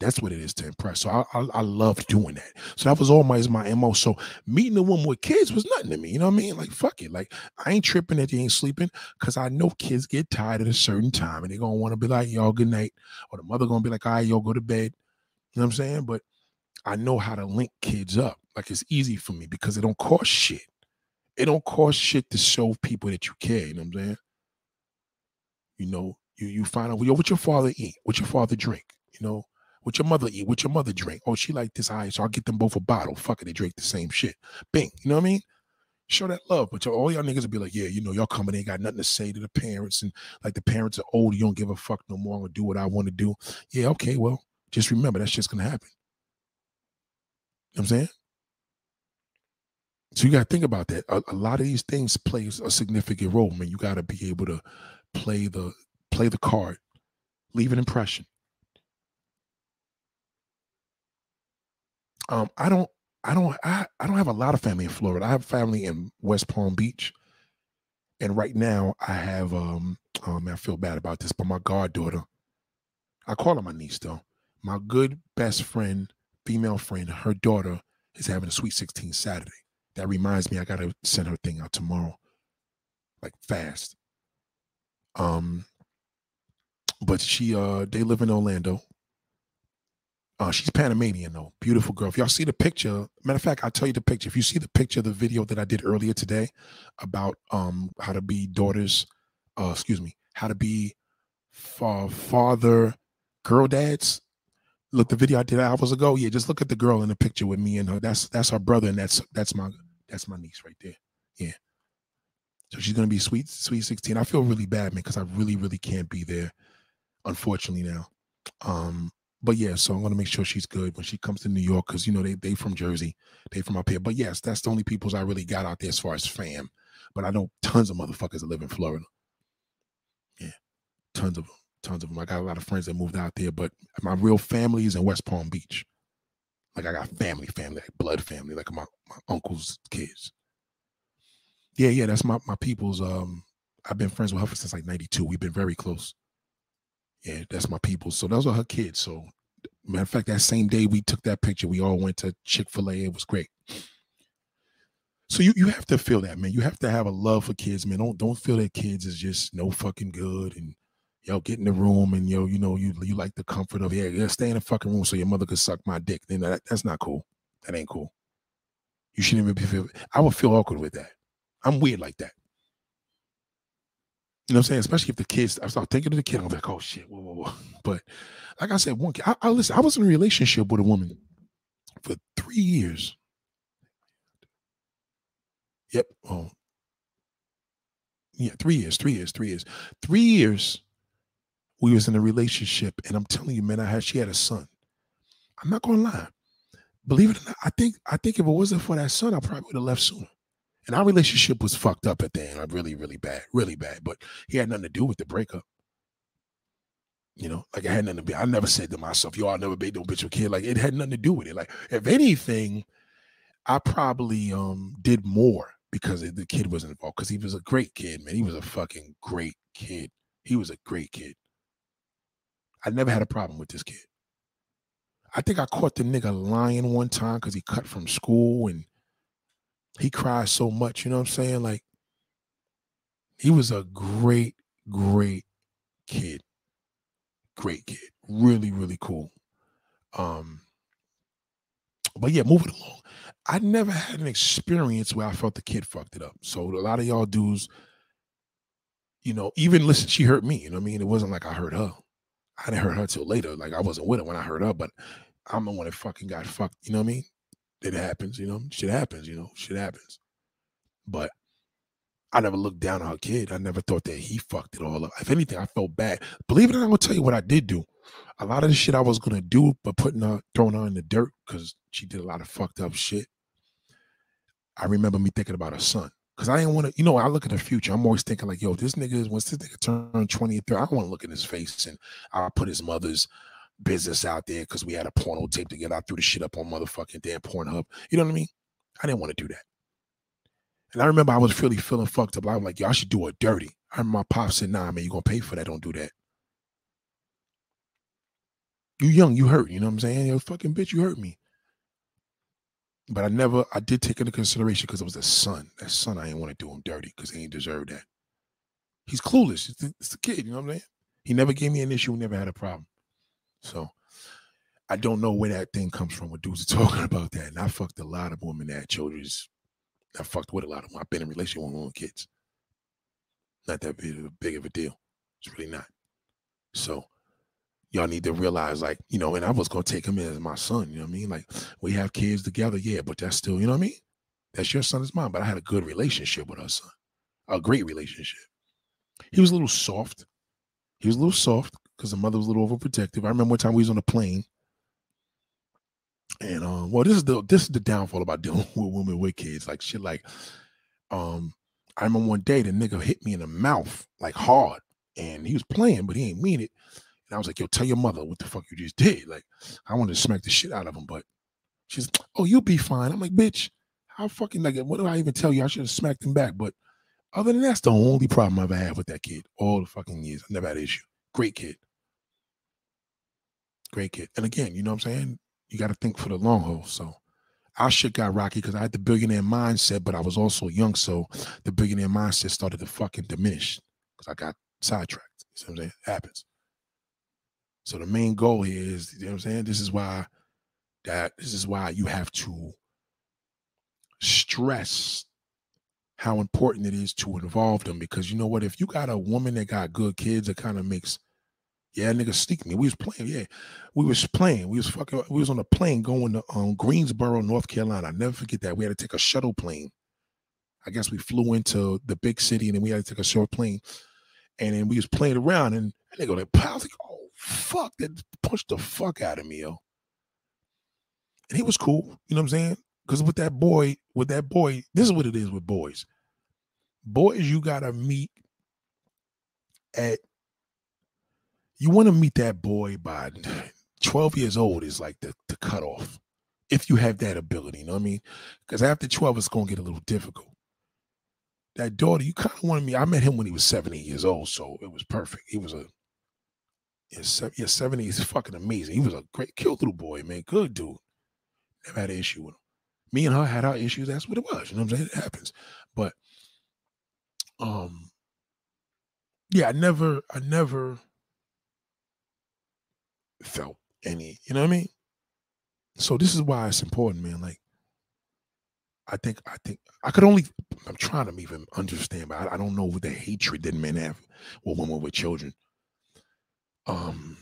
That's what it is to impress. So I, I, I love doing that. So that was always my my mo. So meeting a woman with kids was nothing to me. You know what I mean? Like fuck it. Like I ain't tripping that they ain't sleeping because I know kids get tired at a certain time and they're gonna want to be like y'all good night, or the mother gonna be like, all right, y'all go to bed. You know what I'm saying? But I know how to link kids up. Like it's easy for me because it don't cost shit. It don't cost shit to show people that you care. You know what I'm saying? You know, you you find out, yo, what your father eat, what your father drink, you know, what your mother eat? What your mother drink? Oh, she like this. Right, so I'll get them both a bottle. Fuck it, they drink the same shit. Bing. You know what I mean? Show that love. But all y'all niggas will be like, yeah, you know, y'all coming ain't got nothing to say to the parents. And like the parents are old, you don't give a fuck no more. I'm gonna do what I want to do. Yeah, okay, well, just remember that's just gonna happen. You know what I'm saying? So you gotta think about that. A, a lot of these things plays a significant role, man. You gotta be able to play the play the card, leave an impression. Um, I don't, I don't, I, I don't have a lot of family in Florida. I have family in West Palm Beach, and right now I have, um, oh man, I feel bad about this, but my goddaughter, I call her my niece though. My good best friend, female friend, her daughter is having a sweet 16 Saturday. That reminds me, I gotta send her thing out tomorrow, like fast. Um, but she, uh, they live in Orlando. Uh, she's Panamanian though, beautiful girl. If y'all see the picture, matter of fact, I'll tell you the picture. If you see the picture, the video that I did earlier today about um how to be daughters, uh, excuse me, how to be fa- father, girl dads. Look, the video I did hours ago. Yeah, just look at the girl in the picture with me and her. That's that's her brother, and that's that's my that's my niece right there. Yeah. So she's gonna be sweet, sweet 16. I feel really bad, man, because I really, really can't be there, unfortunately now. Um, but yeah, so I'm gonna make sure she's good when she comes to New York because you know they they from Jersey, they from up here. But yes, that's the only peoples I really got out there as far as fam. But I know tons of motherfuckers that live in Florida. Yeah, tons of them, tons of them. I got a lot of friends that moved out there, but my real family is in West Palm Beach. Like I got family, family, like blood family, like my, my uncle's kids. Yeah, yeah, that's my my people's. Um, I've been friends with her since like '92. We've been very close. Yeah, that's my people. So those are her kids. So matter of fact, that same day we took that picture, we all went to Chick-fil-A. It was great. So you, you have to feel that, man. You have to have a love for kids, man. Don't don't feel that kids is just no fucking good and yo get in the room and yo you know you you like the comfort of yeah, yeah stay in the fucking room so your mother could suck my dick. Then that, that's not cool. That ain't cool. You shouldn't even be. I would feel awkward with that. I'm weird like that. You know what I'm saying? Especially if the kids, I start thinking of the kid, I'm like, oh shit, whoa, whoa, whoa. But like I said, one kid, I, I listen, I was in a relationship with a woman for three years. Yep. Oh, yeah, three years, three years, three years, three years. We was in a relationship, and I'm telling you, man, I had she had a son. I'm not gonna lie. Believe it or not, I think I think if it wasn't for that son, I probably would have left sooner. And our relationship was fucked up at the end, really, really bad, really bad. But he had nothing to do with the breakup. You know, like I had nothing to be. I never said to myself, "Yo, I'll never be no bitch with kid." Like it had nothing to do with it. Like if anything, I probably um did more because the kid wasn't involved. Because he was a great kid, man. He was a fucking great kid. He was a great kid. I never had a problem with this kid. I think I caught the nigga lying one time because he cut from school and he cried so much. You know what I'm saying? Like he was a great, great kid great kid, really, really cool. Um, but yeah, moving along. I never had an experience where I felt the kid fucked it up. So a lot of y'all dudes, you know, even listen, she hurt me. You know what I mean? It wasn't like I hurt her. I didn't hurt her till later. Like I wasn't with her when I hurt her, but I'm the one that fucking got fucked. You know what I mean? It happens, you know. Shit happens, you know. Shit happens. But I never looked down on her kid. I never thought that he fucked it all up. If anything, I felt bad. Believe it or not, I'm gonna tell you what I did do. A lot of the shit I was gonna do, but putting her, throwing her in the dirt because she did a lot of fucked up shit. I remember me thinking about her son. Cause I didn't want to, you know, I look at the future. I'm always thinking like, yo, this nigga is once this nigga turn 20 I don't want to look in his face and I'll put his mother's business out there because we had a porno tape together. I threw the shit up on motherfucking damn Pornhub. You know what I mean? I didn't want to do that. And I remember I was really feeling fucked up. I was like, y'all should do it dirty. I remember my pop said, nah, man, you're gonna pay for that. Don't do that. You young, you hurt. You know what I'm saying? Yo, fucking bitch, you hurt me. But I never, I did take into consideration because it was a son. That son, I didn't want to do him dirty because he ain't deserve that. He's clueless. It's a kid, you know what I'm saying? He never gave me an issue, We never had a problem. So I don't know where that thing comes from when dudes are talking about that. And I fucked a lot of women that children's I fucked with a lot of them. I've been in relationship with, with kids. Not that big of, a, big of a deal. It's really not. So y'all need to realize, like, you know, and I was gonna take him as my son, you know what I mean? Like, we have kids together, yeah, but that's still, you know what I mean? That's your son is mine. But I had a good relationship with our son. A great relationship. He was a little soft. He was a little soft because the mother was a little overprotective. I remember one time we was on a plane and um, well, this is the this is the downfall about dealing with women with kids, like shit. Like, um, I remember one day the nigga hit me in the mouth like hard, and he was playing, but he ain't mean it. And I was like, "Yo, tell your mother what the fuck you just did." Like, I wanted to smack the shit out of him, but she's, "Oh, you'll be fine." I'm like, "Bitch, how fucking like what do I even tell you? I should have smacked him back." But other than that's the only problem I've ever had with that kid all the fucking years. I never had an issue. Great kid. Great kid. And again, you know what I'm saying? You got to think for the long haul. So our shit got rocky because I had the billionaire mindset, but I was also young. So the billionaire mindset started to fucking diminish because I got sidetracked. You see what I'm saying? It happens. So the main goal here is, you know what I'm saying? This is why that this is why you have to stress how important it is to involve them because you know what if you got a woman that got good kids it kind of makes yeah, nigga sneak me. We was playing. Yeah, we was playing. We was fucking. We was on a plane going to um, Greensboro, North Carolina. I never forget that. We had to take a shuttle plane. I guess we flew into the big city and then we had to take a short plane. And then we was playing around and they go like, I was like, oh fuck, that pushed the fuck out of me, yo. And he was cool, you know what I'm saying? Because with that boy, with that boy, this is what it is with boys. Boys, you gotta meet at you want to meet that boy by 12 years old is like the, the cutoff. If you have that ability, you know what I mean? Because after 12, it's going to get a little difficult. That daughter, you kind of wanted me. I met him when he was 70 years old, so it was perfect. He was a yeah, 70 is fucking amazing. He was a great, cute little boy, man. Good dude. Never had an issue with him. Me and her had our issues. That's what it was. You know what I'm saying? It happens. But um, yeah, I never, I never felt any, you know what I mean? So this is why it's important, man. Like, I think, I think I could only, I'm trying to even understand, but I, I don't know what the hatred that men have with women with children. Um,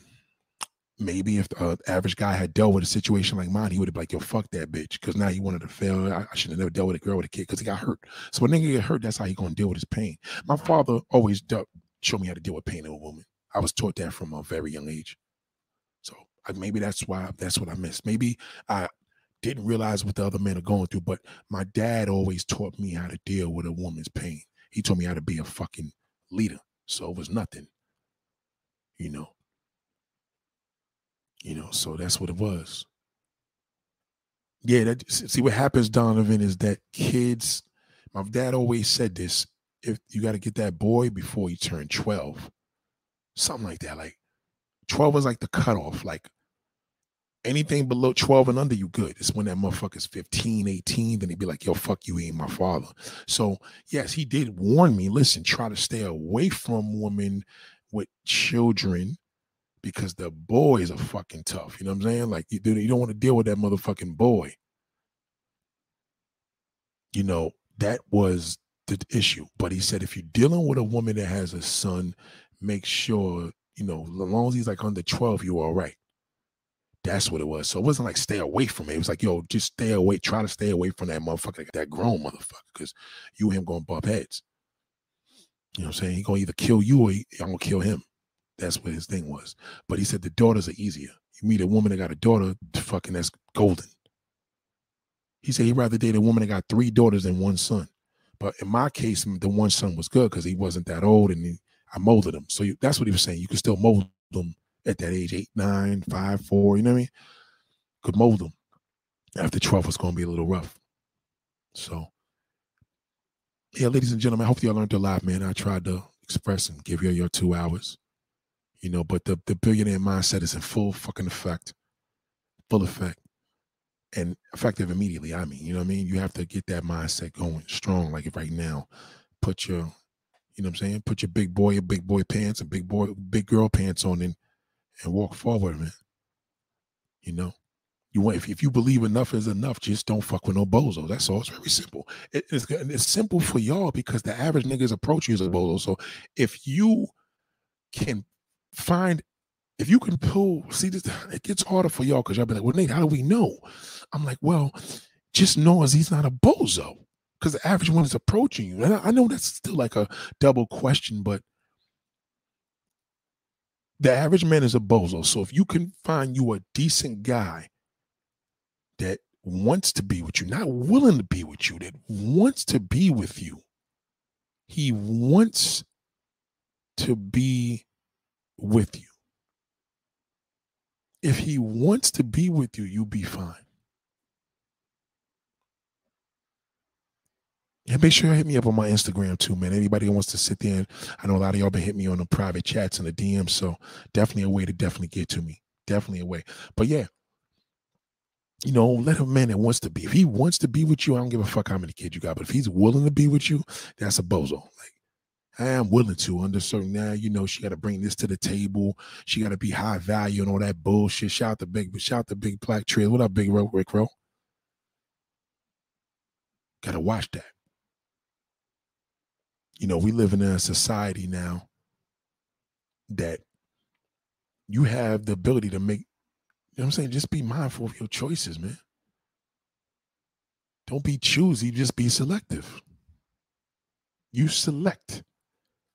maybe if the uh, average guy had dealt with a situation like mine, he would have been like, yo, fuck that bitch. Cause now he wanted to fail. I, I should have never dealt with a girl with a kid because he got hurt. So when nigga get hurt, that's how he gonna deal with his pain. My father always showed me how to deal with pain in a woman. I was taught that from a very young age. So maybe that's why that's what I missed. Maybe I didn't realize what the other men are going through. But my dad always taught me how to deal with a woman's pain. He taught me how to be a fucking leader. So it was nothing, you know. You know, so that's what it was. Yeah, that see what happens, Donovan, is that kids. My dad always said this: if you got to get that boy before he turned twelve, something like that. Like twelve is like the cutoff. Like anything below 12 and under, you good. It's when that motherfucker's 15, 18, then he'd be like, yo, fuck you, ain't my father. So, yes, he did warn me listen, try to stay away from women with children because the boys are fucking tough. You know what I'm saying? Like, you, you don't want to deal with that motherfucking boy. You know, that was the issue. But he said, if you're dealing with a woman that has a son, make sure, you know, as long as he's like under 12, you're all right. That's what it was. So it wasn't like stay away from it. It was like, yo, just stay away. Try to stay away from that motherfucker, that grown motherfucker, because you and him gonna bump heads. You know what I'm saying? He gonna either kill you or he, I'm gonna kill him. That's what his thing was. But he said the daughters are easier. You meet a woman that got a daughter, fucking that's golden. He said he'd rather date a woman that got three daughters than one son. But in my case, the one son was good because he wasn't that old and he, I molded them. So you, that's what he was saying. You can still mold them at that age, eight, nine, five, four, you know what I mean? Could mold them. After 12 was going to be a little rough. So, yeah, ladies and gentlemen, I hope y'all learned a lot, man. I tried to express and give you your two hours, you know, but the, the billionaire mindset is in full fucking effect, full effect, and effective immediately. I mean, you know what I mean? You have to get that mindset going strong, like right now. Put your, you know what I'm saying? Put your big boy, your big boy pants and big boy, big girl pants on and and walk forward, man. You know, you want if, if you believe enough is enough, just don't fuck with no bozo. That's all. It's very simple. It, it's it's simple for y'all because the average niggas approach you as a bozo. So if you can find, if you can pull, see this, it gets harder for y'all because y'all be like, well, Nate, how do we know? I'm like, well, just know as he's not a bozo because the average one is approaching you. And I, I know that's still like a double question, but the average man is a bozo. So if you can find you a decent guy that wants to be with you, not willing to be with you, that wants to be with you, he wants to be with you. If he wants to be with you, you'll be fine. And make sure you hit me up on my Instagram too, man. Anybody who wants to sit there, and I know a lot of y'all been hitting me on the private chats and the DMs, so definitely a way to definitely get to me. Definitely a way. But yeah, you know, let a man that wants to be. If he wants to be with you, I don't give a fuck how many kids you got. But if he's willing to be with you, that's a bozo. Like I am willing to under certain now, you know, she got to bring this to the table. She got to be high value and all that bullshit. Shout out the big, shout out the big black trail. What up, big Rick Row? Gotta watch that you know, we live in a society now that you have the ability to make, you know what I'm saying? Just be mindful of your choices, man. Don't be choosy, just be selective. You select.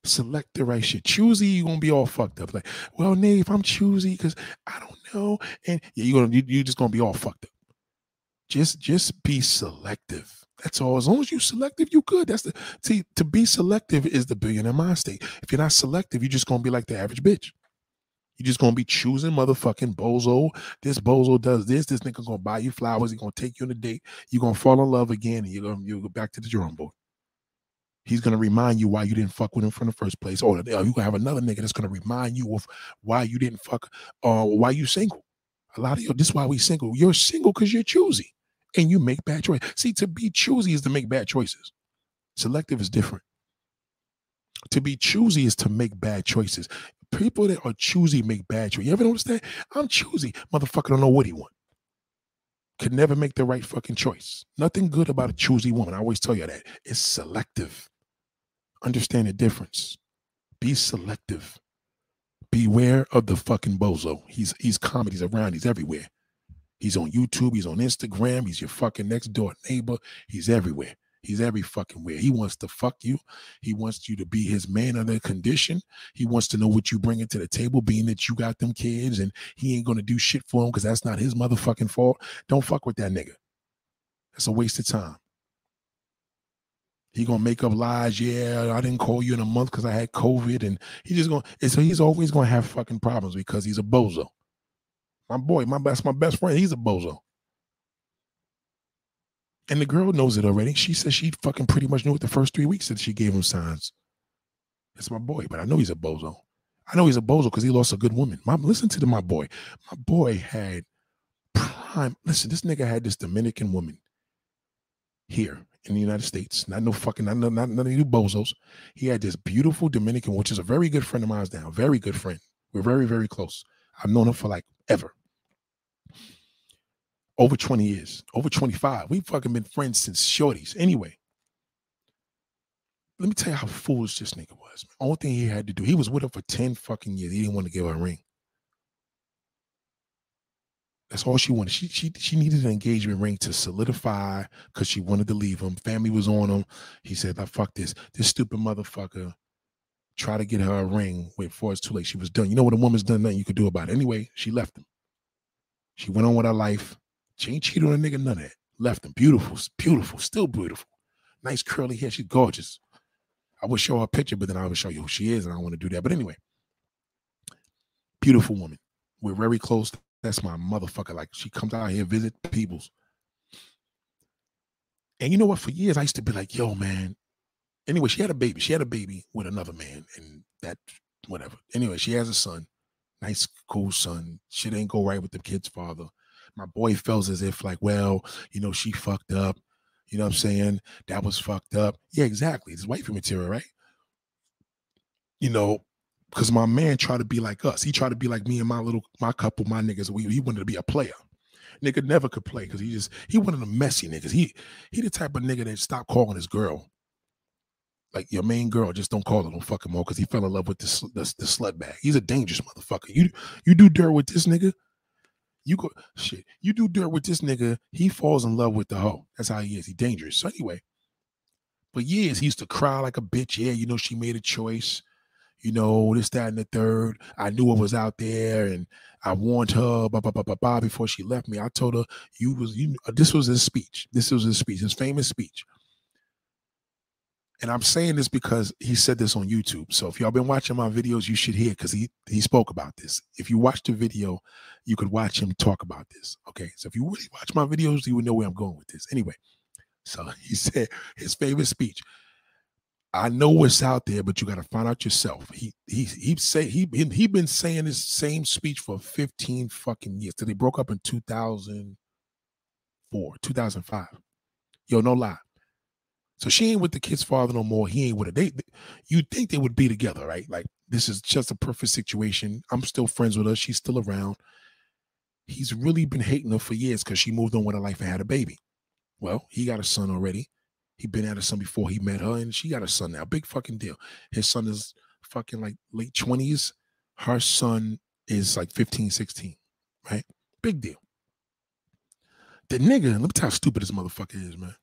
Select the right shit. Choosy, you're gonna be all fucked up. Like, well, Nate, if I'm choosy, because I don't know. And yeah, you're gonna you, you're just gonna be all fucked up. Just just be selective. That's all. As long as you selective, you good. That's the see to be selective is the billionaire mind state. If you're not selective, you're just gonna be like the average bitch. You're just gonna be choosing motherfucking bozo. This bozo does this. This nigga gonna buy you flowers. He gonna take you on a date. You're gonna fall in love again, and you're gonna you go back to the drawing board. He's gonna remind you why you didn't fuck with him from the first place. Or you gonna have another nigga that's gonna remind you of why you didn't fuck, uh, why you single. A lot of you, this is why we single. You're single because you're choosy and you make bad choices. See, to be choosy is to make bad choices. Selective is different. To be choosy is to make bad choices. People that are choosy make bad choices. You ever notice that? I'm choosy. Motherfucker don't know what he want. Could never make the right fucking choice. Nothing good about a choosy woman. I always tell you that. It's selective. Understand the difference. Be selective. Beware of the fucking bozo. He's he's comedies around. He's everywhere. He's on YouTube. He's on Instagram. He's your fucking next door neighbor. He's everywhere. He's every fucking where. He wants to fuck you. He wants you to be his man under condition. He wants to know what you bring to the table, being that you got them kids and he ain't gonna do shit for him because that's not his motherfucking fault. Don't fuck with that nigga. That's a waste of time. He gonna make up lies. Yeah, I didn't call you in a month because I had COVID, and he just gonna. so he's always gonna have fucking problems because he's a bozo. My boy, my best, my best friend, he's a bozo. And the girl knows it already. She said she fucking pretty much knew it the first three weeks that she gave him signs. It's my boy, but I know he's a bozo. I know he's a bozo because he lost a good woman. Mom, listen to the, my boy. My boy had prime. Listen, this nigga had this Dominican woman here in the United States. Not no fucking, not, not, not none of you bozos. He had this beautiful Dominican, which is a very good friend of mine now. Very good friend. We're very, very close. I've known him for like ever over 20 years, over 25. We've fucking been friends since shorties. Anyway, let me tell you how foolish this nigga was. Only thing he had to do, he was with her for 10 fucking years. He didn't want to give her a ring. That's all she wanted. She she she needed an engagement ring to solidify because she wanted to leave him. Family was on him. He said, "I fuck this. This stupid motherfucker." Try to get her a ring. Wait for it's too late. She was done. You know what? A woman's done nothing you could do about it. Anyway, she left him. She went on with her life. She ain't cheated on a nigga, none of that. Left him. Beautiful, beautiful, still beautiful. Nice curly hair. She's gorgeous. I would show her a picture, but then I would show you who she is, and I don't want to do that. But anyway, beautiful woman. We're very close. That's my motherfucker. Like she comes out here, visit peoples. And you know what? For years, I used to be like, yo, man. Anyway, she had a baby. She had a baby with another man, and that, whatever. Anyway, she has a son. Nice, cool son. Shit ain't go right with the kid's father my boy feels as if like, well, you know, she fucked up. You know what I'm saying? That was fucked up. Yeah, exactly. It's wifey material, right? You know, because my man tried to be like us. He tried to be like me and my little my couple, my niggas. We he wanted to be a player. Nigga never could play because he just he wanted a messy niggas. He he the type of nigga that stopped calling his girl. Like your main girl, just don't call her, don't fuck him more because he fell in love with this the, the slut bag. He's a dangerous motherfucker. You you do dirt with this nigga, you go shit. You do dirt with this nigga, he falls in love with the hoe. That's how he is. He dangerous. So anyway, for years he used to cry like a bitch. Yeah, you know she made a choice. You know this, that, and the third. I knew it was out there, and I warned her, blah blah blah blah blah. Before she left me, I told her you was you. This was his speech. This was his speech. His famous speech. And I'm saying this because he said this on YouTube. So if y'all been watching my videos, you should hear because he he spoke about this. If you watch the video, you could watch him talk about this. Okay. So if you really watch my videos, you would know where I'm going with this. Anyway, so he said his favorite speech. I know what's out there, but you got to find out yourself. He he he say he he been saying this same speech for 15 fucking years. Till they broke up in 2004, 2005. Yo, no lie. So she ain't with the kid's father no more. He ain't with her. They, you'd think they would be together, right? Like this is just a perfect situation. I'm still friends with her. She's still around. He's really been hating her for years because she moved on with her life and had a baby. Well, he got a son already. He been at a son before he met her, and she got a son now. Big fucking deal. His son is fucking like late 20s. Her son is like 15, 16, right? Big deal. The nigga, let me tell you how stupid this motherfucker is, man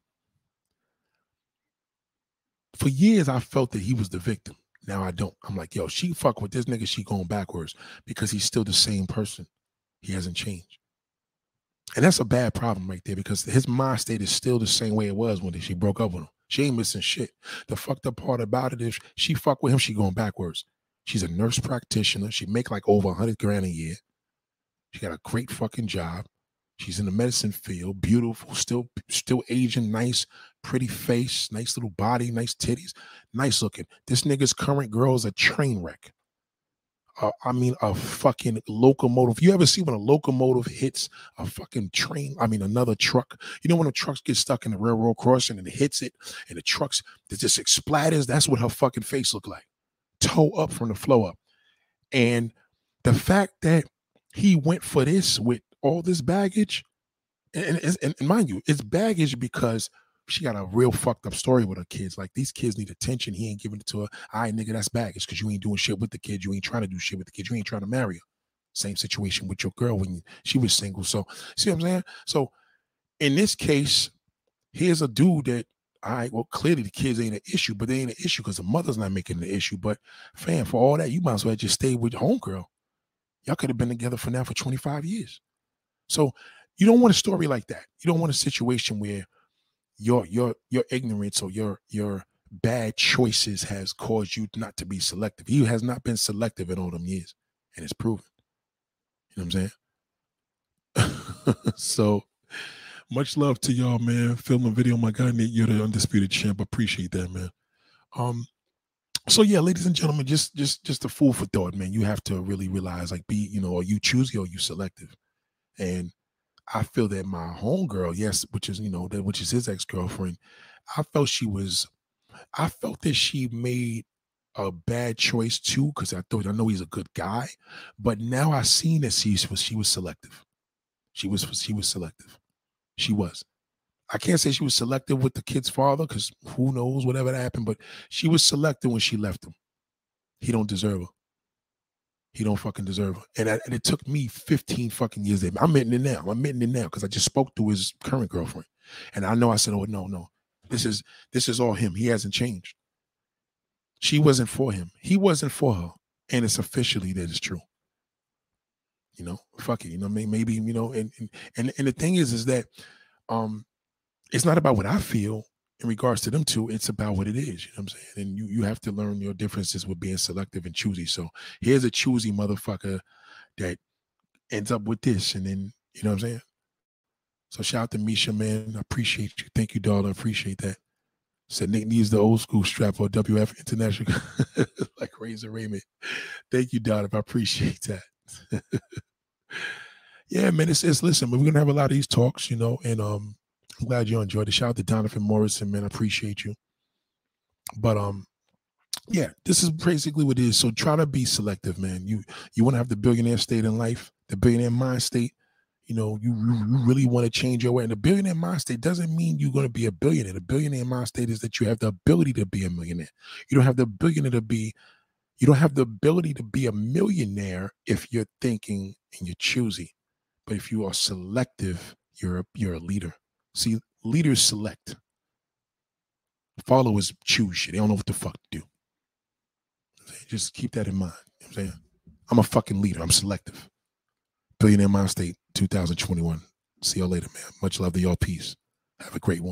for years I felt that he was the victim. Now I don't. I'm like, yo, she fuck with this nigga, she going backwards because he's still the same person. He hasn't changed. And that's a bad problem right there because his mind state is still the same way it was when she broke up with him. She ain't missing shit. The fucked up part about it is she fuck with him, she going backwards. She's a nurse practitioner. She make like over a hundred grand a year. She got a great fucking job. She's in the medicine field, beautiful, still still aging, nice, pretty face, nice little body, nice titties, nice looking. This nigga's current girl is a train wreck. Uh, I mean, a fucking locomotive. You ever see when a locomotive hits a fucking train? I mean, another truck. You know when the trucks get stuck in the railroad crossing and it hits it, and the trucks just splatters. That's what her fucking face looked like, toe up from the flow up. And the fact that he went for this with all this baggage, and, and, and mind you, it's baggage because she got a real fucked up story with her kids. Like these kids need attention. He ain't giving it to her. Right, nigga, that's baggage because you ain't doing shit with the kids. You ain't trying to do shit with the kids. You ain't trying to marry her. Same situation with your girl when she was single. So see what I'm saying? So in this case, here's a dude that right, well, clearly the kids ain't an issue, but they ain't an issue because the mother's not making an issue. But fam, for all that, you might as well just stay with homegirl. Y'all could have been together for now for 25 years. So you don't want a story like that. You don't want a situation where your your your ignorance or your your bad choices has caused you not to be selective. He has not been selective in all them years, and it's proven. You know what I'm saying? so much love to y'all, man. Film a video, my guy Nate. You're the undisputed champ. Appreciate that, man. Um, so yeah, ladies and gentlemen, just just just a fool for thought, man. You have to really realize, like, be you know, are you choosy or you selective? And I feel that my homegirl, yes, which is you know that which is his ex girlfriend, I felt she was, I felt that she made a bad choice too because I thought I know he's a good guy, but now I seen that she was she was selective. She was she was selective. She was. I can't say she was selective with the kid's father because who knows whatever happened, but she was selective when she left him. He don't deserve her. He don't fucking deserve her. And, I, and it took me 15 fucking years. I'm admitting it now. I'm admitting it now because I just spoke to his current girlfriend. And I know I said, oh no, no. This is this is all him. He hasn't changed. She wasn't for him. He wasn't for her. And it's officially that it's true. You know, fuck it. You know, maybe, you know, and and and the thing is, is that um it's not about what I feel in regards to them two, it's about what it is. You know what I'm saying? And you you have to learn your differences with being selective and choosy. So here's a choosy motherfucker that ends up with this, and then you know what I'm saying. So shout out to Misha, man. I appreciate you. Thank you, darling. Appreciate that. Said Nick needs the old school strap for WF International, like Razor Ramon. Thank you, darling. I appreciate that. yeah, man. It's, it's listen, we're gonna have a lot of these talks, you know, and um I'm glad you enjoyed it. Shout out to Donovan Morrison, man. I appreciate you. But um, yeah, this is basically what it is. So try to be selective, man. You you want to have the billionaire state in life, the billionaire mind state. You know, you, you really want to change your way. And the billionaire mind state doesn't mean you're going to be a billionaire. The billionaire mind state is that you have the ability to be a millionaire. You don't have the billionaire to be, you don't have the ability to be a millionaire if you're thinking and you're choosy. But if you are selective, you're a, you're a leader. See, leaders select. Followers choose shit. They don't know what the fuck to do. Just keep that in mind. You know I'm saying? I'm a fucking leader. I'm selective. Billionaire Mind State 2021. See y'all later, man. Much love to y'all. Peace. Have a great one.